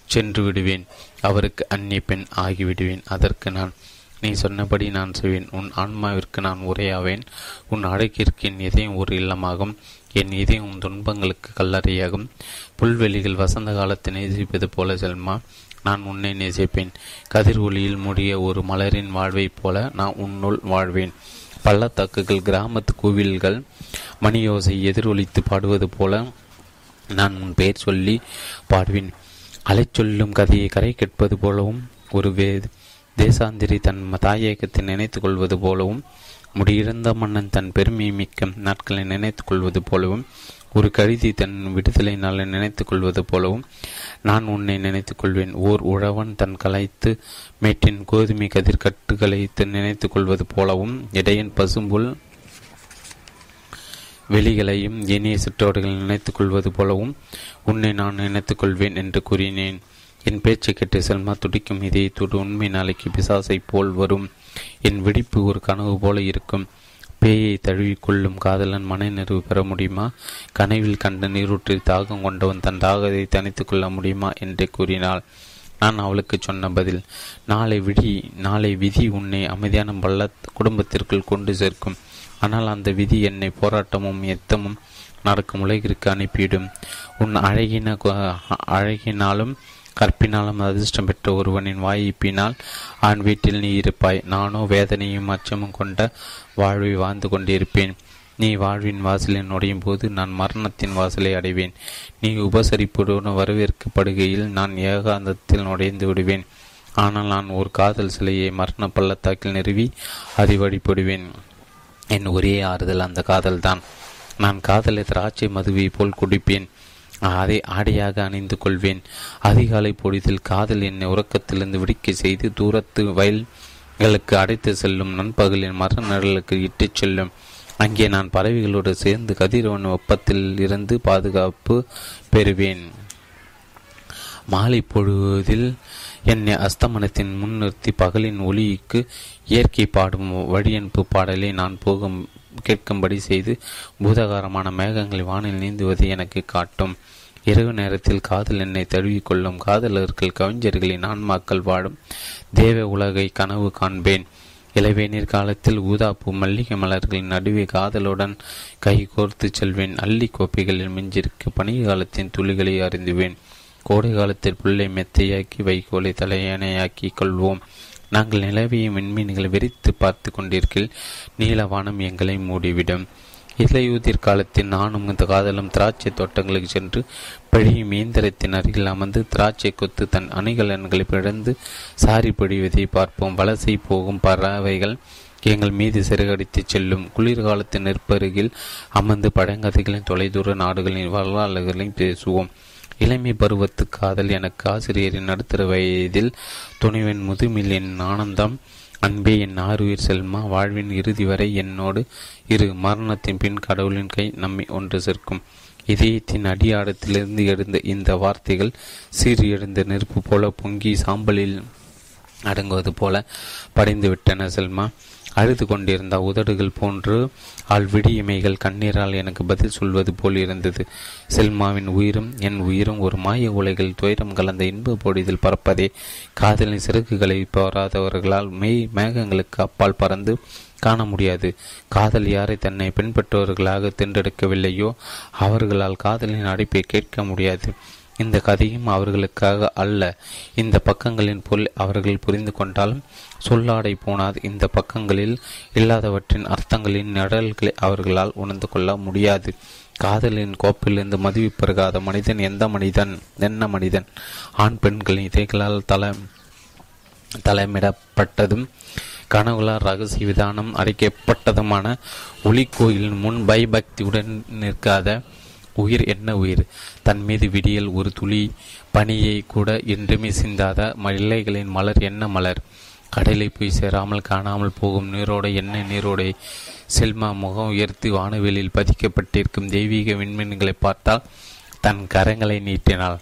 சென்று விடுவேன். அவருக்கு அந்நிய பெண் ஆகிவிடுவேன். அதற்கு நான் நீ சொன்னபடி நான் செய்வேன். உன் ஆன்மாவிற்கு நான் உரையாவேன். உன் அடக்கிற்கு என் இதயம் ஒரு இல்லமாகும். என் இதயம் உன் துன்பங்களுக்கு கல்லறையாகும். புல்வெளிகள் வசந்த காலத்தை நேசிப்பது போல செல்மா நான் உன்னை நேசிப்பேன். கதிர் ஒளியில் மூடிய ஒரு மலரின் வாழ்வைப் போல நான் உன்னுள் வாழ்வேன். பள்ளத்தாக்குகள் கிராமத்து கோவில்கள் மணியோசை எதிரொலித்து பாடுவது போல நான் உன் பெயர் சொல்லி பாடுவேன். அலை சொல்லும் கதையை கரை கேட்பது போலவும் ஒரு வே தேசாந்திரி தன் தாயகத்தை நினைத்து கொள்வது போலவும் முடியிருந்த மன்னன் தன் பெருமை மிக்க நாட்களை நினைத்துக் கொள்வது போலவும் ஒரு கழுதி தன் விடுதலை நாளை நினைத்துக் கொள்வது போலவும் நான் உன்னை நினைத்துக் கொள்வேன் ஓர் உழவன் தன் கலைத்து மேட்டின் கோதுமை கதிர்கட்டுகளை நினைத்துக் கொள்வது போலவும் இடையன் பசும்புல் வெளிகளையும் இனிய சுற்றோடுகளை நினைத்துக் கொள்வது போலவும் உன்னை நான் நினைத்துக் கொள்வேன் என்று கூறினேன். என் பேச்சு கேட்டு செல்மா துடிக்கும் இதயத்தோடு உண்மை நாளைக்கு பிசாசை போல் வரும். என் வெடிப்பு ஒரு கனவு போல இருக்கும். பேயை தழுவிக்கொள்ளும் காதலன் மன நிறைவு பெற முடியுமா? கனவில் கண்ட நீரூற்றில் தாகம் கொண்டவன் தன் தாகத்தை தனித்து கொள்ள முடியுமா? என்று கூறினாள். நான் அவளுக்கு சொன்ன பதில் நாளை விடி நாளை விதி உன்னை அமைதியான பள்ள குடும்பத்திற்குள் கொண்டு சேர்க்கும். ஆனால் அந்த விதி என்னை போராட்டமும் எத்தமும் நடக்கும் உலகிற்கு அனுப்பிவிடும். உன் அழகின அழகினாலும் கற்பினாலும் அதிர்ஷ்டம் பெற்ற ஒருவனின் வாய்ப்பினால் ஆண் வீட்டில் நீ இருப்பாய். நானோ வேதனையும் அச்சமும் கொண்ட வாழ்வை வாழ்ந்து கொண்டிருப்பேன். நீ வாழ்வின் வாசலில் நுழையும் போது நான் மரணத்தின் வாசலை அடைவேன். நீ உபசரிப்புடன் வரவேற்கப்படுகையில் நான் ஏகாந்தத்தில் நுழைந்து விடுவேன். ஆனால் நான் ஒரு காதல் சிலையை மரண பள்ளத்தாக்கில் நிறுவி அதை வழிபடுவேன் என் ஒரே ஆறுதல் அந்த காதல்தான். நான் காதலை திராட்சை மதுவை போல் குடிப்பேன். அதை ஆடையாக அணிந்து கொள்வேன். அதிகாலை பொழுதில் காதல் என்னை உறக்கத்திலிருந்து விடுக்க செய்து தூரத்து வயல்களுக்கு அடைத்து செல்லும் நண்பகலின் மர நிழலுக்கு இட்டுச் செல்லும். அங்கே நான் பறவைகளோடு சேர்ந்து கதிரவன் ஒப்பத்தில் இருந்து பாதுகாப்பு பெறுவேன். மாலை பொழுதில் என்னை அஸ்தமனத்தின் முன்னிறுத்தி பகலின் ஒளிக்கு இயற்கை பாடும் வழியனுப்பு பாடலை நான் போகும் கேட்கும்படி செய்து பூதகாரமான மேகங்களை வானில் நீந்துவதை எனக்கு காட்டும். இரவு நேரத்தில் காதல் என்னை தழுவிக்கொள்ளும். காதலர்கள் கவிஞர்களின் ஆன்மாக்கள் வாடும் தேவ உலகை கனவு காண்பேன். இளவேநீர் காலத்தில் ஊதாப்பு மல்லிகை மலர்களின் நடுவே காதலுடன் கை கோர்த்து செல்வேன். அள்ளி கோப்பைகளில் மிஞ்சிருக்க பனிய காலத்தின் துளிகளை அறிந்துவேன். கோடை காலத்தில் புல்லை மெத்தையாக்கி வைகோலை தலையணையாக்கி கொள்வோம். நாங்கள் நிலவிய மின்மீன்களை விரித்து பார்த்து கொண்டிருக்கில் நீலவானம் எங்களை மூடிவிடும். இலையுதிர் காலத்தில் நானும் இந்த காதலும் திராட்சை தோட்டங்களுக்கு சென்று பழியும் இயந்திரத்தின் அருகில் அமர்ந்து திராட்சை கொத்து தன் அணிகலன்களை பிழந்து சாரி பொழிவதை பார்ப்போம். வலசை போகும் பறவைகள் எங்கள் மீது சிறுகடித்து செல்லும். குளிர்காலத்தின் நெற்பருகில் அமர்ந்து பழங்கதைகளின் தொலைதூர நாடுகளின் வரலாறுகளையும் பேசுவோம். இளமை பருவத்து காதல் எனக்கு ஆசிரியரின் நடுத்தர வயதில் துணைவன் முதுமில் என் ஆனந்தம் அன்பே என் ஆறுயிர் செல்மா வாழ்வின் இறுதி வரை என்னோடு இரு. மரணத்தின் பின் கடவுளின் கை நம்மை ஒன்று சேர்க்கும். இதயத்தின் அடியாடத்திலிருந்து எழுந்த இந்த வார்த்தைகள் சீறி எழுந்த நெருப்பு போல பொங்கி சாம்பலில் அடங்குவது போல படைந்து விட்டன செல்மா. அழுது கொண்டிருந்த உதடுகள் போன்று ஆள் விடியமைகள் கண்ணீரால் எனக்கு பதில் சொல்வது போல் இருந்தது. செல்மாவின் உயிரும் என் உயிரும் ஒரு மாய உலைகள் துயரம் கலந்த இன்ப பொடிதில் பறப்பதே. காதலின் சிறகுகளை போராதவர்களால் மெய் மேகங்களுக்கு அப்பால் பறந்து காண முடியாது. காதல் யாரை தன்னை பின்பற்றுவர்களாக தேர்ந்தெடுக்கவில்லையோ அவர்களால் காதலின் அடைப்பை கேட்க முடியாது. இந்த கதையும் அவர்களுக்காக அல்ல. இந்த பக்கங்களின் பொருள் அவர்கள் புரிந்து கொண்டாலும் சொல்லாடை போனாது. இந்த பக்கங்களில் இல்லாதவற்றின் அர்த்தங்களின் நிழல்களை அவர்களால் உணர்ந்து கொள்ள முடியாது. காதலின் கோப்பிலிருந்து மதிவு பெருகாத மனிதன் எந்த மனிதன்? என்ன மனிதன்? ஆண் பெண்களின் இதைகளால் தலை தலைமிடப்பட்டதும் கனவுளார் ரகசிய விதானம் அடைக்கப்பட்டதுமான ஒளிக்கோயிலின் முன் பயபக்தியுடன் நிற்காத உயிர் என்ன உயிர்? தன் மீது விடியல் ஒரு துளி பனியை கூட என்றுமே சிந்தாத மல்லைகளின் மலர் என்ன மலர்? கடலை போய் சேராமல் காணாமல் போகும் நீரோடை என்ன நீரோடை? செல்மா முகம் உயர்த்தி வானவெளியில் பதிக்கப்பட்டிருக்கும் தெய்வீக விண்மீன்களை பார்த்தால் தன் கரங்களை நீட்டினாள்.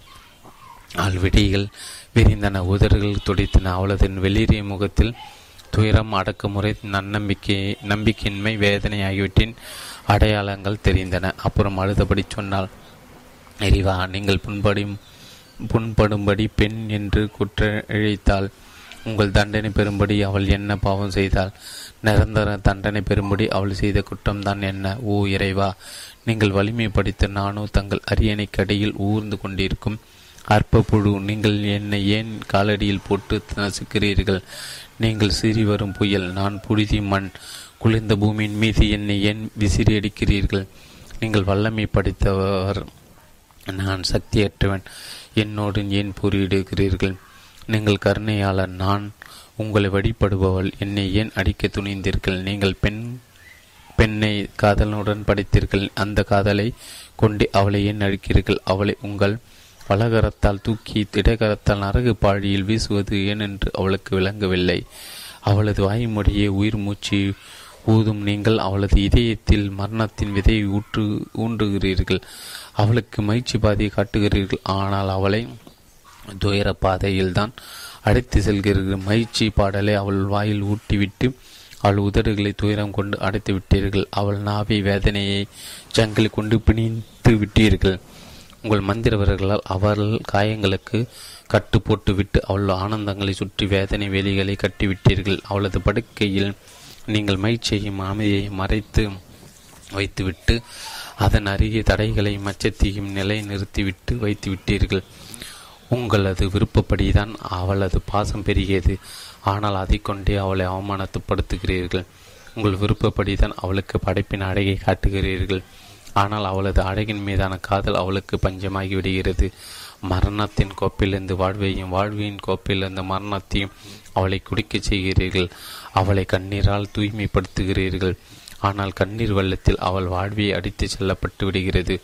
ஆள்விடிகள் விரிந்தன உதறுகள் துடைத்தன அவளது வெளிரிய முகத்தில் துயரம் அடக்குமுறை நன்னம்பிக்கை நம்பிக்கையின்மை வேதனை ஆகியவற்றின் அடையாளங்கள் தெரிந்தன. அப்புறம் அழுதபடி சொன்னால் எரிவா நீங்கள் புண்படும் புண்படும்படி பெண் என்று குற்ற இழைத்தாள். உங்கள் தண்டனை பெறும்படி அவள் என்ன பாவம் செய்தாள்? நிரந்தர தண்டனை பெறும்படி அவள் செய்த குற்றம்தான் என்ன? ஓ இறைவா நீங்கள் வலிமை படித்த நானோ தங்கள் அரியணை கடையில் ஊர்ந்து கொண்டிருக்கும் அற்ப புழு நீங்கள் என்னை ஏன் காலடியில் போட்டு நசுக்கிறீர்கள்? நீங்கள் சிறி வரும் புயல் நான் புழுதி மண் குளிர்ந்த பூமியின் மீது என்னை ஏன் விசிறி அடிக்கிறீர்கள் நீங்கள் வல்லமை படித்தவர். நான் சக்தியற்றவன். என்னோடு ஏன் போரிடுகிறீர்கள் நீங்கள் கருணையாளர். நான் உங்களை வழிபடுபவள். என்னை ஏன் அடிக்க துணிந்தீர்கள்? நீங்கள் பெண் பெண்ணை காதலனுடன் படித்தீர்கள். அந்த காதலை கொண்டு அவளை ஏன் அழிக்கிறீர்கள்? அவளை உங்கள் வலகரத்தால் தூக்கி திடகரத்தால் நரகு பாழியில் வீசுவது ஏனென்று அவளுக்கு விளங்கவில்லை. அவளது வாய்மொழியை உயிர் மூச்சு ஊதும் நீங்கள் அவளது இதயத்தில் மரணத்தின் விதையை ஊற்று ஊன்றுகிறீர்கள். அவளுக்கு மகிழ்ச்சி பாதையை காட்டுகிறீர்கள். ஆனால் அவளை துயர பாதையில்தான் அடைத்து செல்கிறீர்கள். மகிழ்ச்சி பாடலை அவள் வாயில் ஊட்டிவிட்டு அவள் உதடுகளை துயரம் கொண்டு அடைத்து விட்டீர்கள். அவள் நாவை வேதனையை ஜங்கில் கொண்டு பிணித்து விட்டீர்கள். உங்கள் மந்திரவர்களால் அவர்கள் காயங்களுக்கு கட்டு போட்டுவிட்டு அவள் ஆனந்தங்களை சுற்றி வேதனை வேலிகளை கட்டிவிட்டீர்கள். அவளது படுக்கையில் நீங்கள் மகிழ்ச்சியையும் அமைதியையும் மறைத்து வைத்துவிட்டு அதன் அருகே தடைகளை மச்சத்தையும் நிலை நிறுத்திவிட்டு வைத்து விட்டீர்கள் உங்களது விருப்பப்படிதான் அவளது பாசம் பெருகியது. ஆனால் அதை கொண்டே அவளை அவமானத்துப்படுத்துகிறீர்கள். உங்கள் விருப்பப்படிதான் அவளுக்கு படைப்பின் அழகை காட்டுகிறீர்கள். ஆனால் அவளது அழகின் மீதான காதல் அவளுக்கு பஞ்சமாகி விடுகிறது. மரணத்தின் கோப்பிலிருந்து வாழ்வையும் வாழ்வியின் கோப்பிலிருந்து மரணத்தையும் அவளை குடிக்கச் செய்கிறீர்கள். அவளை கண்ணீரால் தூய்மைப்படுத்துகிறீர்கள். ஆனால் கண்ணீர் வெள்ளத்தில் அவள் வாழ்வியை அடித்து செல்லப்பட்டு விடுகிறது.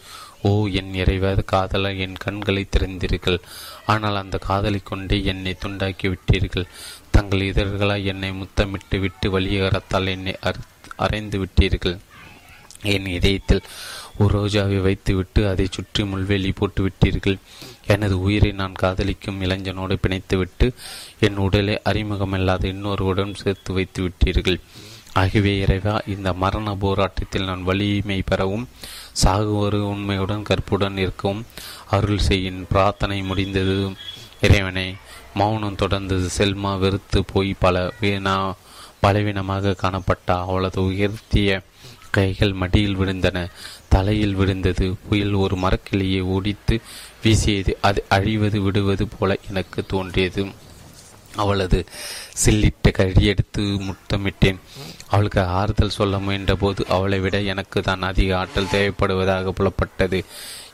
ஓ என் இறைவாத காதலர் என் கண்களை திறந்தீர்கள். ஆனால் அந்த காதலை கொண்டே என்னை துண்டாக்கி விட்டீர்கள். தங்கள் இதழ்களால் என்னை முத்தமிட்டு விட்டு வழியகரத்தால் என்னை அரைந்து விட்டீர்கள். என் இதயத்தில் ஒரு ரோஜாவை வைத்துவிட்டு அதை சுற்றி முள்வெளி போட்டு விட்டீர்கள் எனது உயிரை நான் காதலிக்கும் இளைஞனோடு பிணைத்துவிட்டு என் உடலை அறிமுகமில்லாத இன்னொருவுடன் சேர்த்து வைத்து விட்டீர்கள் ஆகவே இறைவா இந்த மரண போராட்டத்தில் நான் வலிமை பெறவும் சாகுவரு உண்மையுடன் கற்புடன் இருக்கவும் அருள் செய்யின் பிரார்த்தனை முடிந்தது. இறைவனை மௌனம் தொடர்ந்தது. செல்மா வெறுத்து போய் பல வீணா பலவீனமாக காணப்பட்ட அவளது உயர்த்திய கைகள் மடியில் விழுந்தன. தலையில் விழுந்தது. புயல் ஒரு மரக்கிளையை ஒடித்து வீசியது. அது அழிவது விடுவது போல எனக்கு தோன்றியது. அவளது சில்லிட்ட கழியெடுத்து முத்தமிட்டேன். அவளுக்கு ஆறுதல் சொல்ல முயன்ற போது அவளை விட எனக்கு தான் அதிக ஆற்றல் தேவைப்படுவதாக புலப்பட்டது.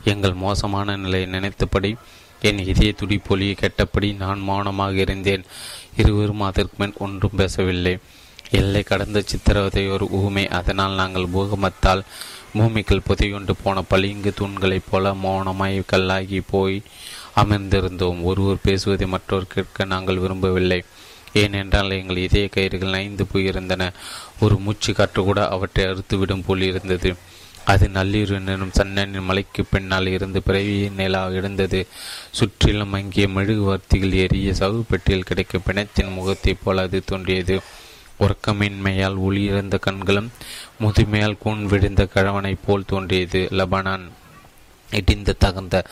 எங்கள் மோசமான நிலையை நினைத்தபடி என் இதய துடிப்பொலியை கெட்டபடி நான் மௌனமாக இருந்தேன். இருவரும் அதற்கு மேல் ஒன்றும் பேசவில்லை. எல்லை கடந்த சித்திரவதை ஒரு ஊமை. அதனால் நாங்கள் பூகமத்தால் பூமிக்குள் புதையுண்டு போன பளிங்கு தூண்களைப் போல மௌனமாய் கல்லாகி போய் அமர்ந்திருந்தோம். ஒருவர் பேசுவதை மற்றொரு கேட்க நாங்கள் விரும்பவில்லை. ஏனென்றால் எங்கள் இதய கயிறுகள் நைந்து போயிருந்தன. ஒரு மூச்சு காற்று கூட அவற்றை அறுத்துவிடும் போல் இருந்தது. அது நள்ளிரு எனும் சன்னனின் மலைக்கு பின்னால் இருந்து பிறவி நிலா எழுந்தது. சுற்றிலும் அங்கே மெழுகுவர்த்திகள் எரிய சவுப்பெட்டியில் கிடைக்கும் பிணத்தின் முகத்தைப் போல அது தோன்றியது. உறக்கமின்மையால் ஒளியிறந்த கண்களும் முதுமையால் கூண் விழுந்த கழவனைப் போல் தோன்றியது லபனான். இடிந்த தகுந்த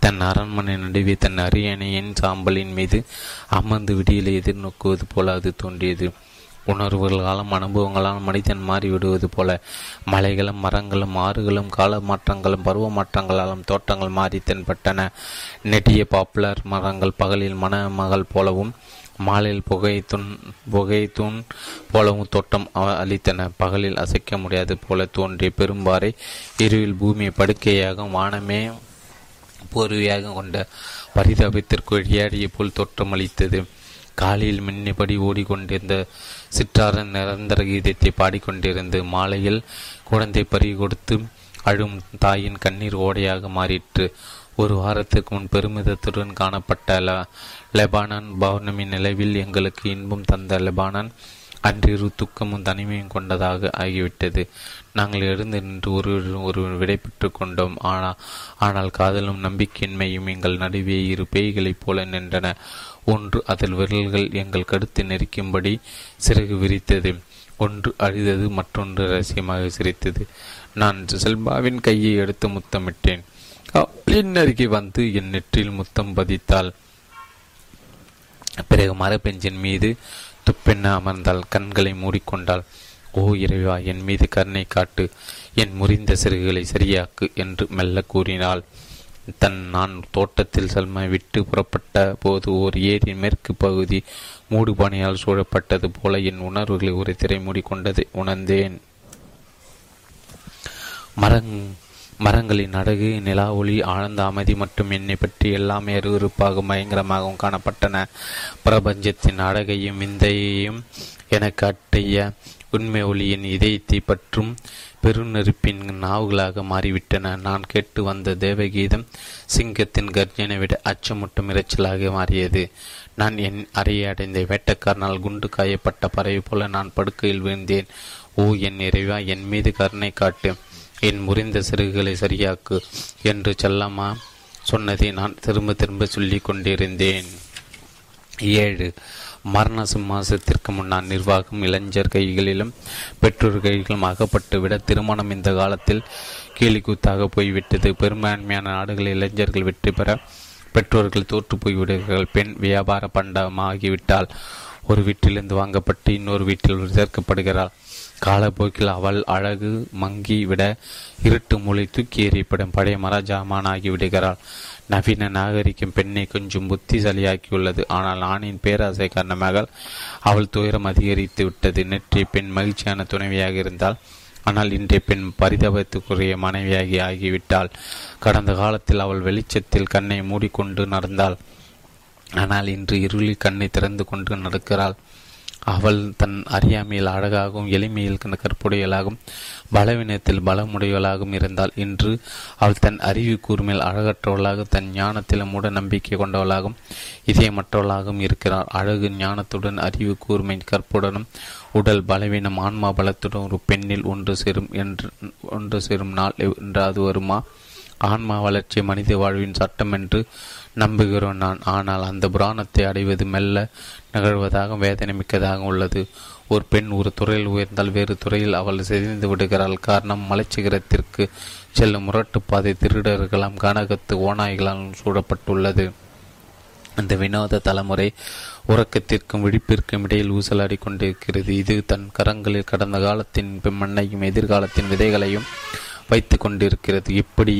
தன் அரண்மனை நடுவே தன் அரியணையின் சாம்பலின் மீது அமர்ந்து விடியலை எதிர்நோக்குவது போல அது தோன்றியது. உணர்வுகளாலும் அனுபவங்களாலும் மனிதன் மாறிவிடுவது போல மலைகளும் மரங்களும் ஆறுகளும் கால மாற்றங்களும் பருவ மாற்றங்களாலும் தோட்டங்கள் மாறி தென்பட்டன. நெட்டிய பாப்புலர் மரங்கள் பகலில் மணமகள் போலவும் மாலையில் புகை தூண் புகை தூண் போலவும் தோட்டம் அளித்தன பகலில் அசைக்க முடியாது போல தோன்றிய பெரும்பாறை இருவில் பூமியை படுக்கையாக வானமே போர்வையாக கொண்ட பரிதாபத்திற்கு வழியாடிய போல் தோற்றமளித்தது காலையில் மின்னிபடி ஓடிக்கொண்டிருந்த சிற்றாரன் நிரந்தர கீதத்தை பாடிக்கொண்டிருந்து மாலையில் குழந்தை பறி கொடுத்து அழும் தாயின் கண்ணீர் ஓடையாக மாறிற்று. ஒரு வாரத்திற்கு முன் பெருமிதத்துடன் காணப்பட்ட லெபானன் பௌர்ணமி நிலவில் எங்களுக்கு இன்பம் தந்த லெபானன் அன்றிரு துக்கமும் தனிமையும் கொண்டதாக ஆகிவிட்டது. நாங்கள் எழுந்து நின்று ஒரு ஒரு விடை பெற்று கொண்டோம். ஆனால் ஆனால் காதலும் நம்பிக்கையின்மையும் எங்கள் நடுவே இரு பேய்களைப் போல நின்றன. ஒன்று அதில் விரல்கள் எங்கள் கடுத்து நெரிக்கும்படி சிறகு விரித்தது. ஒன்று அழுதது மற்றொன்று ரகசியமாக சிரித்தது. நான் செல்பாவின் கையை எடுத்து முத்தமிட்டேன். அருகே வந்து என் நெற்றில் முத்தம் பதித்தாள். பிறகு மரப்பெஞ்சின் மீது துப்பெண்ண அமர்ந்தால் கண்களை மூடிக்கொண்டாள். ஓ இறைவா என் மீது கருணை காட்டு என் முறிந்த சிறுகுகளை சரியாக்கு என்று மெல்ல கூறினாள். தன் நான் தோட்டத்தில் செல்மை விட்டு புறப்பட்ட போது ஓர் ஏரியின் மேற்கு பகுதி மூடுபானையால் சூழப்பட்டது போல என் உணர்வுகளை ஒரு திரை மூடிக்கொண்டதை உணர்ந்தேன். மரங் மரங்களின் அடகு நிலா ஒளி ஆழ்ந்த அமைதி மற்றும் என்னை பற்றி எல்லாமே அருவறுப்பாகவும் பயங்கரமாகவும் காணப்பட்டன. பிரபஞ்சத்தின் அழகையும் விந்தையையும் எனக்கு அட்டைய உண்மை ஒளியின் இதயத்தை பற்றும் பெருநெருப்பின் நாவுகளாக மாறிவிட்டன. நான் கேட்டு வந்த தேவகீதம் சிங்கத்தின் கர்ஜனை விட அச்சமூட்டும் இறைச்சலாக மாறியது. நான் என் அறையை அடைந்த வேட்டக்காரனால் குண்டு காயப்பட்ட பறவை போல நான் படுக்கையில் விழுந்தேன். ஓ என் நிறைவா என் மீது கருணை காட்டு. என் முறிந்த சிறுகுகளை சரியாக்கு என்று செல்லம்மா சொன்னதை நான் திரும்ப திரும்ப சொல்லிக் கொண்டிருந்தேன். ஏழு மரண சிம்மாசத்திற்கு முன்னால் நிர்வாகம் இளைஞர் கைகளிலும் பெற்றோர் கைகளிலும் ஆகப்பட்டுவிட திருமணம் இந்த காலத்தில் கீழிக்கூத்தாக போய்விட்டது. பெரும்பான்மையான நாடுகளில் இளைஞர்கள் வெற்றி பெற பெற்றோர்கள் தோற்று போய்விடுகிறார்கள். பெண் வியாபார பண்டமாகிவிட்டால் ஒரு வீட்டிலிருந்து வாங்கப்பட்டு இன்னொரு வீட்டில் சேர்க்கப்படுகிறாள். காலப்போக்கில் அவள் அழகு மங்கி விட இருட்டு மூளை தூக்கி எறியப்படும் பழைய மராஜாமானாகி விடுகிறாள் நவீன நாகரிகம் பெண்ணை கொஞ்சம் புத்திசாலியாக்கியுள்ளது. ஆனால் ஆணின் பேராசை காரணமாக அவள் துயரம் அதிகரித்து விட்டது. நேற்றைய பெண் மகிழ்ச்சியான துணைவியாக இருந்தால் ஆனால் இன்றைய பெண் பரிதாபத்துக்குரிய மனைவியாகி ஆகிவிட்டாள். கடந்த காலத்தில் அவள் வெளிச்சத்தில் கண்ணை மூடிக்கொண்டு நடந்தாள். ஆனால் இன்று இருளில் கண்ணை திறந்து கொண்டு நடக்கிறாள். அவள் தன் அறியாமையில் அழகாகவும் எளிமையில் கற்புடையலாகவும் பலவீனத்தில் பலமுடையவளாகவும் இருந்தால் இன்று அவள் தன் அறிவு கூர்மையில் அழகற்றவளாக தன் ஞானத்தில் மூட நம்பிக்கை கொண்டவளாகவும் இதயமற்றவளாகவும் இருக்கிறார் அழகு ஞானத்துடன் அறிவு கூர்மை கற்புடனும் உடல் பலவீனம் ஆன்மா பலத்துடன் ஒரு பெண்ணில் ஒன்று சேரும் என்று ஒன்று சேரும் நாள் என்றாவது வருமா? ஆன்மா வளர்ச்சி மனித வாழ்வின் சட்டம் என்று நம்புகிறோம் நான். ஆனால் அந்த புராணத்தை அடைவது மெல்ல நிகழ்வதாக வேதனை மிக்கதாக உள்ளது. ஒரு பெண் ஒரு துறையில் உயர்ந்தால் வேறு துறையில் அவள் செறிந்து விடுகிறாள். காரணம் மலைச்சிகரத்திற்கு செல்லும் முரட்டு பாதை திருடர்களாம் கனகத்து ஓநாய்களால் சூழப்பட்டுள்ளது. அந்த வினோத தலைமுறை உறக்கத்திற்கும் விழிப்பிற்கும் இடையில் ஊசலாடி கொண்டிருக்கிறது. இது தன் கரங்களில் கடந்த காலத்தின் மண்ணையும் எதிர்காலத்தின் விதைகளையும் வைத்து கொண்டிருக்கிறது. இப்படி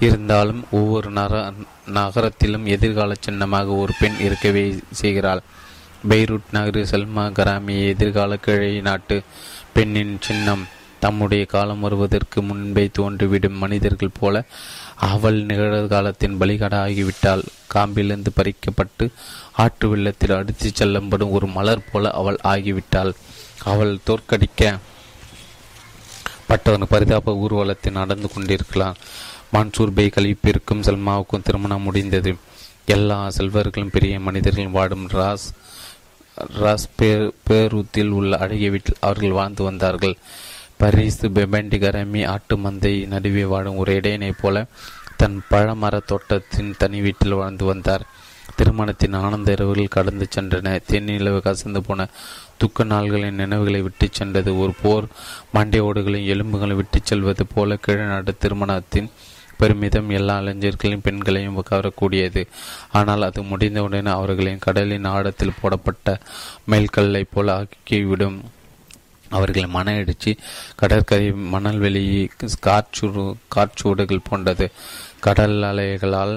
இருந்தாலும் ஒவ்வொரு நர நகரத்திலும் எதிர்கால சின்னமாக ஒரு பெண் இருக்கவே செய்கிறாள். பெய்ரூட் நகரு சல்மா கராமி எதிர்கால கிழை நாட்டு பெண்ணின் சின்னம். தம்முடைய காலம் வருவதற்கு முன்பே தோன்றிவிடும் மனிதர்கள் போல அவள் நிகழ்காலத்தின் பலிகட ஆகிவிட்டாள் காம்பிலிருந்து பறிக்கப்பட்டு ஆற்று வெள்ளத்தில் அடித்துச் செல்லப்படும் ஒரு மலர் போல அவள் ஆகிவிட்டாள். அவள் தோற்கடிக்க பட்டவன் பரிதாப ஊர்வலத்தில் நடந்து கொண்டிருக்கலாம். மான்சூர் பை கலிப்பிற்கும் சல்மாவுக்கும் திருமணம் முடிந்தது. எல்லா செல்வர்களும் பெரிய மனிதர்கள் வாடும் ராஸ் ராஸ் பேர் பேரூத்தில் உள்ள அழகிய வீட்டில் அவர்கள் வாழ்ந்து வந்தார்கள் பரிசு பெபண்டி கரமி ஆட்டு மந்தை நடுவே வாடும் ஒரு இடையனைப் போல தன் பழமர தோட்டத்தின் தனி வீட்டில் வாழ்ந்து வந்தார். திருமணத்தின் ஆனந்த இரவுகள் கடந்து சென்றன. தென்னிலவு கசந்து போன துக்க நாள்களின் நினைவுகளை விட்டுச் சென்றது. ஒரு போர் மண்டை ஓடுகளின் எலும்புகளை விட்டுச் செல்வது போல கிழநாடு திருமணத்தின் பெருமிதம் எல்லா இளைஞர்களையும் பெண்களையும் கவரக்கூடியது ஆனால் அது முடிந்தவுடன் அவர்களின் கடலின் ஆழத்தில் போடப்பட்ட மேல்கல்லை போல ஆக்கிவிடும். அவர்கள் மன இடிச்சு கடற்கரை மணல் வெளியே காற்று காற்சூடுகள் போன்றது. கடல் அலைகளால்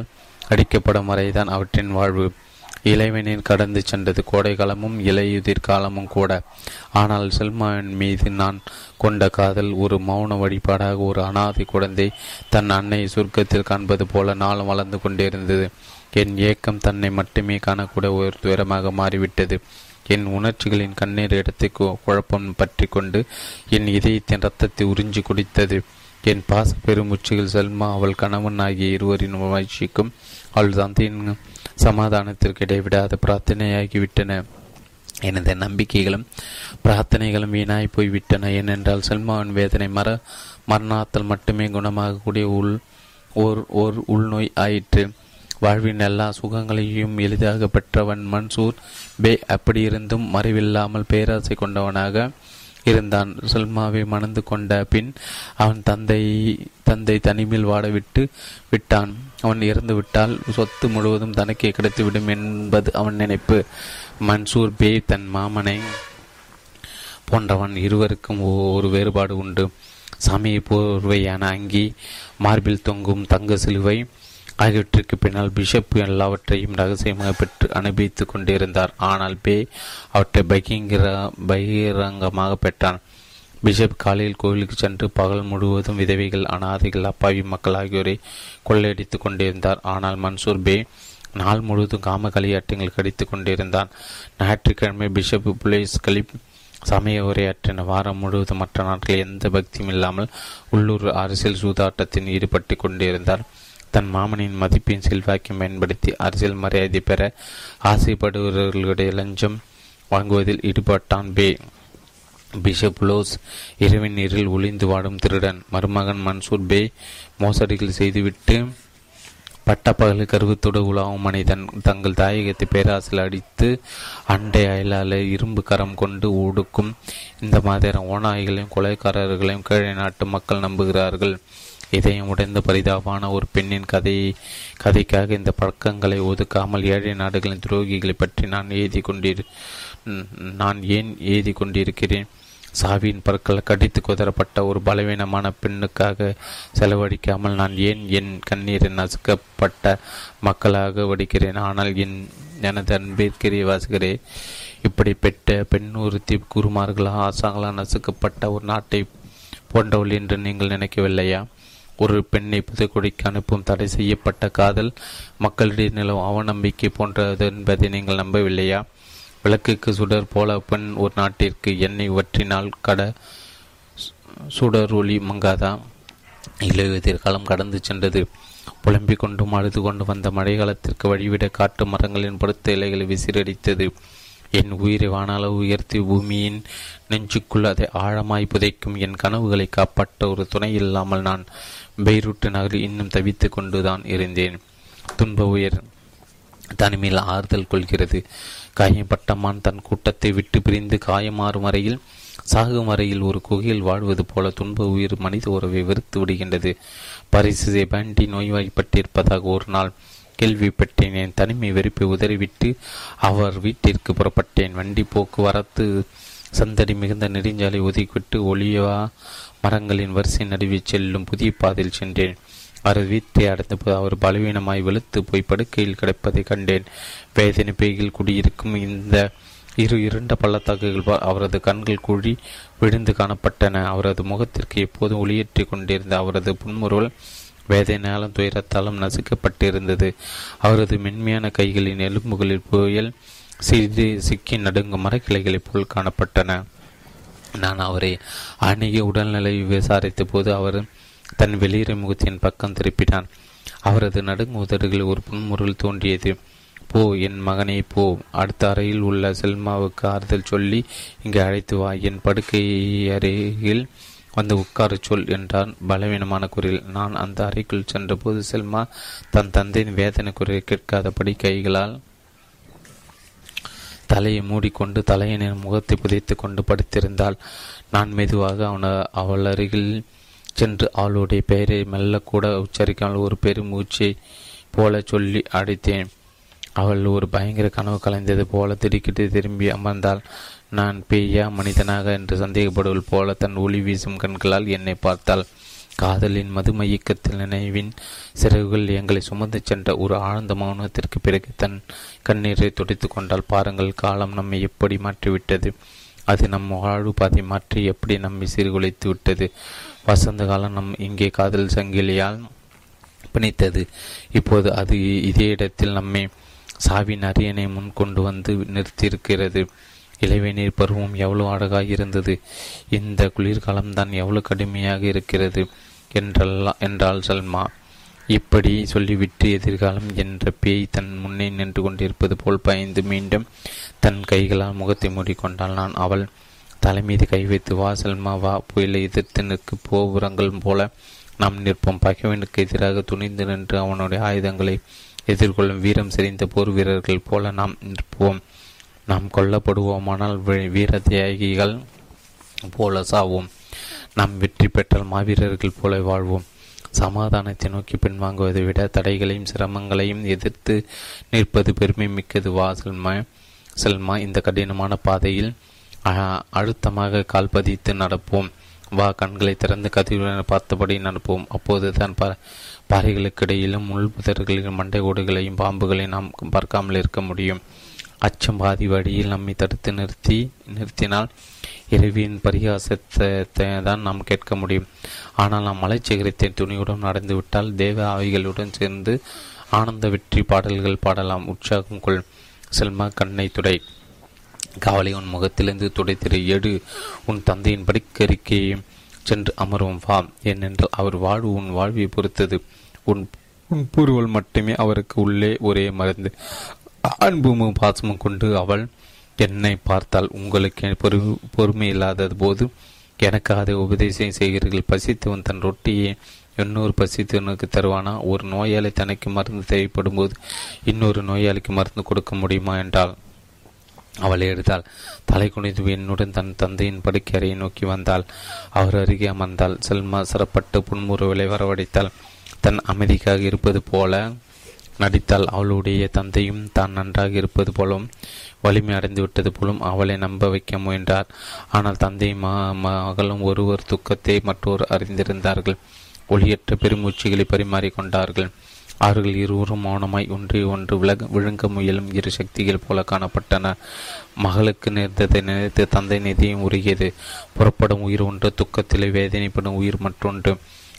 அடிக்கப்படும் வரைதான் அவற்றின் வாழ்வு இளைவனின் கடந்து சென்றது. கோடைக்காலமும் இலையுதிர் காலமும் கூட. ஆனால் செல்மாவின் மீது நான் கொண்ட காதல் ஒரு மௌன வழிபாடாக ஒரு அனாதை குழந்தை தன் அன்னை சுருக்கத்தில் காண்பது போல நாளும் வளர்ந்து கொண்டிருந்தது. என் ஏக்கம் தன்னை மட்டுமே காணக்கூடிய ஒரு துயரமாக மாறிவிட்டது. என் உணர்ச்சிகளின் கண்ணீர் இடத்தை குழப்பம் பற்றி கொண்டு என் இதயத்தின் ரத்தத்தை உறிஞ்சி குடித்தது. என் பாச பெருமுச்சிகள் செல்மா அவள் கணவன் ஆகிய இருவரின் மகிழ்ச்சிக்கும் அவள் தந்தையின் சமாதானத்திற்கு இடைவிடாத பிரார்த்தனையாகிவிட்டன. எனது நம்பிக்கைகளும் பிரார்த்தனைகளும் வீணாய் போய்விட்டன. ஏனென்றால் செல்மாவின் வேதனை மர மரணாத்தல் மட்டுமே குணமாகக்கூடிய உள் ஓர் ஓர் உள்நோய் ஆயிற்று. வாழ்வின் எல்லா சுகங்களையும் எளிதாக பெற்றவன் மன்சூர் பே அப்படியிருந்தும் மறைவில்லாமல் பேராசை கொண்டவனாக இருந்தான். சல்மாவை மணந்து கொண்ட பின் அவன் தந்தை தந்தை தனிமையில் வாடவிட்டு விட்டான். அவன் இறந்துவிட்டால் சொத்து முழுவதும் தனக்கே கிடைத்துவிடும் என்பது அவன் நினைப்பு. மன்சூர் பே தன் மாமனை போன்றவன் இருவருக்கும் ஒரு வேறுபாடு உண்டு. சாமியை போர்வையான அங்கி மார்பில் தொங்கும் தங்க சிலுவை ஆகியவற்றிற்கு பின்னால் பிஷப் எல்லாவற்றையும் ரகசியமாக பெற்று அனுபவித்துக் கொண்டிருந்தார். ஆனால் பே அவற்றை பகிங்கிற பகிரங்கமாக பெற்றான். பிஷப் காலையில் கோவிலுக்கு சென்று பகல் முழுவதும் விதவைகள் அனாதைகள் அப்பாவி மக்கள் ஆகியோரை கொள்ளையடித்துக் கொண்டிருந்தார். ஆனால் மன்சூர் பே நாள் முழுவதும் காம களியாட்டங்கள் கடித்துக் கொண்டிருந்தான். ஞாயிற்றுக்கிழமை பிஷப் புலேஸ் கலிப் சமய உரையாற்றின வாரம் முழுவதும் மற்ற நாட்களில் எந்த பக்தியும் இல்லாமல் உள்ளூர் அரசியல் சூதாட்டத்தில் ஈடுபட்டு கொண்டிருந்தார். தன் மாமனின் மதிப்பின் செல்வாக்கியம் பயன்படுத்தி அரசியல் மரியாதை பெற ஆசைப்படுபவர்களுடைய லஞ்சம் வாங்குவதில் ஈடுபட்டான் பே. பிஷப் லோஸ் இரவின் நீரில் ஒளிந்து வாடும் திருடன். மருமகன் மன்சூர் பே மோசடிகள் செய்துவிட்டு பட்டப்பகல் கருவத்தோடு உலாவும் மனிதன். தங்கள் தாயகத்தை பேராசில் அடித்து அண்டை அயலால இரும்பு கரம் கொண்டு ஒடுக்கும். இந்த மாதிரி ஓநாய்களையும் கொலைக்காரர்களையும் கீழே நாட்டு மக்கள் நம்புகிறார்கள். இதயம் உடைந்த பரிதாபான ஒரு பெண்ணின் கதையை கதைக்காக இந்த பழக்கங்களை ஒதுக்காமல் ஏழை நாடுகளின் துரோகிகளை பற்றி நான் எழுதி கொண்டிரு நான் ஏன் எழுதி கொண்டிருக்கிறேன் சாவியின் பற்கள் கடித்து குதரப்பட்ட ஒரு பலவீனமான பெண்ணுக்காக செலவழிக்காமல் நான் ஏன் என் கண்ணீரை நசுக்கப்பட்ட மக்களாக வடிக்கிறேன்? ஆனால் என் எனது அன்பிற்கிறிய வாசுகிறே இப்படி பெற்ற பெண் ஒருத்தி குருமார்களா ஆசாங்களாக நசுக்கப்பட்ட ஒரு நாட்டை போன்றவள் என்று நீங்கள் நினைக்கவில்லையா? ஒரு பெண்ணை புதைக்குடிக்கு அனுப்பும் தடை செய்யப்பட்ட காதல் மக்களிடையே நிலவும் அவநம்பிக்கை போன்றது என்பதை நீங்கள் நம்பவில்லையா? விளக்குக்கு சுடர் போல பெண் ஒரு நாட்டிற்கு எண்ணெய் வற்றினால் கட சுடர் ஒளி மங்காதா? இளையுதிர் காலம் கடந்து சென்றது. புலம்பிக் கொண்டும் அழுது கொண்டு வந்த மழைக்காலத்திற்கு வழிவிட காட்டு மரங்களின் படுத்த இலைகளை விசிறடித்தது. என் உயிரை வானாளவு உயர்த்தி பூமியின் நெஞ்சுக்குள் அதை ஆழமாய் புதைக்கும் என் கனவுகளை காப்பாற்ற ஒரு துணை இல்லாமல் நான் பெய்ரூட்டு நகரில் இன்னும் தவித்து கொண்டுதான் இருந்தேன். துன்ப உயர் தனிமையில் ஆறுதல் கொள்கிறது. காயப்பட்ட மான் தன் கூட்டத்தை விட்டு பிரிந்து காயமாறும் வரையில் சாகும் வரையில் ஒரு குகையில் வாழ்வது போல துன்ப உயிர் மனித உறவை வெறுத்து விடுகின்றது. பரிசு பேண்டி நோய்வாய்ப்பட்டிருப்பதாக ஒரு நாள் கேள்விப்பட்டேன் என் தனிமை வெறுப்பை உதறிவிட்டு அவர் வீட்டிற்கு புறப்பட்டேன். வண்டி போக்குவரத்து சந்தடி மிகுந்த நெடுஞ்சாலை ஒதுக்கிவிட்டு ஒளியவா மரங்களின் வரிசை நடுவே செல்லும் புதிய பாதையில் சென்றேன். அவர் வீட்டை அடைந்தபோது அவர் பலவீனமாய் வெளுத்து போய் படுக்கையில் கிடப்பதை கண்டேன். வேதனை பேயில் குடியிருக்கும் இந்த இரு இருண்ட பள்ளத்தாக்குகள் அவரது கண்கள் குழி விழுந்து காணப்பட்டன. அவரது முகத்திற்கு எப்போதும் ஒளியேற்றி கொண்டிருந்த அவரது புன்முறுவல் வேதனையாலும் துயரத்தாலும் நசுக்கப்பட்டிருந்தது. அவரது மென்மையான கைகளின் எலும்புகளில் புயல் சிறிது சிக்கி நடுங்கும் மரக்கிளைகளைப் போல் காணப்பட்டன. நான் அவரை அணுகி உடல்நிலை விசாரித்த போது அவர் தன் வெளியிற முகத்தின் பக்கம் திருப்பினான். அவரது நடுங்கு உதடுகளில் ஒரு புன்முருள் தோன்றியது. போ என் மகனே போ. அடுத்த அறையில் உள்ள செல்மாவுக்கு ஆறுதல் சொல்லி இங்கு அழைத்து வா. என் படுக்கை அருகில் வந்து உட்கார சொல் என்றான் பலவீனமான குரல் நான் அந்த அறைக்குள் சென்றபோது செல்மா தன் தந்தையின் வேதனை குரலை கேட்காதபடி கைகளால் தலையை மூடிக்கொண்டு தலையினர் முகத்தை புதைத்து கொண்டு படுத்திருந்தாள். நான் மெதுவாக அவன அவள் அருகில் சென்று அவளுடைய பெயரை மெல்ல கூட உச்சரிக்காமல் ஒரு பெருமூச்சை போல சொல்லி அடித்தேன். அவள் ஒரு பயங்கர கனவு கலைந்தது போல திடுக்கிட்டு திரும்பி அமர்ந்தால் நான் பேயா மனிதனாக என்று சந்தேகப்படுவது போல தன் ஒளி வீசும் கண்களால் என்னை பார்த்தாள். காதலின் மதுமயக்கத்தில் நினைவின் சிறகுகள் எங்களை சுமந்து சென்ற ஒரு ஆழ்ந்த மௌனத்திற்கு பிறகு தன் கண்ணீரை துடைத்து கொண்டால் பாருங்கள் காலம் நம்மை எப்படி மாற்றிவிட்டது? அது நம் வாழ்வு பாதை மாற்றி எப்படி நம்மை சீர்குலைத்து விட்டது? வசந்த காலம் நம் இங்கே காதல் சங்கிலியால் பிணைத்தது. இப்போது அது இதே இடத்தில் நம்மை சாவின் அரியணை முன் கொண்டு வந்து நிறுத்தியிருக்கிறது. இளவேநீர் பருவம் எவ்வளவு அழகாக இருந்தது. இந்த குளிர்காலம்தான் எவ்வளவு கடுமையாக இருக்கிறது என்றல்லா என்றாள் சல்மா. இப்படி சொல்லிவிட்டு எதிர்காலம் என்ற பேய் தன் முன்னே நின்று கொண்டிருப்பது போல் பயந்து மீண்டும் தன் கைகளால் முகத்தை மூடிக்கொண்டாள். நான் அவள் தலைமீது கை வைத்து வாசல்மா வா புயலை எதிர்த்து நிற்கு போபுரங்கள் போல நாம் நிற்போம். பகைவனுக்கு எதிராக துணிந்து நின்று அவனுடைய ஆயுதங்களை எதிர்கொள்ளும் வீரம் செறிந்த போர் வீரர்கள் போல நாம் நிற்போம். நாம் கொல்லப்படுவோமானால் வீர தியாகிகள் போல சாவோம். நாம் வெற்றி பெற்றால் மாவீரர்கள் போல வாழ்வோம். சமாதானத்தை நோக்கி பின்வாங்குவதை விட தடைகளையும் சிரமங்களையும் எதிர்த்து நிற்பது பெருமை மிக்கது. வா செல்மா செல்மா இந்த கடினமான பாதையில் அழுத்தமாக கால் பதித்து நடப்போம். வா கண்களை திறந்து கதிர்களை பார்த்தபடி நடப்போம். அப்போது தான் ப பாறைகளுக்கு இடையிலும் முள்புதர்களின் மண்டை ஓடுகளையும் பாம்புகளையும் நாம் பார்க்காமல் இருக்க முடியும். அச்சம் பாதி வழியில் நம்மை தடுத்து நிறுத்தி நிறுத்தினால் இரவியின் பரிகாசத்தை தான் நாம் கேட்க முடியும். ஆனால் நாம் மலைச்சிகரத்தை துணியுடன் நடந்துவிட்டால் தேவ ஆவிகளுடன் சேர்ந்து ஆனந்த வெற்றி பாடல்கள் பாடலாம். உற்சாகம் கொள். செல்மா கண்ணை துடை. காவலை உன் முகத்திலிருந்து துடைத்திரு எடு. உன் தந்தையின் படிக்கறிக்கையை சென்று அமரும் வா. ஏனென்றால் அவர் வாழ்வு உன் வாழ்வை பொறுத்தது. உன் உன் பூர்வல் மட்டுமே அவருக்கு உள்ளே ஒரே மருந்து. அன்புமும் பாசமும் கொண்டு அவள் என்னை பார்த்தால் உங்களுக்கு பொறு பொறுமை இல்லாதது போது எனக்கு அதை உபதேசம் செய்கிறீர்கள். பசித்தவன் தன் ரொட்டியை இன்னொரு பசித்தவனுக்கு தருவானா? ஒரு நோயாளி தனக்கு மருந்து தேவைப்படும் போது இன்னொரு நோயாளிக்கு மருந்து கொடுக்க முடியுமா? என்றால் அவளை எடுத்தாள். தலை குனிந்து என்னுடன் தன் தந்தையின் படுக்கறையை நோக்கி வந்தாள். அவர் அருகே அமர்ந்தாள். செல்மா சிறப்பட்டு புன்முறுவலை வரவழைத்தாள். தன் அமைதிக்காக இருப்பது போல நடித்தால் அவளுடைய தந்தையும் தான் நன்றாக இருப்பது போலும் வலிமை அடைந்து விட்டது போலும் அவளை நம்ப வைக்க முயன்றார். ஆனால் தந்தை மகளும் ஒருவர் துக்கத்தை மற்றொரு அறிந்திருந்தார்கள். ஒளியற்ற பெருமூச்சிகளை பரிமாறிக்கொண்டார்கள் அவர்கள் இருவரும் மௌனமாய் ஒன்றே ஒன்று விலக விழுங்க முயலும் இரு சக்திகள் போல காணப்பட்டன. மகளுக்கு நேர்ந்ததை நினைத்து தந்தை நிதியும் உருகியது. புறப்படும் உயிர் ஒன்று துக்கத்திலே வேதனைப்படும் உயிர் மற்றொன்று.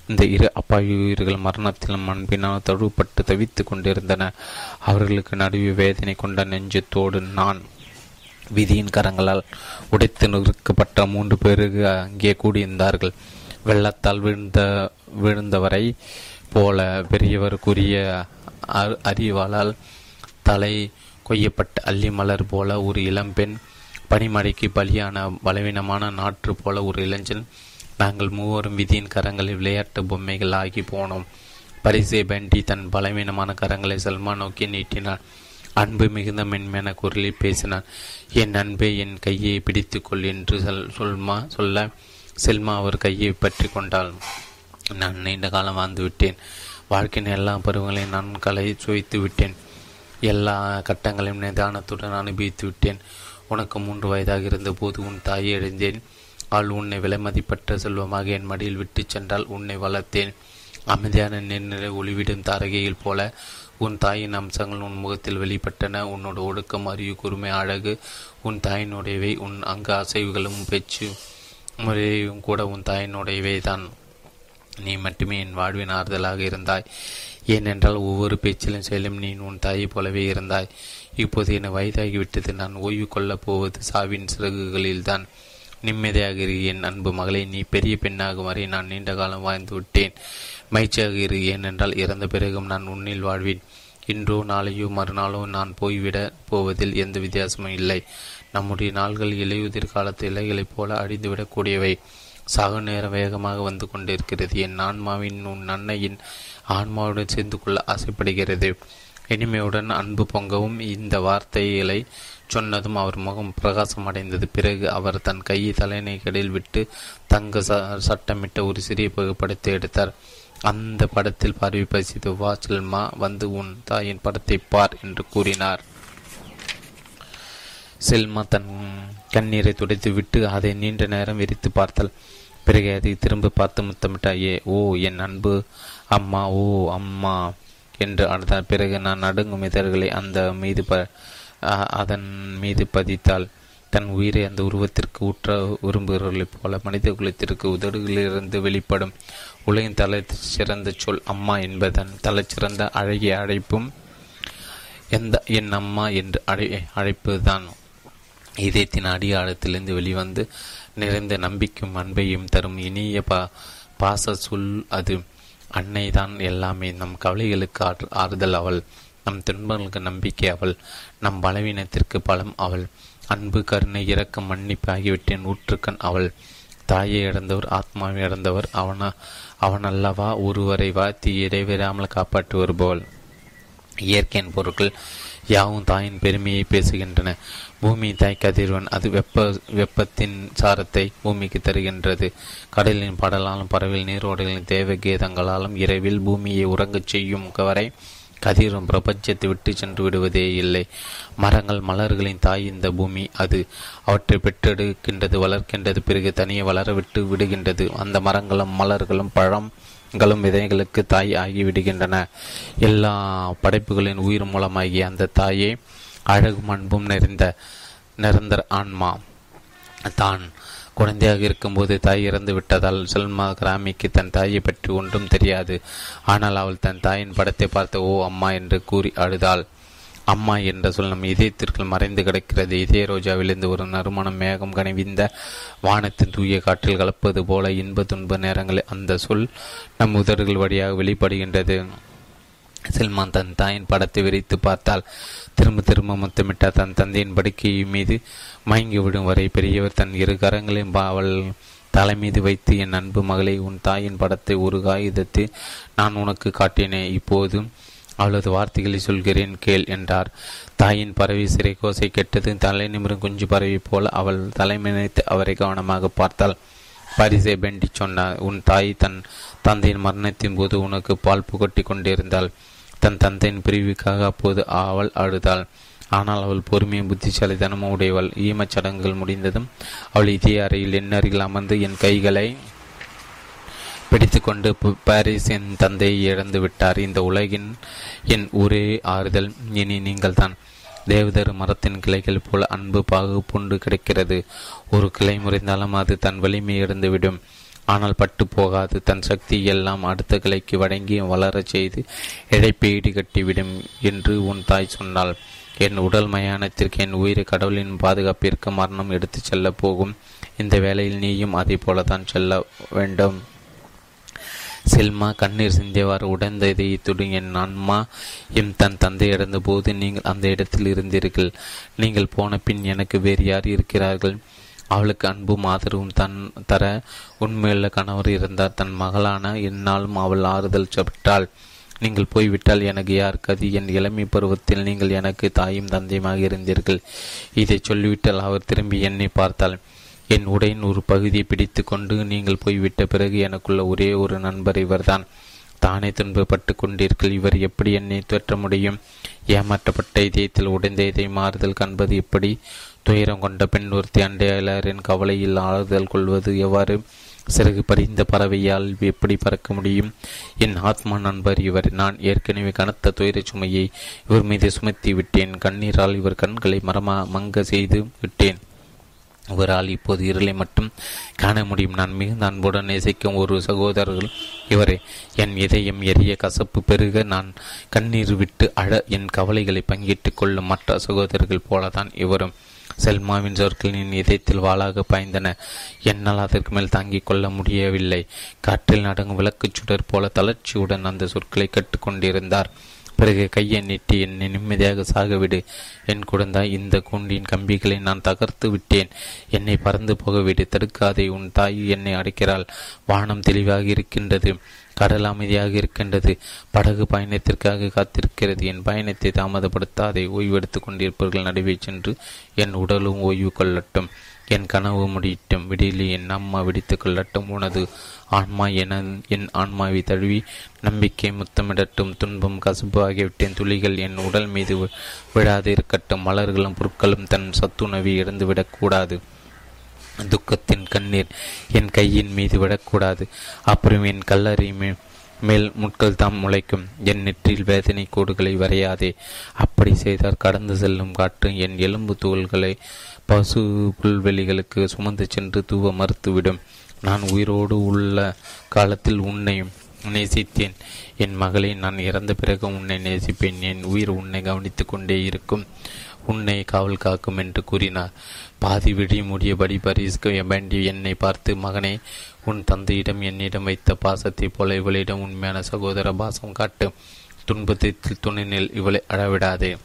இந்த இரு அப்பாவி உயிர்கள் மரணத்திலும் அன்பினால் தழுவப்பட்டு தவித்து கொண்டிருந்தன. அவர்களுக்கு நடுவே வேதனை கொண்ட நெஞ்சத்தோடு நான் விதியின் கரங்களால் உடைத்து நிறுக்கப்பட்ட மூன்று பேருக்கு அங்கே கூடியிருந்தார்கள். வெள்ளத்தால் விழுந்த விழுந்தவரை போல பெரியவருக்குரிய அறிவாளால் தலை கொய்யப்பட்ட அள்ளி மலர் போல ஒரு இளம்பெண் பனிமடைக்கு பலியான பலவீனமான நாற்று போல ஒரு இளைஞன் நாங்கள் மூவரும் விதியின் கரங்களில் விளையாட்டு பொம்மைகள் ஆகி போனோம். பரிசை பண்டி தன் பலவீனமான கரங்களை சல்மா நோக்கி நீட்டினார் அன்பு மிகுந்த மென்மையான குரலில் பேசினார் என் அன்பே என் கையை பிடித்துக்கொள் என்று சொல் சொல்மா சொல்ல செல்மா அவர் கையை பற்றி கொண்டாள். நான் நீண்ட காலம் வாழ்ந்து விட்டேன். வாழ்க்கையின் எல்லா பருவங்களையும் நான் கலை சுவைத்து விட்டேன். எல்லா கட்டங்களையும் நிதானத்துடன் அனுபவித்து விட்டேன். உனக்கு மூன்று வயதாக இருந்தபோது உன் தாயை அடைந்தேன். அவள் உன்னை விலை மதிப்பற்ற செல்வமாக என் மடியில் விட்டு சென்றால் உன்னை வளர்த்தேன். அமைதியான நெருநிலை ஒளிவிடும் தாரகையில் போல உன் தாயின் அம்சங்கள் உன் முகத்தில் வெளிப்பட்டன. உன்னோட ஒடுக்கம் அறிவு குறுமை அழகு உன் தாயினுடையவை உன் அங்க அசைவுகளும் பேச்சு முறையும் கூட உன் தாயினுடையவை தான் நீ மட்டுமே என் வாழ்வின் ஆறுதலாக இருந்தாய். ஏனென்றால் ஒவ்வொரு பேச்சிலும் செயலும் நீ உன் தாயை போலவே இருந்தாய். இப்போது என்னை வயதாகிவிட்டது. நான் ஓய்வு கொள்ளப் போவது சாவின் சிறகுகளில்தான். நிம்மதியாக இரு என் அன்பு மகளை. நீ பெரிய பெண்ணாகும் வரை நான் நீண்ட காலம் வாழ்ந்து விட்டேன். மகிழ்ச்சியாக இரு ஏனென்றால் இறந்த பிறகும் நான் உன்னில் வாழ்வேன். இன்றோ நாளையோ மறுநாளோ நான் போய்விட போவதில் எந்த வித்தியாசமும் இல்லை. நம்முடைய நாள்கள் இலையுதிர் காலத்து இலைகளைப் போல அழிந்துவிடக்கூடியவை. சாகு நேரம் வேகமாக வந்து கொண்டிருக்கிறது. என் ஆன்மாவின் உன் அன்னையின் ஆன்மாவுடன் சேர்ந்து கொள்ள ஆசைப்படுகிறது. இனிமையுடன் அன்பு பொங்கவும். இந்த வார்த்தைகளை சொன்னதும் அவர் முகம் பிரகாசம் அடைந்தது. பிறகு அவர் தன் கையை தலைநீக்கடில் விட்டு தங்க ச சட்டமிட்ட ஒரு சிறிய புகைப்படத்தை எடுத்தார். அந்த படத்தில் பார்வை பசித்து வா செல்மா வந்து உன் தாயின் படத்தை பார் என்று கூறினார். செல்மா தன் கண்ணீரை துடைத்து விட்டு அதை நீண்ட நேரம் விரித்து பார்த்தாள். பிறகு அதை திரும்ப பார்த்து முத்தமிட்டாயே ஓ என் அன்பு அம்மா ஓ அம்மா என்று அழுதார் பிறகு நான் நடுங்கும் இதழ்களை அந்த மீது ப அதன் மீது பதித்தாள். தன் உயிரை அந்த உருவத்திற்கு ஊற்ற விரும்புகிறவர்களைப் போல மனித குலத்திற்கு உதடுகளிலிருந்து வெளிப்படும் உலகின் தலை சிறந்த சொல் அம்மா என்பதன் சிறந்த அழகிய அழைப்பும் எந்த என் அம்மா என்று அழை அழைப்புதான். இதயத்தின் அடியாளத்திலிருந்து வெளிவந்து நிறைந்த நம்பிக்கையும் அன்பையும் தரும் இனிய பா பாச சொல் அது. அன்னை தான் எல்லாமே நம் கவலைகளுக்கு ஆறுதல் அவள். நம் துன்பங்களுக்கு நம்பிக்கை அவள். நம் பலவீனத்திற்கு பலம் அவள். அன்பு கருணை இரக்கம் மன்னிப்பு ஆகியவற்றின் ஊற்றுக்கண் அவள். தாயை இழந்தவர் ஆத்மாவை இழந்தவர் அவன அவனல்லவா ஒருவரை வாழ்த்தி இடைவிடாமல் காப்பாற்றி வருபவள் இயற்கையின் பொருட்கள் யாவும் தாயின் பெருமையை பேசுகின்றன. பூமி தாய் கதிர்வன் அது வெப்ப வெப்பத்தின் சாரத்தை பூமிக்கு தருகின்றது. கடலின் படலாலும் பறவையில் நீரோடைகளின் தேவ கீதங்களாலும் இரவில் பூமியை உறங்கச் செய்யும் வரை கதிரும் பிரபஞ்சத்தை விட்டு சென்று விடுவதே இல்லை. மரங்கள் மலர்களின் தாய் இந்த பூமி. அது அவற்றை பெற்றெடுக்கின்றது வளர்க்கின்றது பிறகு தனியே வளர விட்டு விடுகின்றது. அந்த மரங்களும் மலர்களும் பழங்களும் விதைகளுக்கு தாய் ஆகிவிடுகின்றன எல்லா படைப்புகளின் உயிர் மூலமாகிய அந்த தாயை அழகும் அன்பும் நிறைந்த நிரந்தர ஆன்மா. தான் குழந்தையாக இருக்கும்போது தாய் இறந்து விட்டதால் சல்மா கிராமிக்கு தன் தாயை பற்றி ஒன்றும் தெரியாது. ஆனால் அவள் தன் தாயின் படத்தை பார்த்து ஓ அம்மா என்று கூறி அழுதாள். அம்மா என்ற சொல் நம் இதயத்திற்குள் மறைந்து கிடக்கிறது. இதய ரோஜாவிலிருந்து ஒரு நறுமணம் மேகம் கனிவிந்த வானத்தின் தூய காற்றில் கலப்பது போல இன்ப துன்ப நேரங்களில் அந்த சொல் நம் உதடுகள் வழியாக வெளிப்படுகின்றது. செல்மான் தன் தாயின் படத்தை விரித்து பார்த்தால் திரும்ப திரும்ப முத்தமிட்ட தன் தந்தையின் படுக்கை மீது மயங்கி விடும் வரை பெரியவர் தன் இரு கரங்களையும் அவள் தலை மீது வைத்து என் அன்பு மகளை உன் தாயின் படத்தை ஒரு காகிதத்தை நான் உனக்கு காட்டினேன் இப்போது அவளது வார்த்தைகளை சொல்கிறேன் கேள் என்றார். தாயின் பறவை சிறை கோசை கெட்டது தலை நிமிரும் குஞ்சு பறவை போல அவள் தலைமைத்து அவரை கவனமாக பார்த்தாள். பரிசை பெண்டி சொன்னார். உன் தாய் தன் தந்தையின் மரணத்தின் போது உனக்கு பால் புகட்டி கொண்டிருந்தாள். தன் தந்தையின் பிரிவுக்காக அப்போது அவள் அழுதாள் ஆனால் அவள் பொறுமையும் புத்திசாலித்தனமும் உடையவள். ஈமச் சடங்குகள் முடிந்ததும் அவள் இதே அறையில் என் அருகில் அமர்ந்து என் கைகளை பிடித்துக்கொண்டு பாரிஸ் என் தந்தையை இழந்து விட்டார். இந்த உலகின் என் ஒரே ஆறுதல் இனி நீங்கள் தான் தேவதர் மரத்தின் கிளைகள் போல அன்பு பாகு புண்டு கிடைக்கிறது. ஒரு கிளை முறைந்தாலும் அது தன் வலிமை இழந்துவிடும். ஆனால் பட்டு போகாது. தன் சக்தி எல்லாம் அடுத்த கிளைக்கு வழங்கி வளரச் செய்து இழைப்பை ஈடுகட்டிவிடும் என்று உன் தாய் சொன்னாள். என் உடல் மயானத்திற்கு என் உயிர் கடவுளின் பாதுகாப்பிற்கு மரணம் எடுத்துச் செல்ல போகும். இந்த வேளையில் நீயும் அதே போலதான் செல்ல வேண்டும். செல்மா கண்ணீர் சிந்தியவாறு உடைந்த இதயத்துடன் என் அன்மா எம் தன் தந்தை இறந்த போது நீங்கள் அந்த இடத்தில் இருந்தீர்கள். நீங்கள் போன பின் எனக்கு வேறு யார் இருக்கிறார்கள்? அவளுக்கு அன்பும் ஆதரவும் தன் தர உண்மையுள்ள கணவர் இருந்தார். தன் மகளான என்னாலும் அவள் ஆறுதல் பெற்றாள் நீங்கள் போய்விட்டால் எனக்கு யார் கதி? என் இளமை பருவத்தில் நீங்கள் எனக்கு தாயும் தந்தையுமாக இருந்தீர்கள். இதை சொல்லிவிட்டால் அவர் திரும்பி என்னை பார்த்தாள் என் உடையின் ஒரு பகுதியை பிடித்து கொண்டு நீங்கள் போய்விட்ட பிறகு எனக்குள்ள ஒரே ஒரு நண்பர் இவர்தான். தானே துன்பப்பட்டு கொண்டீர்கள். இவர் எப்படி என்னை தோற்ற முடியும்? ஏமாற்றப்பட்ட இதயத்தில் உடைந்த இதை மாறுதல் காண்பது எப்படி? துயரம் கொண்ட பெண் ஒருத்தி அண்டையாளரின் கவலையில் ஆறுதல் கொள்வது எவ்வாறு? சிறகு பறிந்த பறவையால் எப்படி பறக்க முடியும்? என் ஆத்மா நண்பர் இவர். நான் ஏற்கனவே கனத்த துயர சுமையை இவர் மீது சுமத்தி விட்டேன். கண்ணீரால் இவர் கண்களை மரமா மங்க செய்து விட்டேன். இவரால் இப்போது இருளை மட்டும் காண முடியும். நான் மிகுந்த அன்புடன் நேசிக்கும் ஒரு சகோதரர்கள் இவரே. என் இதயம் எரிய கசப்பு பெருக நான் கண்ணீர் விட்டு அழ என் கவலைகளை பங்கிட்டுக் கொள்ளும் மற்ற சகோதரர்கள் போலதான் இவரும். செல்மாவின் சொற்கள் என் இதயத்தில் வாளாக பாய்ந்தன. என்னால் அதற்கு மேல் தாங்கிக் கொள்ள முடியவில்லை. காற்றில் நடங்கும் விளக்குச் சுடர் போல தளர்ச்சியுடன் அந்த சொற்களை கட்டுக்கொண்டிருந்தார் பிறகு கையை நீட்டி என்னை நிம்மதியாக சாகவிடு. என் குழந்தாய் இந்த கூண்டின் கம்பிகளை நான் தகர்த்து விட்டேன். என்னை பறந்து போகவிடு. தடுக்காதே உன் தாய் என்னை அடைக்கிறாள். வானம் தெளிவாக இருக்கின்றது. கடல் அமைதியாக இருக்கின்றது. படகு பயணத்திற்காக காத்திருக்கிறது. என் பயணத்தை தாமதப்படுத்தாதே. ஓய்வெடுத்து கொண்டிருப்பவர்கள் நடுவே சென்று என் உடலும் ஓய்வு கொள்ளட்டும். என் கனவு முடியட்டும். விடியலி என் அம்மா விடித்துக் கொள்ளட்டும். உனது ஆன்மா என என் ஆன்மாவை தழுவி நம்பிக்கை முத்தமிடட்டும். துன்பம் கசப்பு ஆகியவற்றின் துளிகள் என் உடல் மீது விழாது இருக்கட்டும். மலர்களும் பொருட்களும் தன் சத்துணவை இறந்துவிடக்கூடாது துக்கத்தின் கண்ணீர் என் கையின் மீது விடக்கூடாது. அப்புறம் என் கல்லறை மேல் முட்கள் தாம் முளைக்கும். என் நெற்றில் வேதனை கோடுகளை வரையாதே. அப்படி செய்தால் கடந்து செல்லும் காற்று என் எலும்பு தூள்களை பசு புல்வெளிகளுக்கு சுமந்து சென்று தூவ மறுத்துவிடும். நான் உயிரோடு உள்ள காலத்தில் உன்னையும் நேசித்தேன். என் மகளை நான் இறந்த பிறகு உன்னை நேசிப்பேன். என் உயிர் உன்னை கவனித்துக் கொண்டே இருக்கும். உன்னை காவல் காக்கும் என்று கூறினார். பாதி விழி முடியபடி பரிசுக்கு வேண்டிய என்னை பார்த்து மகனே உன் தந்தையிடம் என்னிடம் வைத்த பாசத்தைப் போல இவளிடம் உண்மையான சகோதர பாசம் காட்டு. துன்பத்தில் துணினில் இவளை அழவிடாதே.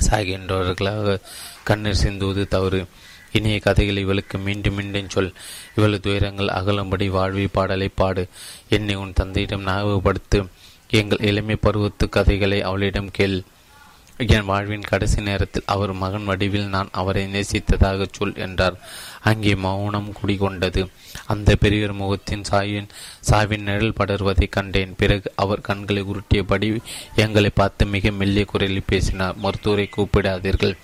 சாகின்றவர்களாக கண்ணீர் சிந்துவது தவறு. இனிய கதைகள் இவளுக்கு மீண்டும் மீண்டும் சொல். இவளது துயரங்கள் அகலும்படி வாழ்வி பாடலை பாடு. என்னை உன் தந்தையிடம் ஞாபகப்படுத்து. எங்கள் இளமை பருவத்து கதைகளை அவளிடம் கேள். என் வாழ்வின் கடைசி நேரத்தில் அவர் மகன் வடிவில் நான் அவரை நேசித்ததாக சொல் என்றார். அங்கே மௌனம் குடிகொண்டது. அந்த பெரியவர் முகத்தின் சாயின் சாவின் நிழல் படர்வதை கண்டேன். பிறகு அவர் கண்களை உருட்டியபடி எங்களை பார்த்து மிக மெல்லிய குரலில் பேசினார். மருத்துவரை கூப்பிடாதீர்கள்.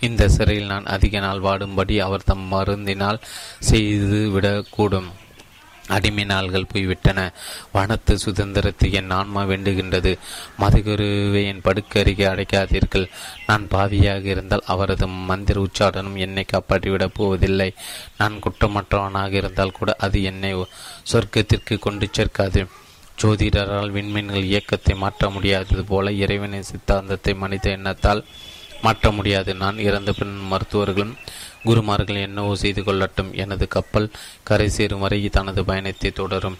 இந்த சிறையில் நான் அதிக நாள் வாடும்படி அவர் தம் மருந்தினால் செய்து விடக்கூடும் அடிமை நாள்கள் போய்விட்டன. வனத்து சுதந்திரத்தை என் ஆன்மா வேண்டுகின்றது. மதுகுருவை என் படுக்கருகே அடைக்காதீர்கள். நான் பாவியாக இருந்தால் அவரது மந்திர உச்சாடனம் என்னை காப்பாற்றிவிடப் போவதில்லை. நான் குற்றமற்றவனாக இருந்தால் கூட அது என்னை சொர்க்கத்திற்கு கொண்டு சேர்க்காது. ஜோதிடரால் விண்மீன்கள் இயக்கத்தை மாற்ற முடியாதது போல இறைவனின் சித்தாந்தத்தை மனித எண்ணத்தால் மாற்ற முடியாது. நான் இறந்த பின் மருத்துவர்களும் குருமார்கள் என்னவோ செய்து கொள்ளட்டும். எனது கப்பல் கரை சேரும் வரை தனது பயணத்தை தொடரும்.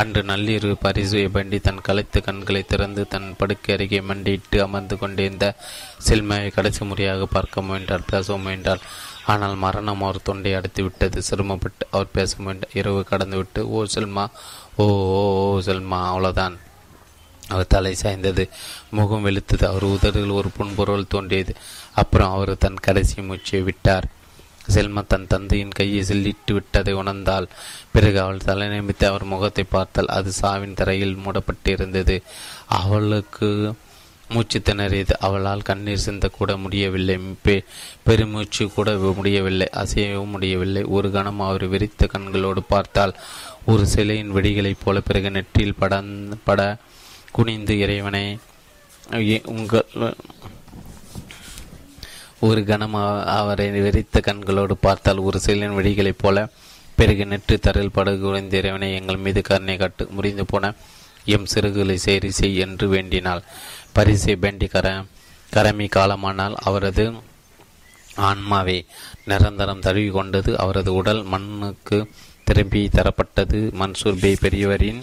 அன்று நள்ளிரவு பரிசு பண்டி தன் கலைத்து கண்களை திறந்து தன் படுக்கை அருகே மண்டியிட்டு அமர்ந்து கொண்டிருந்த செல்மையை கடைசி முறையாக பார்க்க முயன்றார். பேச முயன்றார். ஆனால் மரணம் அவர் தொண்டை அடைத்து விட்டது. சிரமப்பட்டு அவர் பேச முயன்றார் இரவு கடந்துவிட்டு ஓ செல்மா ஓ ஓ ஓ செல்மா அவ்வளோதான் அவர் தலை சாய்ந்தது முகம் வெளுத்தது. அவர் உதடுகள் ஒரு புன்பொருள் தோன்றியது. அப்புறம் அவர் தன் கடைசி மூச்சை விட்டார். செல்மா தன் தந்தையின் கையை செல்லிட்டு விட்டதை உணர்ந்தாள். பிறகு அவள் தலை நிமித்து அவர் முகத்தை பார்த்தால் அது சாவின் தரையில் மூடப்பட்டிருந்தது. அவளுக்கு மூச்சு திணறியது. அவளால் கண்ணீர் சிந்த கூட முடியவில்லை. பெ பெருமூச்சு கூட முடியவில்லை. அசையவும் முடியவில்லை. ஒரு கணம் அவர் விரித்த கண்களோடு பார்த்தால் ஒரு சிலையின் வெடிகளைப் போல பிறகு நெற்றியில் பட பட குனிந்து இறைவனை உங்கள் ஒரு கணம் அவரை வெறித்த கண்களோடு பார்த்தால் ஒரு சிலின் வெடிகளைப் போல பிறகு நெற்று தரையில் படகு குறைந்த இறைவனை எங்கள் மீது கருணை காட்டு. முறிந்து போன எம் சிறுகுகளை சேரி செய் என்று வேண்டினாள். பரிசை பேண்டி கர கரமி காலமானால் அவரது ஆன்மாவை நிரந்தரம் தழுவி கொண்டது. அவரது உடல் மண்ணுக்கு திரும்பி தரப்பட்டது. மன்சூர் பே பெரியவரின்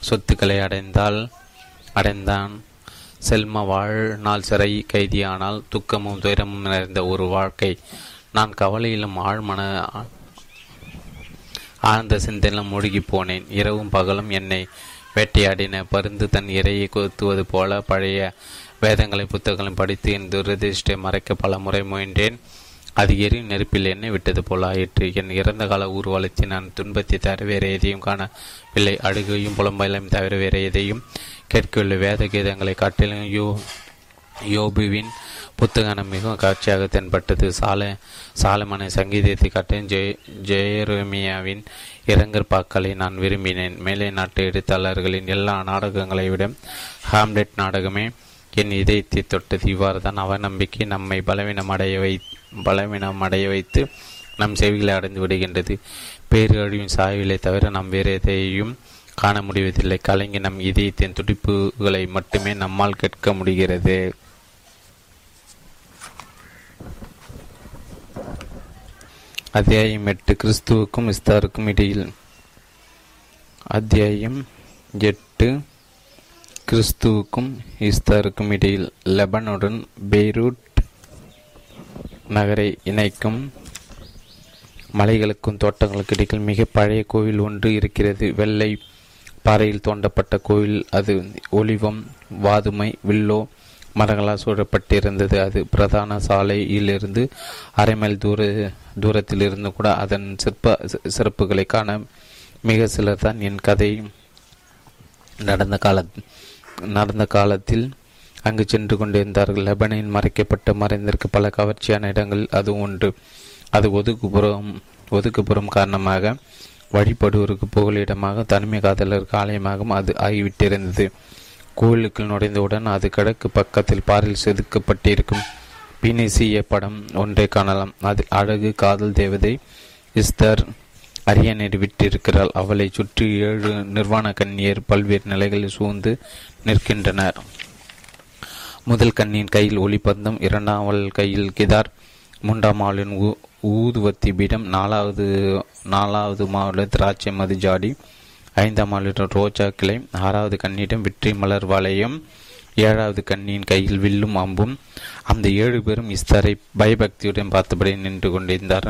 சொத்துக்களை அடைந்தால் அடைந்தான். செல்ம வாழ்நாள் சிறை கைதியானால் துக்கமும் துயரமும் நிறைந்த ஒரு வாழ்க்கை. நான் கவலையிலும் ஆழ்மன ஆழ்ந்த சிந்தனையிலும் மூழ்கி போனேன். இரவும் பகலும் என்னை வேட்டையாடின பருந்து தன் இறையை கொத்துவது போல பழைய வேதங்களை புத்தகங்களும் படித்து என் துரதிருஷ்டை மறைக்க பல முறை முயன்றேன். அது எரி நெருப்பில் என்னை விட்டது போல ஆயிற்று. என் இறந்த கால ஊர்வலத்தை நான் துன்பத்தை தவிர வேறு எதையும் காணவில்லை. அழுகையும் புலம்பலையும் தவிர வேறு எதையும் கேட்கவில்லை. வேத கீதங்களை காட்டிலும் யோ யோபுவின் புத்தகம் மிகவும் காட்சியாக தென்பட்டது. சால சாலமனை சங்கீதத்தை காட்டிலும் ஜெய ஜெயரமியாவின் இரங்கற் பாக்களை நான் விரும்பினேன். மேலை நாட்டு எழுத்தாளர்களின் எல்லா நாடகங்களை விட ஹாம்லெட் நாடகமே என் இதயத்தை தொட்டது. இவ்வாறு தான் அவநம்பிக்கை நம்மை பலவீனமடைய வை பலவீனமடைய வைத்து நம் செவிகளை அடைந்து விடுகின்றது. பேரழிவின் சாய்விலை தவிர நாம் வேறு எதையும் காண முடிவதில்லை. கலைஞர் நம் இதயத்தின் துடிப்புகளை மட்டுமே நம்மால் கேட்க முடிகிறது. அத்தியாயம் எட்டு. கிறிஸ்துவுக்கும் இஸ்தாருக்கும் இடையில். அத்தியாயம் எட்டு. கிறிஸ்துவுக்கும் இஸ்தாருக்கும் இடையில். லெபனுடன் பெய்ரூட் நகரை இணைக்கும் மலைகளுக்கும் தோட்டங்களுக்கு இடையில் மிக பழைய கோவில் ஒன்று இருக்கிறது. வெள்ளை பாறையில் தோண்டப்பட்ட கோயில் அது ஒளிவம் வாதுமை வில்லோ மரங்களால் சூழப்பட்டிருந்தது. அது பிரதான சாலையிலிருந்து அரை மைல் தூர தூரத்தில் இருந்து கூட அதன் சிற்ப சிறப்புகளை காண மிக சிலர் தான் என் கதை நடந்த கால நடந்த காலத்தில் அங்கு சென்று கொண்டிருந்தார்கள். லெபனின் மறைக்கப்பட்டு மறைந்திருக்க பல கவர்ச்சியான இடங்கள் அது ஒன்று. அது ஒதுக்குப்புறம் ஒதுக்குப்புறம் காரணமாக வழிபடுவருக்கு புகழிடமாக தனிமை காதலருக்கு ஆலயமாகவும் அது ஆகிவிட்டிருந்தது. கோயிலுக்குள் நுழைந்தவுடன் அது கிழக்கு பக்கத்தில் பாரில் செதுக்கப்பட்டிருக்கும் பினிசிய படம் ஒன்றை காணலாம். அதில் அழகு காதல் தேவதை இஸ்தர் அரியணை விட்டிருக்கிறாள். அவளை சுற்றி ஏழு நிர்வாண கண்ணியர் பல்வேறு நிலைகளில் சூழ்ந்து நிற்கின்றனர். முதல் கண்ணின் கையில் ஒளிப்பந்தம் இரண்டாம் அவள் கையில் கிதார் மூன்றாம் ஆளின் ஊதுவத்தி பீடம் நாலாவது நாலாவது மாவட்ட திராட்சை மது ஜாடி ஐந்தாம் ஆளிடம் ரோஜா கிளை ஆறாவது கண்ணியிடம் வெற்றி மலர் வளையம் ஏழாவது கண்ணியின் கையில் வில்லும் அம்பும் அந்த ஏழு பேரும் இஸ்தரை பயபக்தியுடன் பார்த்தபடி நின்று கொண்டிருந்தார்.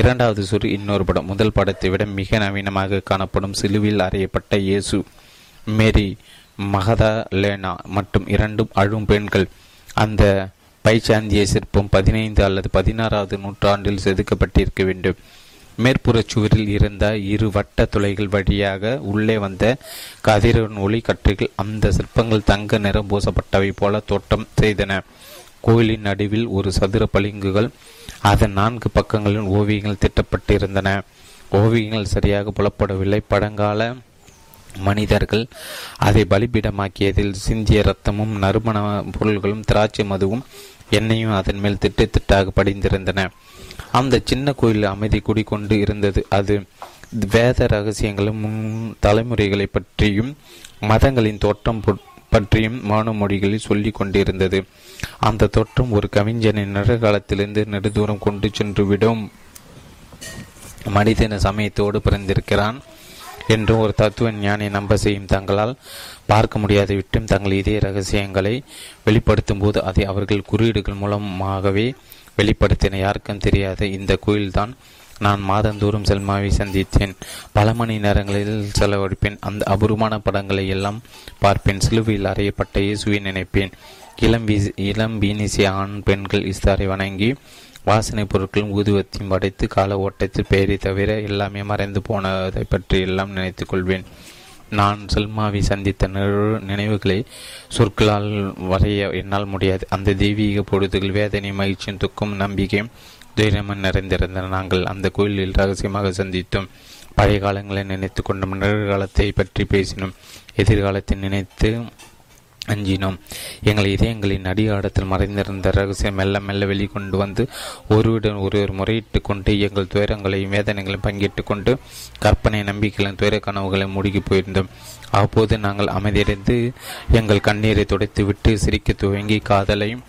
இரண்டாவது சுரு இன்னொரு படம் முதல் படத்தை விட மிக நவீனமாக காணப்படும் சிலுவில் அறையப்பட்ட இயேசு மேரி மகதா லேனா மற்றும் இரண்டும் அழும் பெண்கள். அந்த பைச்சாந்திய சிற்பம் பதினைந்து அல்லது பதினாறாவது நூற்றாண்டில் செதுக்கப்பட்டிருக்க வேண்டும். மேற்புறச் சுவரில் இருந்த இரு வட்ட துளைகள் வழியாக உள்ளே வந்த கதிரவன் ஒளி கற்றுகள் அந்த சிற்பங்கள் தங்க நிறம் பூசப்பட்டவை போல தோட்டம் செய்தன. கோயிலின் நடுவில் ஒரு சதுர பளிங்குகள் அதன் நான்கு பக்கங்களில் ஓவியங்கள் திட்டப்பட்டிருந்தன. ஓவியங்கள் சரியாக புலப்படவில்லை. பழங்கால மனிதர்கள் அதை பலிபீடமாக்கியதில் சிந்திய ரத்தமும் நறுமண பொருள்களும் திராட்சை மதுவும் என்னையும் அதன் மேல் திட்டு திட்டாக படிந்திருந்தன. அந்த சின்ன கோயில் அமைதி குடிக்கொண்டு இருந்தது. அது வேத ரகசியங்களும் முன் தலைமுறைகளை பற்றியும் மதங்களின் தோற்றம் பற்றியும் மொழிகளில் சொல்லி கொண்டிருந்தது. அந்த தோற்றம் ஒரு கவிஞனின் நிறகாலத்திலிருந்து நெடுதூரம் கொண்டு சென்று விடும். மனிதன சமயத்தோடு பிறந்திருக்கிறான். என்றும் ஒரு தத்துவ ஞானி நம்ப செய்யும் தங்களால் பார்க்க முடியாத விட்டும் தங்கள் இதய ரகசியங்களை வெளிப்படுத்தும் போது அதை அவர்கள் குறியீடுகள் மூலமாகவே வெளிப்படுத்தின. யாருக்கும் தெரியாத இந்த கோயில்தான் நான் மாதந்தோறும் செல்மாவை சந்தித்தேன். பல மணி நேரங்களில் செலவழிப்பேன். அந்த அபூர்வமான படங்களை எல்லாம் பார்ப்பேன். சிலுவையில் அறையப்பட்ட இயேசுவை நினைப்பேன். இளம் வீசி இளம் பீனிசிய ஆண் பெண்கள் இஸ்தாரை வணங்கி வாசனை பொருட்களும் ஊதுவத்தையும் படைத்து கால ஓட்டத்தில் பெயரை தவிர எல்லாமே மறைந்து போனதை பற்றி எல்லாம் நினைத்துக் கொள்வேன். நான் செல்மாவை சந்தித்த நினைவுகளை சொற்களால் வரைய என்னால் முடியாது. அந்த தெய்வீக பொழுதுகள் வேதனை மகிழ்ச்சியும் துக்கம் நம்பிக்கையும் துயரமும் நிறைந்திருந்தன. நாங்கள் அந்த கோயிலில் ரகசியமாக சந்தித்தோம். பழைய காலங்களை நினைத்து கொண்டோம். நிகழ்காலத்தை பற்றி பேசினோம். எதிர்காலத்தை நினைத்து அஞ்சினோம். எங்கள் இதயங்களின் அடியாடத்தில் மறைந்திருந்த ரகசியம் மெல்ல மெல்ல வெளிக்கொண்டு வந்து ஒருவருடன் ஒருவர் முறையிட்டு கொண்டு எங்கள் துயரங்களையும் வேதனைகளையும் பங்கிட்டு கொண்டு கற்பனை நம்பிக்கைகளும் துயர கனவுகளையும் மூழ்கி போயிருந்தோம். அப்போது நாங்கள் அமைதியடைந்து எங்கள் கண்ணீரை துடைத்து விட்டு சிரிக்க துவங்கி காதலையும்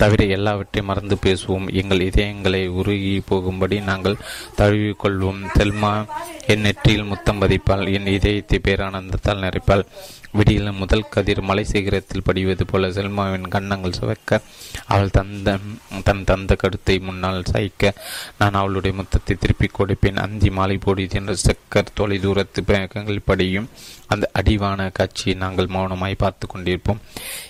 தவிர எல்லாவற்றையும் மறந்து பேசுவோம். எங்கள் இதயங்களை உருகி போகும்படி நாங்கள் தழுவிக்கொள்வோம் செல்மா என் நெற்றியில் முத்தம் பதிப்பாள். என் இதயத்தை பேரானந்தத்தால் நிறைப்பாள் விடியில் முதல் கதிர் மலை சிகரத்தில் படிவது போல செல்மாவின் கன்னங்கள் சுவைக்க அவள் தந்த தன் தந்த கருத்தை முன்னால் சாய்க்க நான் அவளுடைய முத்தத்தை திருப்பிக் கொடுப்பேன். அந்தி மாலை போடியது என்ற செக்கர் தொலை தூரத்து பேக்கங்கள் படியும் அந்த அடிவான காட்சியை நாங்கள் மௌனமாய் பார்த்து கொண்டிருப்போம்.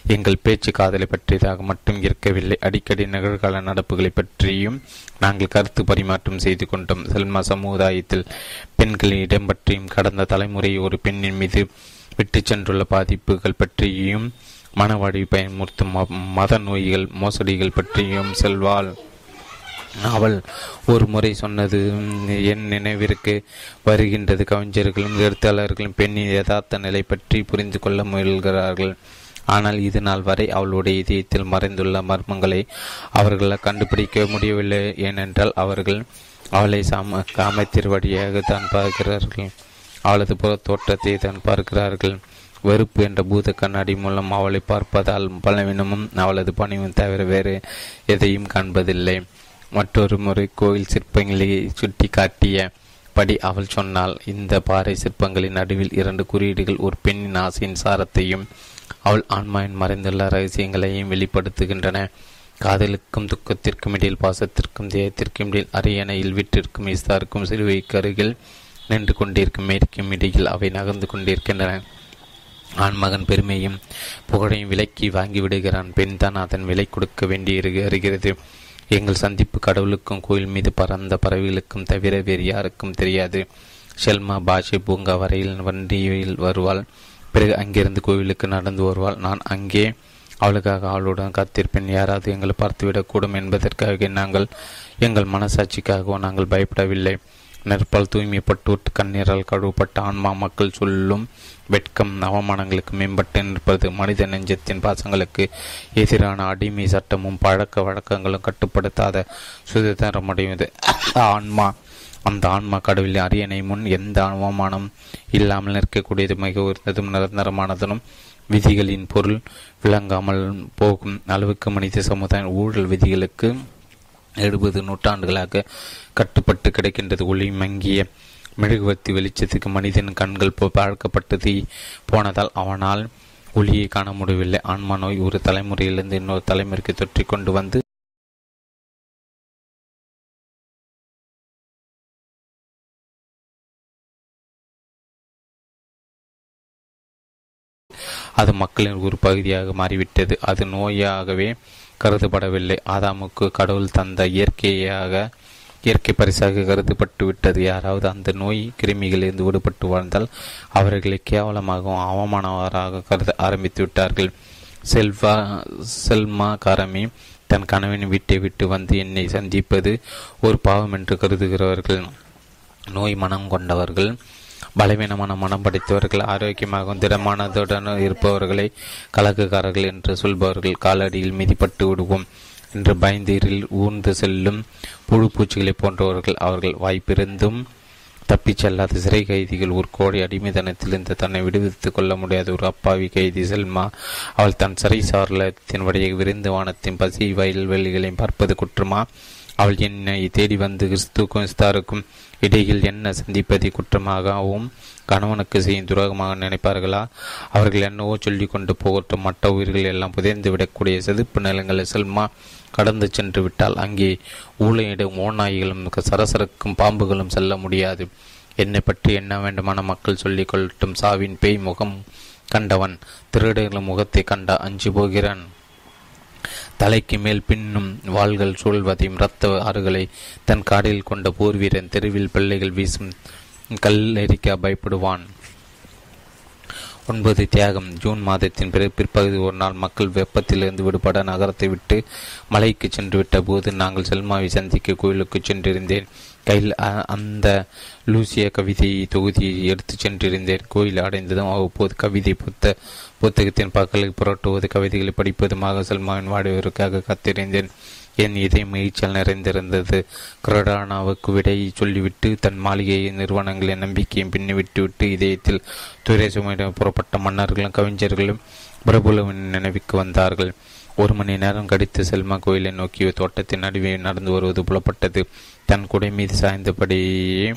எங்கள் பேச்சு காதலை பற்றியதாக மட்டும் இருக்கவில்லை. அடிக்கடி நிகழ்கால நடப்புகளை பற்றியும் நாங்கள் கருத்து பரிமாற்றம் செய்து கொண்டோம். செல்மா சமுதாயத்தில் பெண்களின் இடம் பற்றியும் கடந்த தலைமுறை ஒரு பெண்ணின் மீது விட்டு சென்றுள்ள பாதிப்புகள் பற்றியும் மனவாடி பயன்படுத்தும் மத நோய்கள் மோசடிகள் பற்றியும் செல்வாள். அவள் ஒரு முறை சொன்னது என் நினைவிற்கு வருகின்றது. கவிஞர்களும் எழுத்தாளர்களும் பெண்ணின் யதார்த்த நிலை பற்றி புரிந்து கொள்ள முயல்கிறார்கள். ஆனால் இது நாள் வரை அவளுடைய இதயத்தில் மறைந்துள்ள மர்மங்களை அவர்களால் கண்டுபிடிக்க முடியவில்லை. ஏனென்றால் அவர்கள் அவளை சாம காமத்தின் வழியாக தான் பார்க்கிறார்கள். அவளது புற தோற்றத்தை தான் பார்க்கிறார்கள். வெறுப்பு என்ற பூத கண்ணாடி மூலம் அவளை பார்ப்பதால் பலவீனமும் அவளது பணிவும் தவிர வேறு எதையும் காண்பதில்லை. மற்றொரு முறை கோயில் சிற்பங்களை சுட்டி காட்டிய படி அவள் சொன்னால் இந்த பாறை சிற்பங்களின் நடுவில் இரண்டு குறியீடுகள் ஒரு பெண்ணின் ஆசையின் சாரத்தையும் அவள் ஆன்மாயின் மறைந்துள்ள ரகசியங்களையும் வெளிப்படுத்துகின்றன. காதலுக்கும் துக்கத்திற்கும் இடையில் பாசத்திற்கும் தேயத்திற்கும் இடையில் அரியணையில் விட்டிருக்கும் இஸ்தாருக்கும் சிலுவைக்கு அருகில் நின்று கொண்டிருக்கும் மேற்கும் இடையில் அவை நகர்ந்து கொண்டிருக்கின்றன. ஆண்மகன் பெருமையும் புகழையும் விலைக்கு வாங்கி விடுகிறான். பெண் தான் அதன் விலை கொடுக்க வேண்டி வருகிறது எங்கள் சந்திப்பு கடவுளுக்கும் கோயில் மீது பறந்த பறவைகளுக்கும் தவிர வேறு யாருக்கும் தெரியாது. ஷெல்மா பாஷை பூங்கா வரையில் வண்டியில் வருவாள். பிறகு அங்கிருந்து கோவிலுக்கு நடந்து வருவாள். நான் அங்கே அவளுக்காக அவளுடன் காத்திருப்பேன். யாராவது எங்களை பார்த்துவிடக்கூடும் என்பதற்காக நாங்கள் எங்கள் மனசாட்சிக்காகவும் நாங்கள் பயப்படவில்லை. நெற்பால் தூய்மைப்பட்டு கண்ணீரால் கழுவப்பட்ட ஆன்மா மக்கள் சொல்லும் வெட்கம் அவமானங்களுக்கு மேம்பட்டு நிற்பது மனித நெஞ்சத்தின் பாசங்களுக்கு எதிரான அடிமை சட்டமும் பழக்க வழக்கங்களும் கட்டுப்படுத்தாத சுதந்திரமடைவது. ஆன்மா அந்த ஆன்மா கடவுளின் அரியணை முன் எந்த அவமானம் இல்லாமல் நிற்கக்கூடியது மிக உயர்ந்ததும் நிரந்தரமானதும் விதிகளின் பொருள் விளங்காமல் போகும். அளவுக்கு மனித சமுதாயம் ஊழல் விதிகளுக்கு எழுபது நூற்றாண்டுகளாக கட்டுப்பட்டு கிடைக்கின்றது. ஒளி மங்கிய மெழுகுவர்த்தி வெளிச்சத்துக்கு மனிதன் கண்கள் பழக்கப்பட்டது போனதால் அவனால் ஒளியை காண முடியவில்லை. ஆன்மா நோய் ஒரு தலைமுறையிலிருந்து இன்னொரு தலைமுறைக்கு தொற்றி கொண்டு வந்து அது மக்களின் ஒரு பகுதியாக மாறிவிட்டது. அது நோயாகவே கருதப்படவில்லை. ஆதாமுக்கு கடவுள் தந்த இயற்கையாக இயற்கை பரிசாக கருதப்பட்டு விட்டது யாராவது அந்த நோய் கிருமிகளிலிருந்து விடுபட்டு வாழ்ந்தால் அவர்களை கேவலமாகவும் அவமானவராக கருத ஆரம்பித்து விட்டார்கள் செல்வா செல்மா காரமி தன் கணவன் வீட்டை விட்டு வந்து என்னை சந்திப்பது ஒரு பாவம் என்று கருதுகிறவர்கள். நோய் மனம் கொண்டவர்கள். பலவீனமான மனம் படைத்தவர்கள் ஆரோக்கியமாகவும் திடமானதுடன் இருப்பவர்களை கலக்குக்காரர்கள் என்று சொல்பவர்கள் காலடியில் மிதிப்பட்டு விடுவோம் என்று பயந்தீரில் ஊர்ந்து செல்லும் புழு பூச்சிகளை போன்றவர்கள் அவர்கள் வாய்ப்பிருந்தும் தப்பிச் செல்லாத சிறை கைதிகள் ஒரு கோடை அடிமைத்தனத்திலிருந்து தன்னை விடுவித்துக் கொள்ள முடியாத ஒரு அப்பாவி கைதி செல்மா. அவள் தன் சிறை சாரலத்தின் வழியை விரிந்து வானத்தின் பசி வயல்வெளிகளையும் பார்ப்பது குற்றமா? அவள் என்னை தேடி வந்து கிறிஸ்துக்கும் இஸ்தாருக்கும் இடையில் என்ன சந்திப்பதை குற்றமாகவும் கணவனுக்கு செய்யும் துரோகமாக நினைப்பார்களா? அவர்கள் என்னவோ சொல்லி கொண்டு போகட்டும். மற்ற உயிர்கள் எல்லாம் புதைந்து விடக்கூடிய செதுப்பு நிலங்களை செல்மா கடந்து சென்று விட்டால் அங்கே ஊழையிடும் ஓநாய்களும் சரசரக்கும் பாம்புகளும் செல்ல முடியாது. என்னை பற்றி என்ன வேண்டுமான மக்கள் சொல்லிக் கொள்ளட்டும். சாவின் பேய் முகம் கண்டவன் திருடர்கள் முகத்தை கண்ட அஞ்சு போகிறான். தலைக்கு மேல் பின்னும் வாள்கள் சூழ்வதையும் இரத்த ஆறுகளை தன் காடில் கொண்ட போர்வீரன் தெருவில் பிள்ளைகள் வீசும் கல்லெரிக்க பயப்படுவான். ஒன்பது தியாகம். ஜூன் மாதத்தின் பிறகு பிற்பகுதி ஒரு நாள் மக்கள் வெப்பத்திலிருந்து விடுபட நகரத்தை விட்டு மலைக்கு சென்று விட்ட போது நாங்கள் செல்மாவை சந்திக்க கோயிலுக்கு சென்றிருந்தேன். கையில் அந்த லூசிய கவிதை தொகுதியை எடுத்து சென்றிருந்தேன். கோயில் அடைந்ததும் அவ்வப்போது கவிதை புத்த புத்தகத்தின் பக்கலை புரட்டுவது கவிதைகளை படிப்பதுமாக செல்மாவின் வாடகைக்காக காத்திருந்தேன் என் இதய மகிழ்ச்சியால் நிறைந்திருந்தது. கரடானாவுக்கு விடையை சொல்லிவிட்டு தன் மாளிகையை நிறுவனங்களின் நம்பிக்கையும் பின்னிவிட்டுவிட்டு இதயத்தில் துறை சுமையிடம் புறப்பட்ட மன்னர்களும் கவிஞர்களும் பிரபுலவின் நினைவுக்கு வந்தார்கள். ஒரு மணி நேரம் கடித்து செல்மா கோயிலை நோக்கி தோட்டத்தின் நடுவே நடந்து வருவது புலப்பட்டது. தன் குடை மீது சாய்ந்தபடியே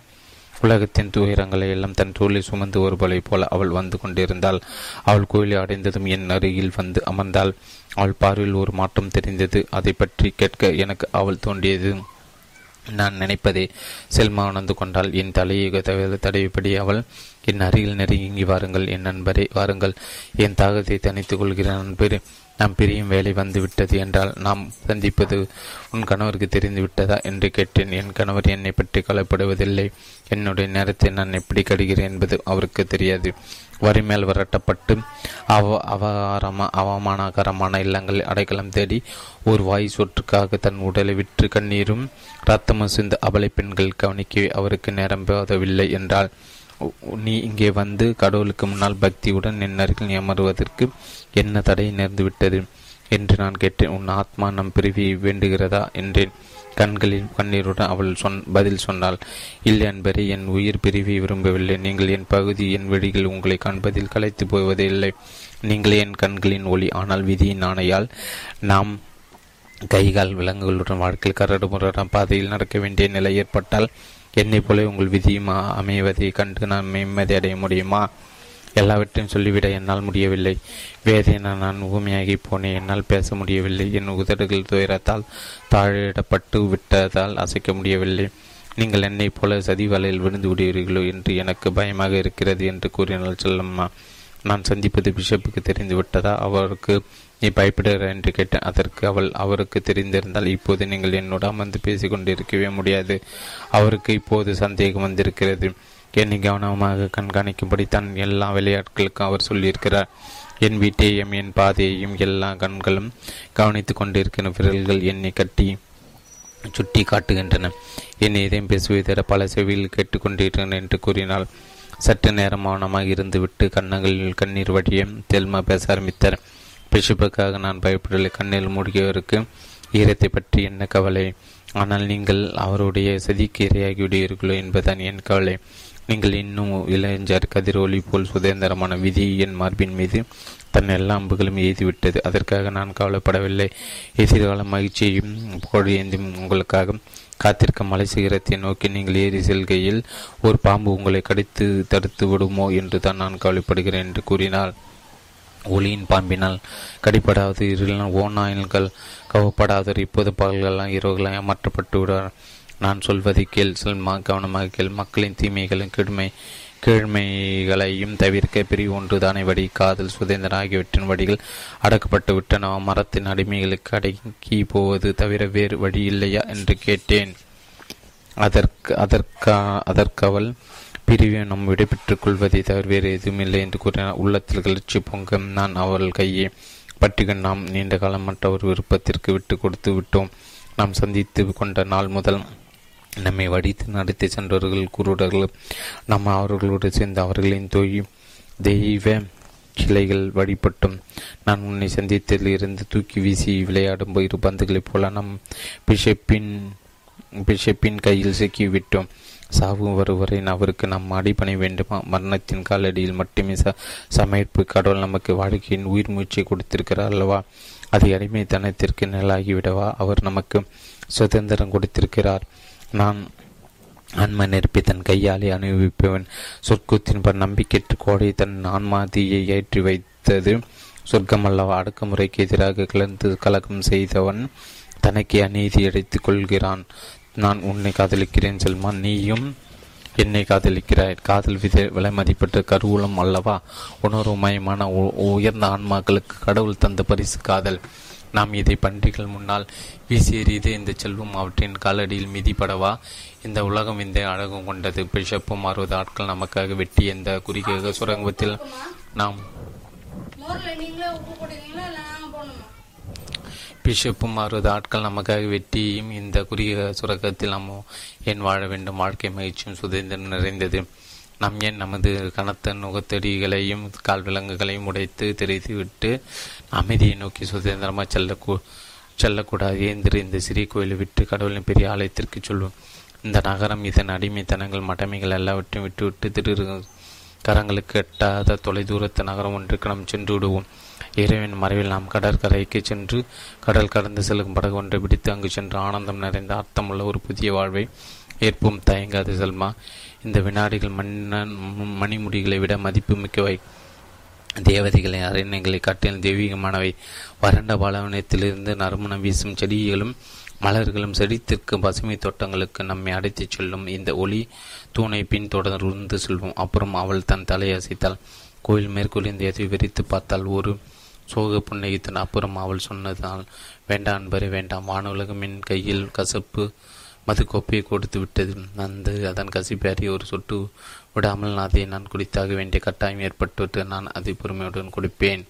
உலகத்தின் துயரங்களை எல்லாம் தன் தோளில் சுமந்து வருபவளை போல அவள் வந்து கொண்டிருந்தாள். அவள் கோயிலை அடைந்ததும் என் அருகில் வந்து அமர்ந்தாள். அவள் பார்வையில் ஒரு மாற்றம் தெரிந்தது. அதை பற்றி கேட்க எனக்கு அவள் தோன்றியது. நான் நினைப்பதே செல்மா உணர்ந்து கொண்டால் என் தலையை தடவிப்படி அவள் என் அருகில் நெருங்கி வாருங்கள். என் நண்பரே வாருங்கள். என் தாகத்தை தனித்துக் கொள்கிற நண்பரே நாம் பிரியும் வேலை வந்து விட்டது என்றால் நாம் சந்திப்பது உன் கணவருக்கு தெரிந்து விட்டதா என்று கேட்டேன். என் கணவர் என்னை பற்றி கவலைப்படுவதில்லை. என்னுடைய நேரத்தை நான் எப்படி கடுகிறேன் என்பது அவருக்கு தெரியாது. வரிமேல் விரட்டப்பட்டு அவ அவகாரமா அவமானகரமான இல்லங்களில் அடைக்கலம் தேடி ஒரு வாய் சொற்றுக்காக தன் உடலை விற்று கண்ணீரும் ரத்தமும் சிந்து அபலை பெண்கள் கவனிக்கவே அவருக்கு நேரம் போதவில்லை என்றால் நீ இங்கே வந்து கடவுளுக்கு முன்னால் பக்தியுடன் என் அருகில் அமருவதற்கு என்ன தடை நேர்ந்துவிட்டது என்று நான் கேட்டேன். உன் ஆத்மா நம் பிரிவி வேண்டுகிறதா என்றேன். கண்களில் கண்ணீருடன் அவள் சொன் பதில் சொன்னாள். இல்லை என்பரே என் உயிர் பிரிவை விரும்பவில்லை. நீங்கள் என் பகுதி என் வழிகள் உங்களை காண்பதில் கலைத்து போவதே இல்லை. நீங்களே என் கண்களின் ஒளி. ஆனால் விதியின் ஆணையால் நாம் கைகால் விலங்குகளுடன் வாழ்க்கையில் கரடு முரடான பாதையில் நடக்க வேண்டிய நிலை ஏற்பட்டால் என்னை போல உங்கள் விதியுமா? அமைவதை கண்டு நான் மேம்மதி அடைய முடியுமா? எல்லாவற்றையும் சொல்லிவிட என்னால் முடியவில்லை. வேதனை நான் ஊமையாகி போனேன் என்னால் பேச முடியவில்லை. என் உதடுகள் துயரத்தால் தாழிடப்பட்டு விட்டதால் அசைக்க முடியவில்லை. நீங்கள் என்னை போல சதி வலையில் விழுந்து விடுவீர்களோ என்று எனக்கு பயமாக இருக்கிறது என்று கூறினாள் செல்லம்மா. நான் சந்திப்பது பிஷப்புக்கு தெரிந்து விட்டதா அவருக்கு நீ பயப்படுகிற என்று கேட்டேன். அதற்கு அவள் அவருக்கு தெரிந்திருந்தால் இப்போது நீங்கள் என்னோட அமர்ந்து பேசிக் கொண்டிருக்கவே முடியாது. அவருக்கு இப்போது சந்தேகம் வந்திருக்கிறது. என்னை கவனமாக கண்காணிக்கும்படி தன் எல்லா விளையாட்டுகளுக்கும் அவர் சொல்லியிருக்கிறார். என் வீட்டையும் என் பாதையையும் எல்லா கண்களும் கவனித்துக் கொண்டிருக்கிற விரல்கள் என்னை கட்டி சுட்டி காட்டுகின்றன. என் இதயம் பேசுவதர பல செவியில் கேட்டுக்கொண்டிருக்கிறேன் என்று கூறினாள். சற்று நேரம் மௌனமாக இருந்துவிட்டு கண்ணங்களில் கண்ணீர் வடிய தெல்மா பேச ஆரம்பித்தார். பிஷப்புக்காக நான் பயப்படலை. கண்ணில் மூடியவருக்கு ஈரத்தை பற்றி என்ன கவலை? ஆனால் நீங்கள் அவருடைய சதிக்கு இரையாகிவிடுவீர்களோ என்பதுதான் என் கவலை. நீங்கள் இன்னும் இளைஞர் கதிரொலி போல் சுதந்திரமான விதி என் மார்பின் மீது தன் எல்லா அம்புகளும் எய்துவிட்டது. அதற்காக நான் கவலைப்படவில்லை. எதிர்கால மகிழ்ச்சியையும் புகழேந்தும் உங்களுக்காக காத்திருக்க மலை சிகரத்தை நோக்கி நீங்கள் ஏறி செல்கையில் ஒரு பாம்பு உங்களை கடித்து தடுத்து விடுமோ என்று தான் நான் கவலைப்படுகிறேன் என்று கூறினாள். ஒளியின் பாம்பினால் கடிப்படாத. இருளினால் ஓநாயல்கள் கவப்படாதவர் இப்போது பகல்களெல்லாம் இரவுகளாக ஏமாற்றப்பட்டு விடுவார். நான் சொல்வதை கேள் செல்மா கவனமாக கேள். மக்களின் தீமைகளும் கெடுமை கீழ்மைகளையும் தவிர்க்க பிரிவு ஒன்று தானே. வடி காதல் சுதந்திரம் ஆகியவற்றின் வடிகள் அடக்கப்பட்டு விட்டன. மரத்தின் அடிமைகளுக்கு அடங்கி போவது தவிர வேறு வழி இல்லையா என்று கேட்டேன். அதற்கு அதற்கா அதற்கவள் பிரிவை நம் விடைபெற்றுக் கொள்வதை தவிர வேறு எதுவும் இல்லை என்று கூறினார். உள்ளத்தில் கிளர்ச்சி பொங்க நான் அவள் கையை பட்டிகள் நாம் நீண்ட காலமற்ற ஒரு விருப்பத்திற்கு விட்டு கொடுத்து விட்டோம். நாம் சந்தித்து கொண்ட நாள் முதல் நம்மை வடித்து நடத்தி சென்றவர்கள் குருடர்கள் நம்ம அவர்களோடு சேர்ந்து அவர்களின் தொய் தெய்வ கிளைகள் வழிபட்டும் நான் உன்னை சந்தித்ததில் இருந்து தூக்கி வீசி விளையாடும் இரு பந்துகளைப் போல நம் பிஷப்பின் பிஷப்பின் கையில் சிக்கிவிட்டோம். சாவு வருவரை அவருக்கு நாம் அடிப்பணி வேண்டுமா? மரணத்தின் காலடியில் மட்டுமே ச சமைப்பு கடவுள் நமக்கு வாழ்க்கையின் உயிர் மூச்சை கொடுத்திருக்கிறார் அல்லவா? அது அடிமைத்தனத்திற்கு நிலாகிவிடவா அவர் நமக்கு சுதந்திரம் கொடுத்திருக்கிறார். நான் ஆன்ம நெருப்பி தன் கையாலே அனுபவிப்பவன் சொர்க்கத்தின் பர் நம்பிக்கைற்று கோடை தன் ஆன்மாதியை ஏற்றி வைத்தது சொர்க்கம் அல்லவா? அடக்குமுறைக்கு எதிராக கலந்து கலகம் செய்தவன் தனக்கு அநீதி அடைத்துக் கொள்கிறான். நான் உன்னை காதலிக்கிறேன் செல்மான். நீயும் என்னை காதலிக்கிறாய். காதல் வித விலை மதிப்பற்ற கருவூலம் அல்லவா? உணர்வுமயமான உயர்ந்த ஆன்மாக்களுக்கு கடவுள் தந்த பரிசு காதல். நாம் இதை பன்றிகள் முன்னால் வீசி எறிது இந்த செல்வம் அவற்றின் காலடியில் மிதிப்படவா? இந்த உலகம் இந்த அழகும் கொண்டது. பிஷப்பும் அறுபது ஆட்கள் நமக்காக வெட்டி இந்த குறுகிய சுரங்கத்தில் நாம் பிஷப்பும் அறுபது ஆட்கள் நமக்காக வெட்டியும் இந்த குறுகிய சுரக்கத்தில் நாம் ஏன் வாழ வேண்டும்? வாழ்க்கை மகிழ்ச்சியும் சுதந்திரம் நிறைந்தது. நாம் ஏன் நமது கனத்த நுகத்தடிகளையும் கால் விலங்குகளையும் உடைத்து தெரிவித்துவிட்டு அமைதியை நோக்கி சுதந்திரமாக செல்ல செல்லக்கூடாது? ஏந்திர இந்த சிறிய கோயிலை விட்டு கடவுளின் பெரிய ஆலயத்திற்கு சொல்வோம்? இந்த நகரம் இதன் அடிமைத்தனங்கள் மடமைகள் எல்லாவற்றையும் விட்டுவிட்டு திரு கரங்களுக்கு எட்டாத தொலைதூரத்து நகரம் ஒன்றுக்கு நாம் சென்று விடுவோம். இறைவன் மறைவில் நாம் கடற்கரைக்கு சென்று கடல் கடந்து செல்லும் படகு ஒன்றை பிடித்து அங்கு சென்று ஆனந்தம் நிறைந்த அர்த்தமுள்ள ஒரு புதிய வாழ்வை ஏற்போம். தயங்காது செல்மா. இந்த வினாடிகள் மன்னன் மணிமுடிகளை விட மதிப்பு மிக்கவை. தேவதைகளை அரண்யங்களை காட்டில் தெய்வீகமானவை. வறண்ட பாலவனத்திலிருந்து நறுமணம் வீசும் செடிகளும் மலர்களும் செடித்திற்கு பசுமை தோட்டங்களுக்கு நம்மை அடைத்துச் செல்லும். இந்த ஒளி தூணை பின் தொடர்ந்து செல்வோம். அப்புறம் அவள் தன் தலையை அசைத்தாள். கோயில் மேற்கொள்ளிந்து எதை விரித்து பார்த்தால் ஒரு சோக புன்னகித்தன் அப்புறம் அவள் சொன்னதால் வேண்டாம் அன்பரே வேண்டாம் வானுலகம் என் கையில் கசப்பு மது கோப்பையை கொடுத்து விட்டது. அந்த அதன் கசிப்பேறி ஒரு சொட்டு விடாமல் அதை நான் குடித்தாக வேண்டிய கட்டாயம் ஏற்பட்டுவிட்டு நான் அதை பொறுமையுடன் குடிப்பேன்.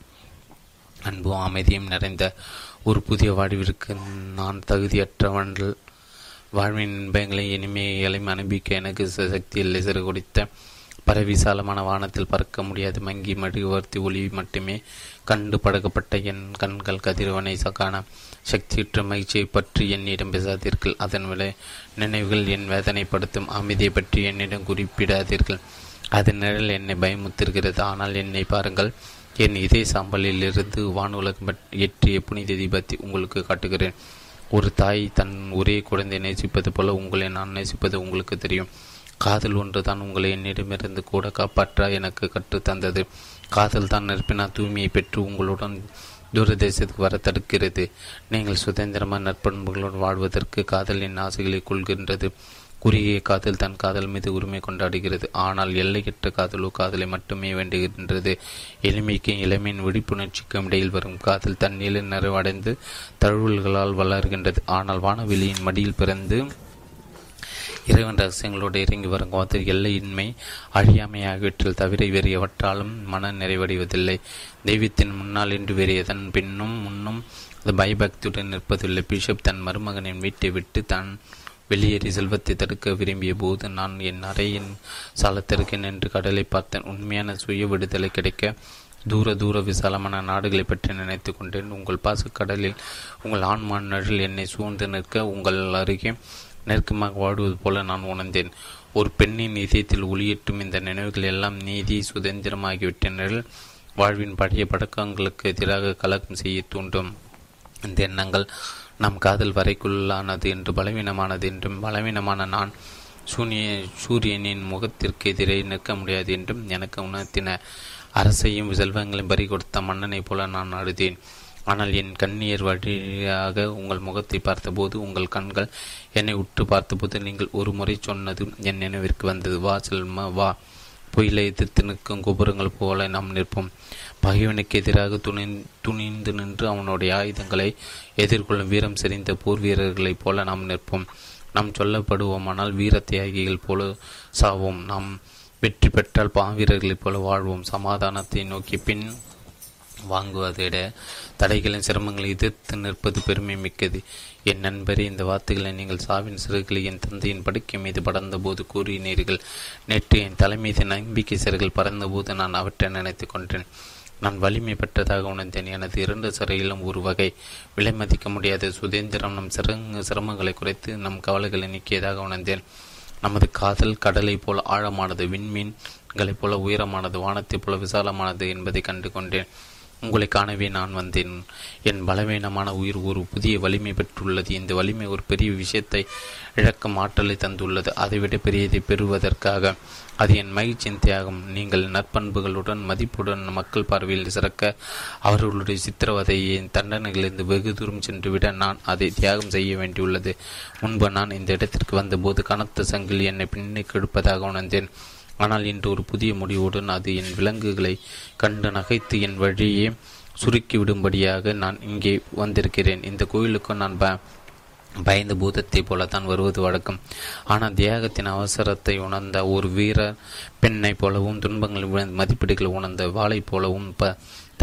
அன்பும் அமைதியும் நிறைந்த ஒரு புதிய வாழ்விற்கு நான் தகுதியற்றவன்கள் வாழ்வின் இன்பங்களை இனிமைகளையும் அனுப்பிக்க எனக்கு சக்தி இல்லை சிறு குடித்த பரவிசாலமான வானத்தில் பறக்க முடியாது. மங்கி மடுவர்த்தி ஒளி மட்டுமே கண்டு படகப்பட்ட என் கண்கள் கதிரவனை காண சக்தியுற்ற மகிழ்ச்சியை பற்றி என்னிடம் பேசாதீர்கள். அதன் விளை நினைவுகள் என் வேதனைப்படுத்தும். அமைதியை பற்றி என்னிடம் குறிப்பிடாதீர்கள். அதன் நிழல் என்னை பயமுத்திருக்கிறது ஆனால் என்னை பாருங்கள் என் இதே சாம்பலிலிருந்து வானுலகம் எற்றிய புனித தீபத்தை உங்களுக்கு காட்டுகிறேன். ஒரு தாய் தன் ஒரே குழந்தை நேசிப்பது போல உங்களை நான் நேசிப்பது உங்களுக்கு தெரியும். காதல் ஒன்று தான் உங்களை என்னிடமிருந்து கூட காப்பாற்ற எனக்கு கற்றுத்தந்தது. காதல் தான் நெருப்பினா தூய்மையை பெற்று உங்களுடன் தூரதேசத்துக்கு வர தடுக்கிறது. நீங்கள் சுதந்திரமான நற்பண்புகளுடன் வாழ்வதற்கு காதலின் ஆசைகளை கொள்கின்றது. குறுகிய காதல் தன் காதல் மீது உரிமை கொண்டாடுகிறது. ஆனால் எல்லையற்ற காதலோ காதலை மட்டுமே வேண்டுகின்றது. எளிமைக்கும் இளமையின் விழிப்புணர்ச்சிக்கும் இடையில் வரும் காதல் தன் நிலை நிறைவடைந்து தழுவல்களால் வளர்கின்றது. ஆனால் வானவெளியின் மடியில் பிறந்து இறைவன் ரகசியங்களோடு இறங்கி வரும் காதல் எல்லையின்மை அழியாமை ஆகியவற்றில் தவிர வேறு எவற்றாலும் மன நிறைவடைவதில்லை. தெய்வத்தின் முன்னால் இன்று வேறு எதன் பின்னும் முன்னும் அது பயபக்தியுடன் நிற்பதில்லை. பிஷப் தன் மருமகனின் வீட்டை விட்டு தான் வெளியேறி செல்வத்தை தடுக்க விரும்பிய போது நான் என் அறையின் சாலத்திற்கு நின்று கடலை பார்த்தேன். உண்மையான சுய விடுதலை கிடைக்க தூர தூர விசாலமான நாடுகளை பற்றி நினைத்து கொண்டேன். உங்கள் பாசக்கடலில் உங்கள் ஆண்மான் நிழல் என்னை சூழ்ந்து நிற்க உங்கள் அருகே நெருக்கமாக வாடுவது போல நான் உணர்ந்தேன். ஒரு பெண்ணின் இதயத்தில் ஒளியேற்றும் இந்த நினைவுகள் எல்லாம் நீதி சுதந்திரமாகிவிட்ட நிழல் வாழ்வின் பழைய பழக்கங்களுக்கு எதிராக கலக்கம் செய்ய தூண்டும். இந்த எண்ணங்கள் நம் காதல் வரைக்குள்ளானது என்று பலவீனமானது என்றும் பலவீனமான நான் சூரிய சூரியனின் முகத்திற்கு எதிரே நிற்க முடியாது என்றும் எனக்கு உணர்த்தின. அரசையும் செல்வங்களையும் பறி கொடுத்த மன்னனை போல நான் அழுதேன். ஆனால் என் கண்ணியர் வழியாக உங்கள் முகத்தை பார்த்தபோது உங்கள் கண்கள் என்னை உற்று பார்த்தபோது நீங்கள் ஒரு முறை சொன்னது என் நினைவிற்கு வந்தது. வா செல்ம வா. புயலை எதிர்த்து நிற்கும் கோபுரங்கள் போல நாம் நிற்போம். பகைவனுக்கு எதிராக துணி துணிந்து நின்று அவனுடைய ஆயுதங்களை எதிர்கொள்ளும் வீரம் செறிந்த போர் வீரர்களைப் போல நாம் நிற்போம். நாம் சொல்லப்படுவோமானால் வீர தியாகிகள் போல சாவோம். நாம் வெற்றி பெற்றால் பாவீரர்களைப் போல வாழ்வோம். சமாதானத்தை நோக்கி பின் வாங்குவதை தடைகளின் சிரமங்களை எதிர்த்து நிற்பது பெருமை மிக்கது. என் நண்பரே இந்த வார்த்தைகளை நீங்கள் சாவின் சிறுகளை என் தந்தையின் படுக்கை மீது படர்ந்தபோது கூறினீர்கள். நேற்று என் தலை மீது நம்பிக்கை சிறுகள் பறந்தபோது நான் அவற்றை நினைத்து கொண்டேன். நான் வலிமை பெற்றதாக உணர்ந்தேன். எனது இரண்டு சிறையிலும் ஒரு வகை. விலை மதிக்க முடியாத சுதந்திரம் நம் சிறங்கு சிரமங்களை குறைத்து நம் கவலைகளை நீக்கியதாக உணர்ந்தேன். நமது காதல் கடலை போல ஆழமானது விண்மீன்களைப் போல உயரமானது வானத்தைப் போல விசாலமானது என்பதை கண்டு கொண்டேன் உங்களை காணவே நான் வந்தேன். என் பலவீனமான உயிர் ஒரு புதிய வலிமை பெற்றுள்ளது. இந்த வலிமை ஒரு பெரிய விஷயத்தை இழக்கும் ஆற்றலை தந்துள்ளது. அதைவிட பெரியதை பெறுவதற்காக அது என் மகிழ்ச்சியின் தியாகம். நீங்கள் நற்பண்புகளுடன் மதிப்புடன் மக்கள் பார்வையில் சிறக்க அவர்களுடைய சித்திரவதையின் தண்டனைகளிலிருந்து வெகு தூரம் சென்றுவிட நான் அதை தியாகம் செய்ய வேண்டியுள்ளது. முன்பு நான் இந்த இடத்திற்கு வந்தபோது கனத்த சங்கில் என்னை பின்னுக்கு எடுப்பதாக உணர்ந்தேன். ஆனால் இன்று ஒரு புதிய முடிவுடன் அது என் விலங்குகளை கண்டு நகைத்து என் வழியே சுருக்கி விடும்படியாக நான் இங்கே வந்திருக்கிறேன். இந்த கோயிலுக்கு நான் ப பயந்த பூதத்தை போலத்தான் வருவது வழக்கம். ஆனால் தியாகத்தின் அவசரத்தை உணர்ந்த ஒரு வீர பெண்ணை போலவும் துன்பங்கள் மதிப்பீடுகளை உணர்ந்த வாளை போலவும் ப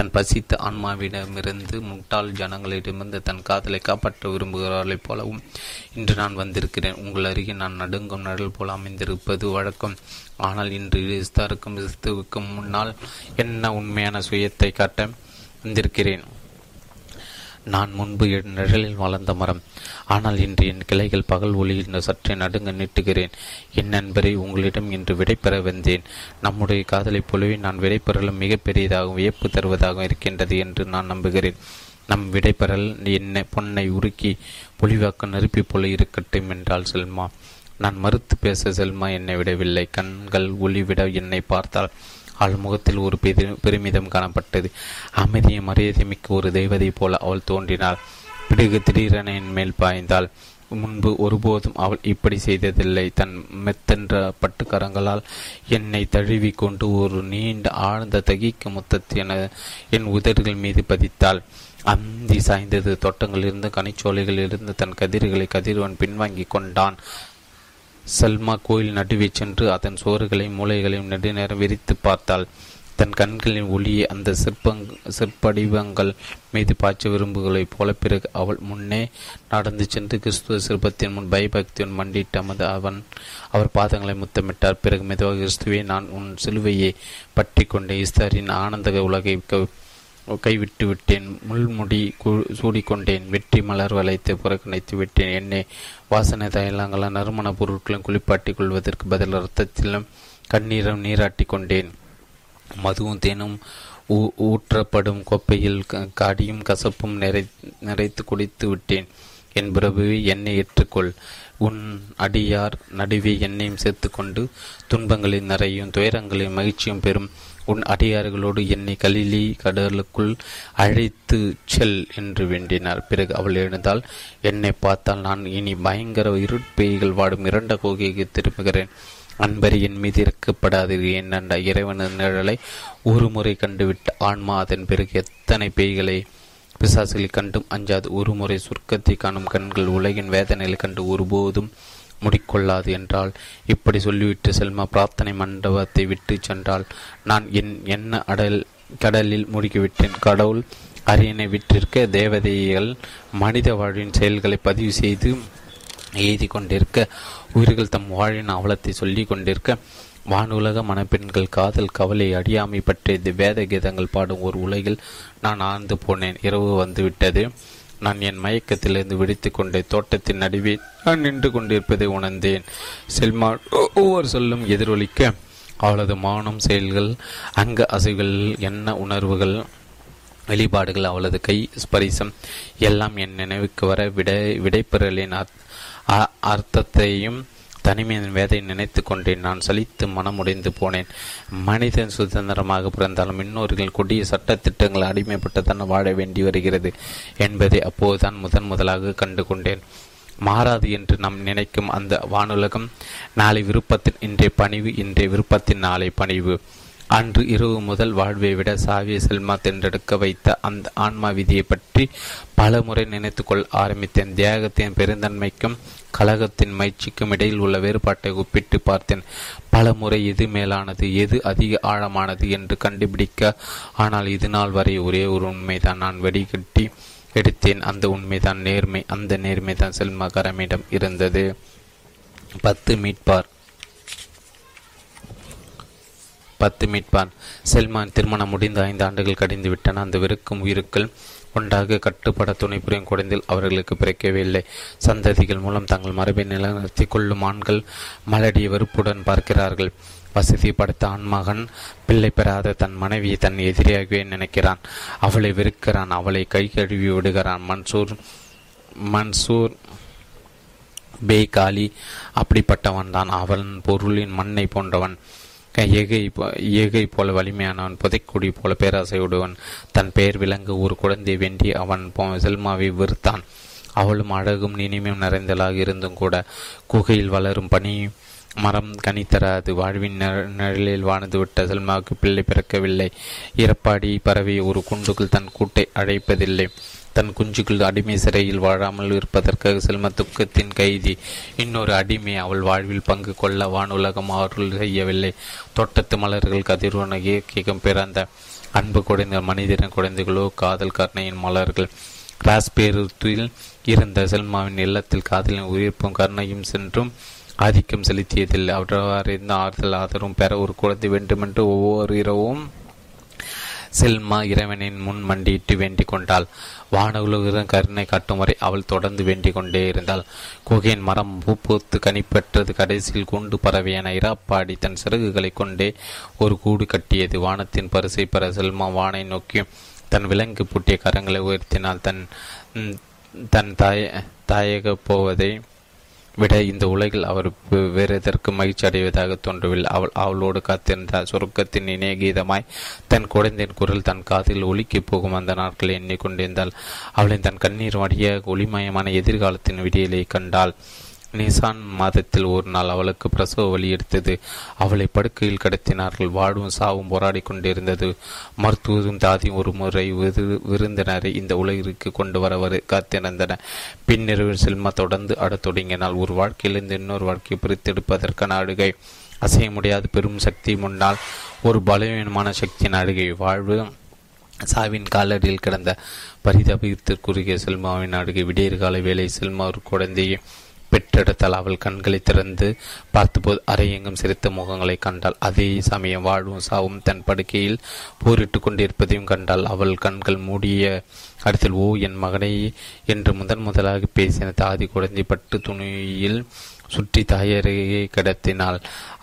தன் பசித்த ஆன்மாவிடமிருந்து முட்டாள் ஜனங்களிடமிருந்து தன் காதலை காப்பாற்ற விரும்புகிறார்களைப் போலவும் இன்று நான் வந்திருக்கிறேன். உங்கள் அருகே நான் நடுங்கும் நடல் போல அமைந்திருப்பது வழக்கம். ஆனால் இன்று இஸ்தாருக்கும் கிறிஸ்துவுக்கும் முன்னால் என்ன உண்மையான சுயத்தை காட்ட வந்திருக்கிறேன். நான் முன்பு என் நிழலில் வளர்ந்த மரம். ஆனால் இன்று என் கிளைகள் பகல் ஒளியில் சற்றே நடுங்க நீட்டுகிறேன். என் நண்பரை உங்களிடம் இன்று விடைபெற வந்தேன். நம்முடைய காதலைப் போலவே நான் விடைபெறலும் மிகப்பெரியதாகவும் வியப்பு தருவதாகவும் இருக்கின்றது என்று நான் நம்புகிறேன். நம் விடைபெறல் என்னை பொன்னை உருக்கி பொலிவாக்க நெருப்பி போல இருக்கட்டும் என்றால் செல்மா. நான் மறுத்து பேச செல்மா என்னை விடவில்லை. கண்கள் ஒளிவிட என்னை பார்த்தால் அவள் முகத்தில் ஒரு பெரு பெருமிதம் காணப்பட்டது. அமைதியை மரியாதை மிக்க ஒரு தெய்வதை போல அவள் தோன்றினாள். பிறகு திடீரென என் மேல் பாய்ந்தாள். முன்பு ஒருபோதும் அவள் இப்படி செய்ததில்லை. தன் மெத்தென்ற பட்டுக்கரங்களால் என்னை தழுவி கொண்டு ஒரு நீண்ட ஆழ்ந்த தகிக்க முத்தத்து என என் உதடுகள் மீது பதித்தாள். அந்தி சாய்ந்தது தோட்டங்களிலிருந்து கனிச்சோலைகளிலிருந்து தன் கதிர்களை கதிரவன் பின்வாங்கி கொண்டான். சல்மா கோயில் நடுவே சென்று அதன் சுவர்களையும் மூளைகளையும் நெடுநேரம் விரித்து பார்த்தாள். தன் கண்களின் ஒளியை அந்த சிற்பங் சிற்படிவங்கள் மீது பாய்ச்ச விரும்புகளைப் போல பிறகு அவள் முன்னே நடந்து சென்று கிறிஸ்துவ சிற்பத்தின் முன் பயபக்தியுடன் மண்டிட்டு அமது அவன் அவர் பாதங்களை முத்தமிட்டார். பிறகு மெதுவாக கிறிஸ்துவே நான் உன் சிலுவையை பற்றி கொண்ட இஸ்தாரின் ஆனந்த உலகை கைவிட்டு விட்டேன். முள்முடி சூடிக்கொண்டேன். வெற்றி மலர் வளைத்து புறக்கணித்து விட்டேன். என்னை வாசனை தைலங்களும் நறுமண பொருட்களும் குளிப்பாட்டிக் கொள்வதற்கு பதில் ரத்தத்திலும் கண்ணீரும் நீராட்டி கொண்டேன். மதுவும் தேனும் ஊற்றப்படும் கோப்பையில் காடியும் கசப்பும் நிறை நிறைத்து குடித்து விட்டேன். என் பிரபு என்னை ஏற்றுக்கொள். உன் அடியார் நடுவே என்னையும் சேர்த்து கொண்டு துன்பங்களின் நிறையும் துயரங்களின் மகிழ்ச்சியும் பெறும் உன் அடியார்களோடு என்னை கலிலி கடலுக்குள் அழைத்து செல் என்று வேண்டினார். பிறகு அவள் எழுந்தால் என்னை பார்த்தால் நான் இனி பயங்கர இருட்பேய்கள் வாடும் இரண்ட கோகைக்கு திரும்புகிறேன். அன்பரி என் மீது இறக்கப்படாது என்னென்ற இறைவனின் நிழலை ஒரு முறை கண்டுவிட்ட ஆன்மா அதன் பிறகு எத்தனை பேய்களை பிசாசுகளை கண்டும் அஞ்சாது. ஒரு முறை சுருக்கத்தை காணும் கண்கள் உலகின் வேதனைகளை கண்டு ஒருபோதும் முடிக்கொள்ளாது என்றால் இப்படி சொல்லிவிட்டு செல்மா பிரார்த்தனை மண்டபத்தை விட்டு சென்றால் நான் என் என்ன அடல் கடலில் முடுக்கிவிட்டேன். கடவுள் அரியணை விட்டிருக்க தேவதைகள் மனித வாழ்வின் செயல்களை பதிவு செய்து எழுதி கொண்டிருக்க உயிர்கள் தம் வாழின் அவலத்தை சொல்லி கொண்டிருக்க வானுலக மணப்பெண்கள் காதல் கவலை அடியாமை பற்றிய வேத கீதங்கள் பாடும் ஒரு உலகில் நான் ஆழ்ந்து போனேன். இரவு வந்துவிட்டது. நான் என் மயக்கத்திலிருந்து விடுத்து கொண்டே தோட்டத்தின் நடுவே நான் நின்று கொண்டிருப்பதை உணர்ந்தேன். செல்மா ஒவ்வொரு சொல்லும் எதிரொலிக்க அவளது மௌனம் செயல்கள் அங்க அசைவுகள் என்ன உணர்வுகள் வெளிப்பாடுகள் அவளது கை ஸ்பரிசம் எல்லாம் என் நினைவுக்கு வர விடை விடைபெறலின் அர்த்தத்தையும் தனிமையின் வேதை நினைத்து கொண்டேன். நான் சலித்து மனமுடைந்து போனேன். மனிதன் சுதந்திரமாக பிறந்தாலும் இன்னொருகள் கொடிய சட்டத்திட்டங்கள் அடிமைப்பட்டு தான் வாழ வேண்டி வருகிறது என்பதை அப்போதுதான் முதன் முதலாக கண்டு கொண்டேன் மாறாது என்று நாம் நினைக்கும் அந்த வானுலகம் நாளை விருப்பத்தின் இன்றைய பணிவு இன்றைய விருப்பத்தின் நாளை பணிவு. அன்று இரவு முதல் வாழ்வை விட சாவிய செல்மா தென்றெடுக்க வைத்த அந்த ஆன்மா விதியை பற்றி பல முறை நினைத்துக்கொள் ஆரம்பித்தேன். தியாகத்தின் பெருந்தன்மைக்கும் கழகத்தின் மயிற்சிக்கும் இடையில் உள்ள வேறுபாட்டை ஒப்பிட்டு பார்த்தேன். பல முறை எது மேலானது எது அதிக ஆழமானது என்று கண்டுபிடிக்க ஆனால் இது நாள் வரை ஒரே ஒரு உண்மைதான். நான் வெடிகட்டி எடுத்தேன். அந்த உண்மைதான் நேர்மை. அந்த நேர்மை தான் செல்மா கரமிடம் இருந்தது. பத்து மீட்பார். பத்து மீட்பான். செல்மான் திருமணம் முடிந்து ஐந்து ஆண்டுகள் கடிந்து விட்டன அந்த வெறுக்கும் உயிருக்கள் ஒன்றாக கட்டுப்பட துணைபுரியும் குடைந்தில் குழந்தைகள் அவர்களுக்கு பிறக்கவில்லை. சந்ததிகள் மூலம் தங்கள் மரபை நிலநிறுத்தி கொள்ளும் ஆண்கள் மலடிய வெறுப்புடன் பார்க்கிறார்கள். வசதி படைத்த ஆண்மகன் பிள்ளை பெறாத தன் மனைவியை தன் எதிரியாகவே நினைக்கிறான். அவளை வெறுக்கிறான். அவளை கை கழுவி விடுகிறான். மன்சூர் மன்சூர் பே காலி அப்படிப்பட்டவன் தான் அவன் பொருளின் மண்ணை போன்றவன். ஏகை ஏகை போல வலிமையானவன் புதைக்குடி போல பேராசையுடையவன். தன் பெயர் விலங்கு ஒரு குழந்தை வேண்டி அவன் செல்மாவை வெறுத்தான். அவளும் அழகும் இனிமையும் நிறைந்தலாக இருந்தும் கூட குகையில் வளரும் பனி மரம் கனித்தராது. வாழ்வின் நிழலில் வாழ்ந்துவிட்ட செல்மாவுக்கு பிள்ளை பிறக்கவில்லை. இறப்பாடி பறவை ஒரு குண்டுக்குள் தன் கூட்டை அழைப்பதில்லை தன் குஞ்சுக்குள் அடிமை சிறையில் வாழாமல் இருப்பதற்காக செல்ம துக்கத்தின் கைதி. இன்னொரு அடிமை அவள் வாழ்வில் பங்கு கொள்ள வானுலகம் அவர்கள் செய்யவில்லை. தோட்டத்து மலர்கள் கதிர்வன இயக்கம் பிறந்த அன்பு குறைந்த மனிதரின் குழந்தைகளோ காதல் கருணையின் மலர்கள். ராஸ்பேருத்தில் இருந்த செல்மாவின் இல்லத்தில் காதலின் உயிர்ப்பும் கருணையும் சென்றும் ஆதிக்கம் செலுத்தியதில்லை. இருந்த ஆறுதல் ஆதரவும் பெற ஒரு குழந்தை வேண்டுமென்று ஒவ்வொரு இரவும் செல்மா இறைவனின் முன் மண்டியிட்டு வேண்டிக் கொண்டாள் வானவுலகம் கருணை காட்டும் வரை அவள் தொடர்ந்து வேண்டிக் கொண்டே இருந்தாள். குகையின் மரம் பூப்பூத்து கனிப்பெற்றது கடைசியில் குண்டு பறவையான இராப்பாடி தன் சிறகுகளை கொண்டே ஒரு கூடு கட்டியது. வானத்தின் பரிசை பெற செல்மா வானை நோக்கி தன் விலங்கு பூட்டிய கரங்களை உயர்த்தினால் தன் தன் தாய தாயக போவதை விட இந்த உலகில் அவர் வேறு எதற்கு மகிழ்ச்சி அடைவதாக தோன்றவில்லை. அவள் அவளோடு காத்திருந்தார் சொர்க்கத்தின் இணைய கீதமாய் தன் குழந்தையின் குரல் தன் காதில் ஒலிக்கு போகும் அந்த நாட்களை எண்ணிக்கொண்டிருந்தாள். அவளின் தன் கண்ணீர் வடிய ஒளிமயமான எதிர்காலத்தின் விடியலை கண்டாள். நிசான் மாதத்தில் ஒரு நாள் அவளுக்கு பிரசவ வழி எடுத்தது. அவளை படுக்கையில் கடத்தினார்கள். வாழும் சாவும் போராடி கொண்டிருந்தது. மருத்துவரும் தாதியும் ஒரு முறை விருந்தினரை இந்த உலகிற்கு கொண்டு வர காத்திருந்தன. பின்னிரவில் செல்மா தொடர்ந்து அடத் தொடங்கினால் ஒரு வாழ்க்கையிலிருந்து இன்னொரு வாழ்க்கையை பிரித்தெடுப்பதற்கான அழுகை அசைய முடியாத பெரும் சக்தி முன்னால் ஒரு பலவீனமான சக்தியின் அழுகை வாழ்வு சாவின் காலடியில் கிடந்த பரிதபித்திற்குரிய செல்மாவின் அழுகை விடியற்கால வேலை செல்மா ஒரு குழந்தையை பெற்றெடுத்தால் அவள் கண்களை திறந்து பார்த்தபோது அரையெங்கும் சிரித்த முகங்களை கண்டாள். அதே சமயம் வாழும் சாவும் தன் படுக்கையில் போரிட்டு கொண்டிருப்பதையும் கண்டாள். அவள் கண்கள் மூடிய அடுத்தில் ஓ என் மகனை என்று முதன் முதலாக பேசின தாதி குழந்தை பட்டு துணியில் சுற்றி தாயரையை கிடத்தினாள்.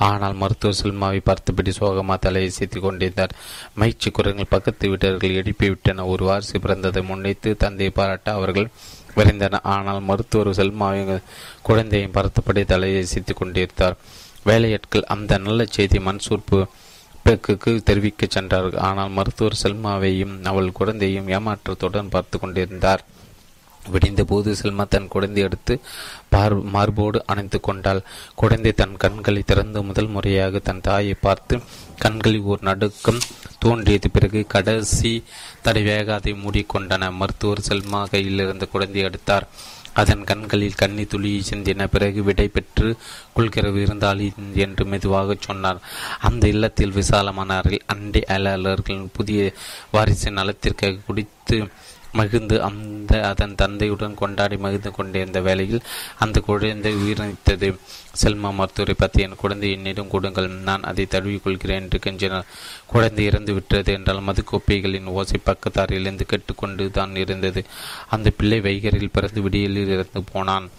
ஆனால் மருத்துவ செல்மாவை பார்த்தபடி சோகமா தலையை சேர்த்து கொண்டிருந்தார். மயிற்சி குரங்கள் பக்கத்து வீட்டர்கள் எழுப்பிவிட்டன. ஒரு வாரிசு பிறந்ததை முன்னிட்டு தந்தை பாராட்ட அவர்கள் விரைந்தன. ஆனால் மருத்துவர் செல்மாவை குழந்தையும் பருத்தப்படி தலையை சித்து கொண்டிருந்தார். வேலையாட்கள் அந்த நல்ல செய்தி மன்சூர் பெக்குக்கு தெரிவிக்க சென்றார்கள். ஆனால் மருத்துவர் செல்மாவையும் அவள் குழந்தையும் ஏமாற்றத்துடன் பார்த்து கொண்டிருந்தார். விடிந்த போது செல்மா தன் குழந்தை எடுத்து பார் மார்போடு அணைத்து கொண்டாள். குழந்தை தன் கண்களை திறந்து முதல் முறையாக தன் தாயை பார்த்து கண்களில் ஒரு நடுக்கம் தோன்றியது. பிறகு கடைசி தடவையாக அதை மூடிக்கொண்டன. மருத்துவர் செல்மா கையிலிருந்து குழந்தை எடுத்தார். அதன் கண்களில் கண்ணி துளி சிந்தின பிறகு விடை பெற்று கொள்கிற விருந்தாளி என்று மெதுவாக சொன்னார். அந்த இல்லத்தில் விசாலமான அறையில் அண்டை அயலாளர்கள் புதிய வாரிசு நலத்திற்காக குடித்து மகிழ்ந்து அந்த அதன் தந்தையுடன் கொண்டாடி மகிழ்ந்து கொண்டிருந்த வேளையில் அந்த குழந்தை உயிரிழந்தது செல்மா மருத்துவரை பற்றி என் குழந்தை என்னிடம் கொடுங்கள் நான் அதை தழுவிக்கொள்கிறேன் என்று கெஞ்சினார் குழந்தை இறந்து விட்டது என்றால் மது கோப்பைகளின் ஓசை பக்கத்தாரிலிருந்து கேட்டுக்கொண்டு தான் இருந்தது. அந்த பிள்ளை வைகரில் பிறந்து விடியலில் இறந்து போனான்.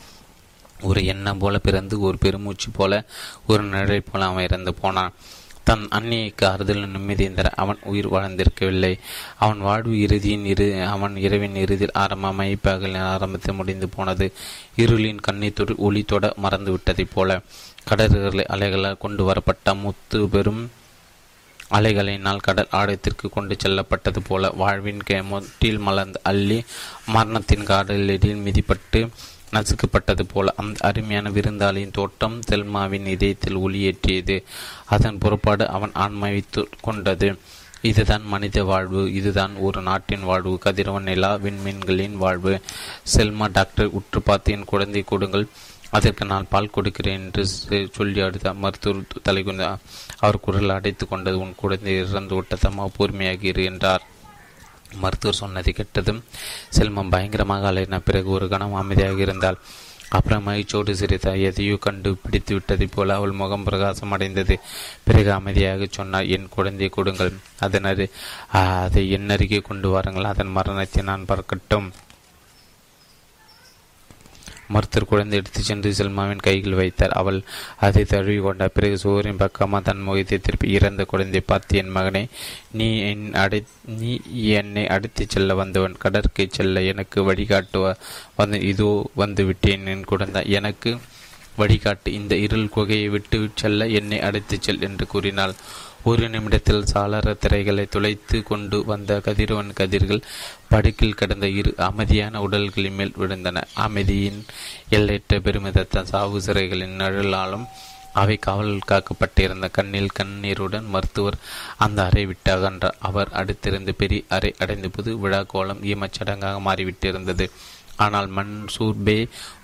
ஒரு எண்ணம் போல பிறந்து ஒரு பெருமூச்சு போல ஒரு நிழலை போல அவன் இறந்து போனான். தன் அன்னியைக்கு ஆறுதல் நிம்மதி தர அவன் உயிர் வாழ்ந்திருக்கவில்லை. அவன் வாழ்வு இறுதியின் இரு அவன் இரவின் இறுதியில் ஆரம்ப மைப்பாக ஆரம்பத்தில் முடிந்து போனது. இருளின் கண்ணை தொடு ஒளி தொட மறந்து விட்டதைப் போல கடற்கரை அலைகளால் கொண்டு வரப்பட்ட முத்து பெரும் அலைகளினால் கடல் ஆழத்திற்கு கொண்டு செல்லப்பட்டது போல வாழ்வின் மொட்டில் மலர்ந்து அள்ளி மரணத்தின் காடலில் மிதிப்பட்டு நசுக்கப்பட்டது போல. அந்த அருமையான விருந்தாளியின் தோட்டம் செல்மாவின் இதயத்தில் ஒளியேற்றியது. அதன் புறப்பாடு அவன் ஆன்மாவை கொண்டது. இதுதான் மனித வாழ்வு. இதுதான் ஒரு நாட்டின் வாழ்வு. கதிரவன் நிலா விண்மீன்களின் வாழ்வு. செல்மா டாக்டர் உற்று பார்த்து என் குழந்தை கொடுங்கள். அதற்கு நான் பால் கொடுக்கிறேன் என்று சொல்லி அடுத்த மருத்துவர் தலைகுந்த அவர் குரல் அடைத்து கொண்டது உன் குழந்தை இறந்து விட்டதமா பொறுமையாகிடு என்றார். மருத்துவர் சொன்னதை கெட்டதும் செல்வம் பயங்கரமாக அலையின பிறகு ஒரு கணம் அமைதியாக இருந்தாள் அப்புறம் மகிழ்ச்சியோடு சிரித்தா எதையோ கண்டு பிடித்து விட்டதைப் போல அவள் முகம் பிரகாசம் அடைந்தது. பிறகு அமைதியாக சொன்னார் என் குழந்தையை கொடுங்கள். அதன் அதை என் அருகே கொண்டு வாருங்கள். அதன் மரணத்தை நான் பார்க்கட்டும். மருத்துவர் குழந்தை எடுத்துச் சென்று செல்மாவின் கையில் வைத்தார். அவள் அதை தழுவி கொண்ட பிறகு சூரியன் பக்கமாக தன் முகத்தை திருப்பி இறந்த குழந்தை பார்த்து என் மகனை நீ என் அடை நீ என்னை அடைத்து செல்ல வந்தவன் கடற்கை செல்ல எனக்கு வழிகாட்டுவ வந்து இதோ வந்து விட்டேன் என் குழந்தை. எனக்கு வழிகாட்டு இந்த இருள் குகையை விட்டு செல்ல என்னை அடைத்துச் செல் என்று கூறினாள். ஒரு நிமிடத்தில் சாளர திரைகளை துளைத்து கொண்டு வந்த கதிரவன் கதிர்கள் படுக்கில் கிடந்த இரு அமைதியான உடல்களின் மேல் விழுந்தன. அமைதியின் எல்லையற்ற பெருமிதத்த சாவு சிறைகளின் நிழலாலும் அவை காவல் காக்கப்பட்டிருந்த கண்ணில் கண்ணீருடன் மருத்துவர் அந்த அறை விட்டு அகன்றார் அவர் அடுத்திருந்து பெரிய அறை அடைந்த புது விழா கோலம் ஈமச்சடங்காக மாறிவிட்டிருந்தது. ஆனால் மன்சூர் பே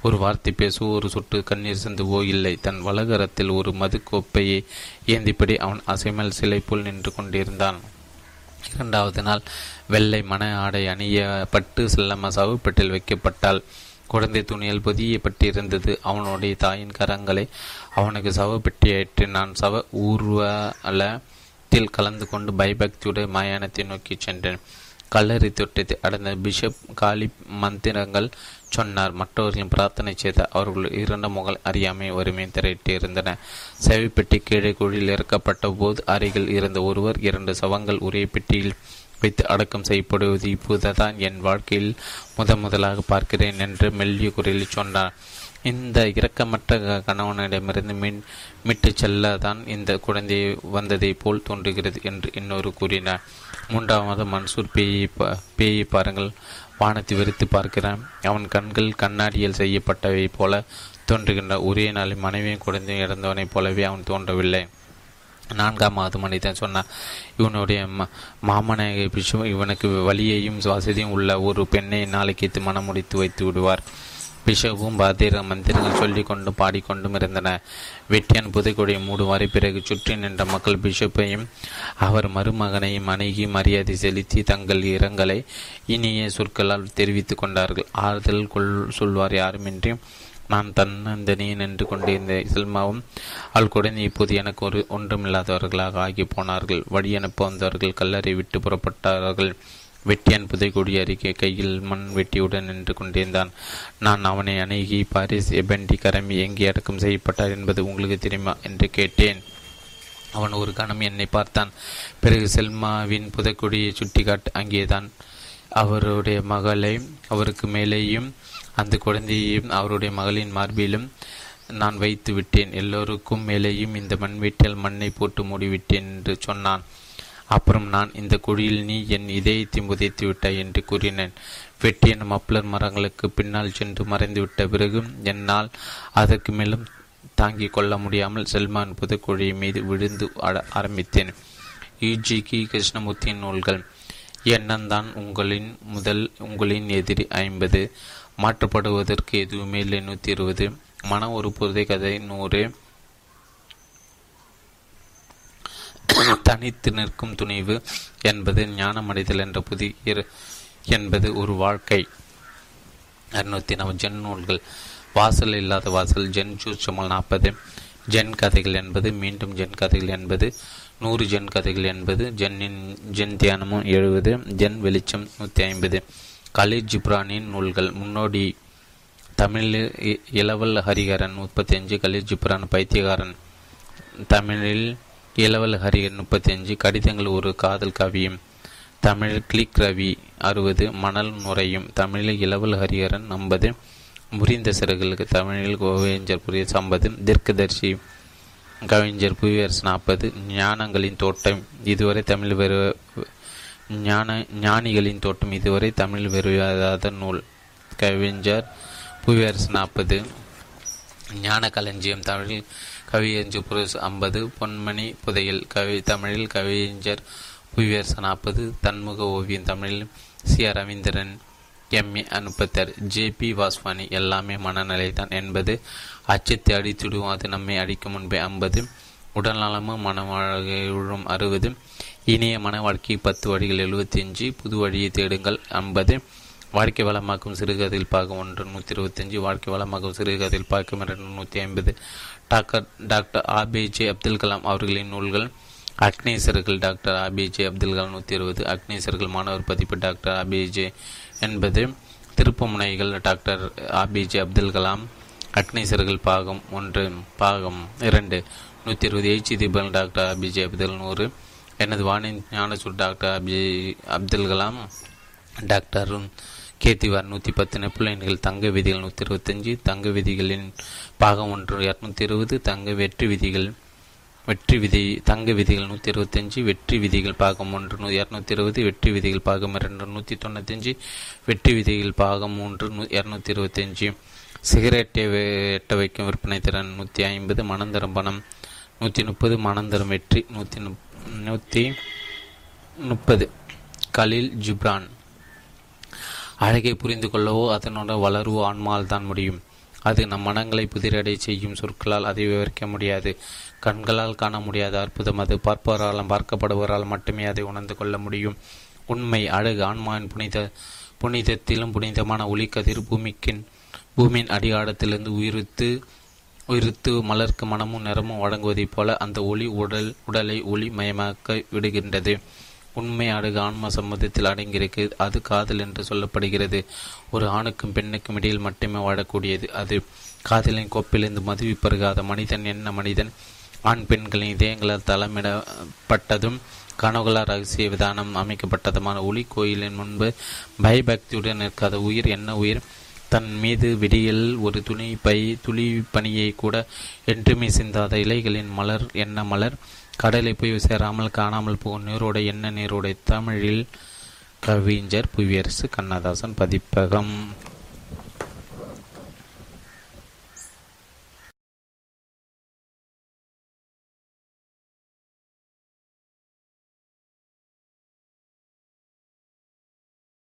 ஒரு வார்த்தை பேசவோ ஒரு சொட்டு கண்ணீர் சிந்துவோ இல்லை. தன் வலகரத்தில் ஒரு மது கோப்பையை ஏந்திப்படி அவன் அசைமல் சிலை போல் நின்று கொண்டிருந்தான். இரண்டாவது நாள் வெள்ளை மன ஆடை அணியப்பட்டு செல்லம சவுப்பட்டில் வைக்கப்பட்டாள். குழந்தை துணியில் பொதியப்பட்டிருந்தது. அவனுடைய தாயின் கரங்களை அவனுக்கு சவப்பெட்டியாயிற்று நான் சவ ஊர்வலத்தில் கலந்து கொண்டு பயபக்தியுடைய மயானத்தை நோக்கி சென்றேன். கல்லறை தொட்டத்தை அடைந்த பிஷப் காலி மந்திரங்கள் சொன்னார். மற்றவர்களின் பிரார்த்தனை செய்த அவர்கள் இரண்டு முகல் அறியாமை வறுமை திரையிட்டிருந்தன இருந்தன செவிப்பெட்டி கீழே குழியில் இறக்கப்பட்ட போது அருகில் இருந்த ஒருவர் இரண்டு சவங்கள் ஒரே பெட்டியில் வைத்து அடக்கம் செய்யப்படுவது இப்போதுதான் என் வாழ்க்கையில் முத முதலாக பார்க்கிறேன் என்று மெல்லிய குரலில் சொன்னார். இந்த இரக்கமற்ற கணவனிடமிருந்து மீன் மீட்டு செல்ல தான் இந்த குழந்தை வந்ததை போல் தோன்றுகிறது என்று இன்னொரு கூறினார். மூன்றாவது மன்சூர் பேயை பேயை பாருங்கள். வானத்தை வெறுத்து பார்க்கிறான். அவன் கண்கள் கண்ணாடியில் செய்யப்பட்டவை போல தோன்றுகின்ற. ஒரே நாளில் மனைவியும் குழந்தையும் இறந்தவனைப் போலவே அவன் தோன்றவில்லை. நான்காமாவது மனிதன் சொன்னார் இவனுடைய மாமனாய பிஷம் இவனுக்கு வலியையும் வசதியும் உள்ள ஒரு பெண்ணை நாளைக்கு மனம் முடித்து வைத்து விடுவார். பிஷவும் பாத்திர மந்திரங்கள் சொல்லிக்கொண்டும் பாடிக்கொண்டும் இருந்தன. வெட்டியான் புதைக்குடியை மூடுவாரி பிறகு சுற்றி நின்ற மக்கள் பிஷப்பையும் அவர் மருமகனையும் அணுகி மரியாதை செலுத்தி தங்கள் இரங்கலை இனிய சொற்களால் தெரிவித்துக் கொண்டார்கள். ஆறுதல் கொள் சொல்வார் யாருமின்றி நான் தன்னந்தனியே நின்று கொண்டிருந்த செல்மாவும் அவள் குழந்தை இப்போது எனக்கு ஒரு ஒன்றுமில்லாதவர்களாக ஆகி போனார்கள். வழி அனுப்ப வந்தவர்கள் கல்லறை விட்டு புறப்பட்டார்கள். வெட்டியான் புதைக்குடி அருகே கையில் மண் வெட்டியுடன் நின்று கொண்டிருந்தான். நான் அவனை அணுகி பாரிஸ் எபெண்டி கரமி எங்கே அடக்கம் செய்யப்பட்டார் என்பது உங்களுக்கு தெரியுமா என்று கேட்டேன். அவன் ஒரு கணம் என்னை பார்த்தான். பிறகு செல்மாவின் புதைக்குடியை சுட்டிக்காட்டு அங்கேதான் அவருடைய மகளை அவருக்கு மேலேயும் அந்த குழந்தையையும் அவருடைய மகளின் மார்பிலும் நான் வைத்து விட்டேன். எல்லோருக்கும் மேலேயும் இந்த மண்வெட்டியால் மண்ணை போட்டு மூடிவிட்டேன் என்று சொன்னான். அப்புறம் நான் இந்த குழியில் நீ என் இதயத்தை புதைத்து விட்டாய் என்று கூறினேன். வெட்டியன் மப்ளர் மரங்களுக்கு பின்னால் சென்று மறைந்துவிட்ட பிறகு என்னால் அதற்கு மேலும் தாங்கிக் கொள்ள முடியாமல் செல்மான் புதுக்குழி மீது விழுந்து ஆரம்பித்தேன். இஜி கி. கிருஷ்ணமூர்த்தியின் நூல்கள் எண்ணந்தான் உங்களின் முதல் உங்களின் எதிரி ஐம்பது மாற்றப்படுவதற்கு எதுவுமே இல்லை நூற்றி இருபது மன ஒரு புதை கதை நூறு தனித்து நிற்கும் துணிவு என்பது ஞானமடைதல் என்ற புதிய என்பது ஒரு வாழ்க்கை. அறுநூத்தி நம்ம ஜென் நூல்கள். வாசல் இல்லாத வாசல் ஜென் சூச்சமல் நாற்பது. ஜென் கதைகள் என்பது மீண்டும் ஜென் கதைகள் என்பது. நூறு ஜென் கதைகள் என்பது ஜென்னின் ஜென் தியானமும் எழுபது ஜென் வெளிச்சம் நூற்றி ஐம்பது. கலீல் ஜிப்ரானின் நூல்கள். முன்னோடி தமிழில் இளவல் ஹரிகரன் முப்பத்தி அஞ்சு கலீல் ஜிப்ரான் பைத்தியகாரன் தமிழில் இளவல் ஹரியன் முப்பத்தி அஞ்சு கடிதங்கள் ஒரு காதல் கவியும். தமிழில் கிளிக் ரவி அறுபது மணல் நுரையும் தமிழில் இளவல் ஹரிகரன் ஐம்பது முறிந்த சிறகுகளுக்கு தமிழில் கோவேஞ்சர் புரிய ஐம்பது தீர்க்கதர்சி கவிஞர் புவியரசு நாற்பது ஞானங்களின் தோட்டம் இதுவரை தமிழ் வெறு ஞான ஞானிகளின் தோட்டம் இதுவரை தமிழ் வெறுவாத நூல். கவிஞர் புவியரசு நாற்பது ஞான களஞ்சியம் தமிழில் கவியஞ்சு புரசு ஐம்பது பொன்மணி புதையல் கவி தமிழில் கவிஞர் புவியரசு நாற்பது தன்முக ஓவியம் தமிழில் சி ஆர் ரவீந்திரன் எம்ஏ அனுப்பத்தர் ஜே பி வாஸ்வானி எல்லாமே மனநிலை தான் என்பது அச்சத்தை அடித்துடும் அது நம்மை அடிக்கும் முன்பே ஐம்பது உடல் நலமும் மன அறுபது இனிய மன வாழ்க்கை பத்து வழிகள் எழுபத்தி அஞ்சு புது வழியை தேடுங்கள் ஐம்பது வாழ்க்கை வளமாக்கும் சிறுகதையில் பாகம் ஒன்று நூற்றி இருபத்தஞ்சு வாழ்க்கை வளமாக்கும் சிறுகதையில் பார்க்கும் இரண்டு நூற்றி ஐம்பது doctor doctor APJ Abdul Kalam அவர்களின் நூல்கள் அக்னேசர்கள் டாக்டர் ஆபிஜே அப்துல் கலாம் நூற்றி இருபது அக்னேசர்கள் மாணவர் பதிப்பு டாக்டர் ஆபிஜே என்பது திருப்புமுனைகள் டாக்டர் ஆபிஜே அப்துல் கலாம் அக்னேசர்கள் பாகம் ஒன்று பாகம் இரண்டு நூற்றி இருபது எழுச்சி தீபன் டாக்டர் ஆபிஜே அப்துல் நூறு எனது வாணி ஞானசூர் டாக்டர் அபி அப்துல் கலாம் டாக்டர் கேத்திவார் நூற்றி பத்து நெப்புலைன்கள் தங்க விதிகள் நூற்றி இருபத்தஞ்சி தங்க விதிகளின் பாகம் ஒன்று இரநூத்தி இருபது தங்க வெற்றி விதிகள் வெற்றி விதி தங்க விதிகள் நூற்றி இருபத்தஞ்சி வெற்றி விதிகள் பாகம் ஒன்று நூ இரநூத்தி இருபது வெற்றி விதிகள் பாகம் இரண்டு நூற்றி தொண்ணூத்தஞ்சு வெற்றி விதிகள் பாகம் மூன்று நூ இரநூத்தி இருபத்தஞ்சி சிகரெட்டை எட்ட வைக்கும் விற்பனை திறன் நூற்றி ஐம்பது மனந்தரம் பணம் நூற்றி முப்பது மனந்தரம் வெற்றி நூற்றி நூற்றி முப்பது. கலில் ஜிப்ரான். அழகை புரிந்து கொள்ளவோ அதனோட வளர்வோ ஆன்மால் தான் முடியும். அது நம் மனங்களை புதிரடை செய்யும் சொற்களால் அதை விவரிக்க முடியாது. கண்களால் காண முடியாத அற்புதம் அது. பார்ப்பவராலும் பார்க்கப்படுவரால் மட்டுமே அதை உணர்ந்து கொள்ள முடியும். உண்மை அழகு ஆன்மாவின் புனித புனிதத்திலும் புனிதமான ஒளிக்கதிர் பூமிக்கின் பூமியின் அடியாடத்திலிருந்து உயிர்த்து உயிர்த்து மலர்க்கு மனமும் நிறமும் வழங்குவதைப் போல அந்த ஒளி உடல் உடலை ஒளி மயமாக்க விடுகின்றது. உண்மை அழகு ஆன்ம சம்மதத்தில் அடங்கியிருக்கு. அது காதல் என்று சொல்லப்படுகிறது. ஒரு ஆணுக்கும் பெண்ணுக்கும் இடையில் மட்டுமே வாழக்கூடியது. அது காதலின் கோப்பிலிருந்து மதுவி பருகாத மனிதன் என்ன மனிதன்? ஆண் பெண்களின் இதயங்களால் தளமிடப்பட்டதும் கனவுகளால் ரகசிய விதானம் அமைக்கப்பட்டதுமான ஒளி கோயிலின் முன்பு பயபக்தியுடன் நிற்காத உயிர் என்ன உயிர்? தன் மீது விடியல் ஒரு துணி பை துளி பணியை கூட என்றுமே சிந்தாத இலைகளின் மலர் என்ன மலர்? கடலை போய் சேராமல் காணாமல் போகும் நீரோடை என்ன நீரோடை? தமிழில் கவிஞர் புவியரசு கண்ணதாசன் பதிப்பகம்.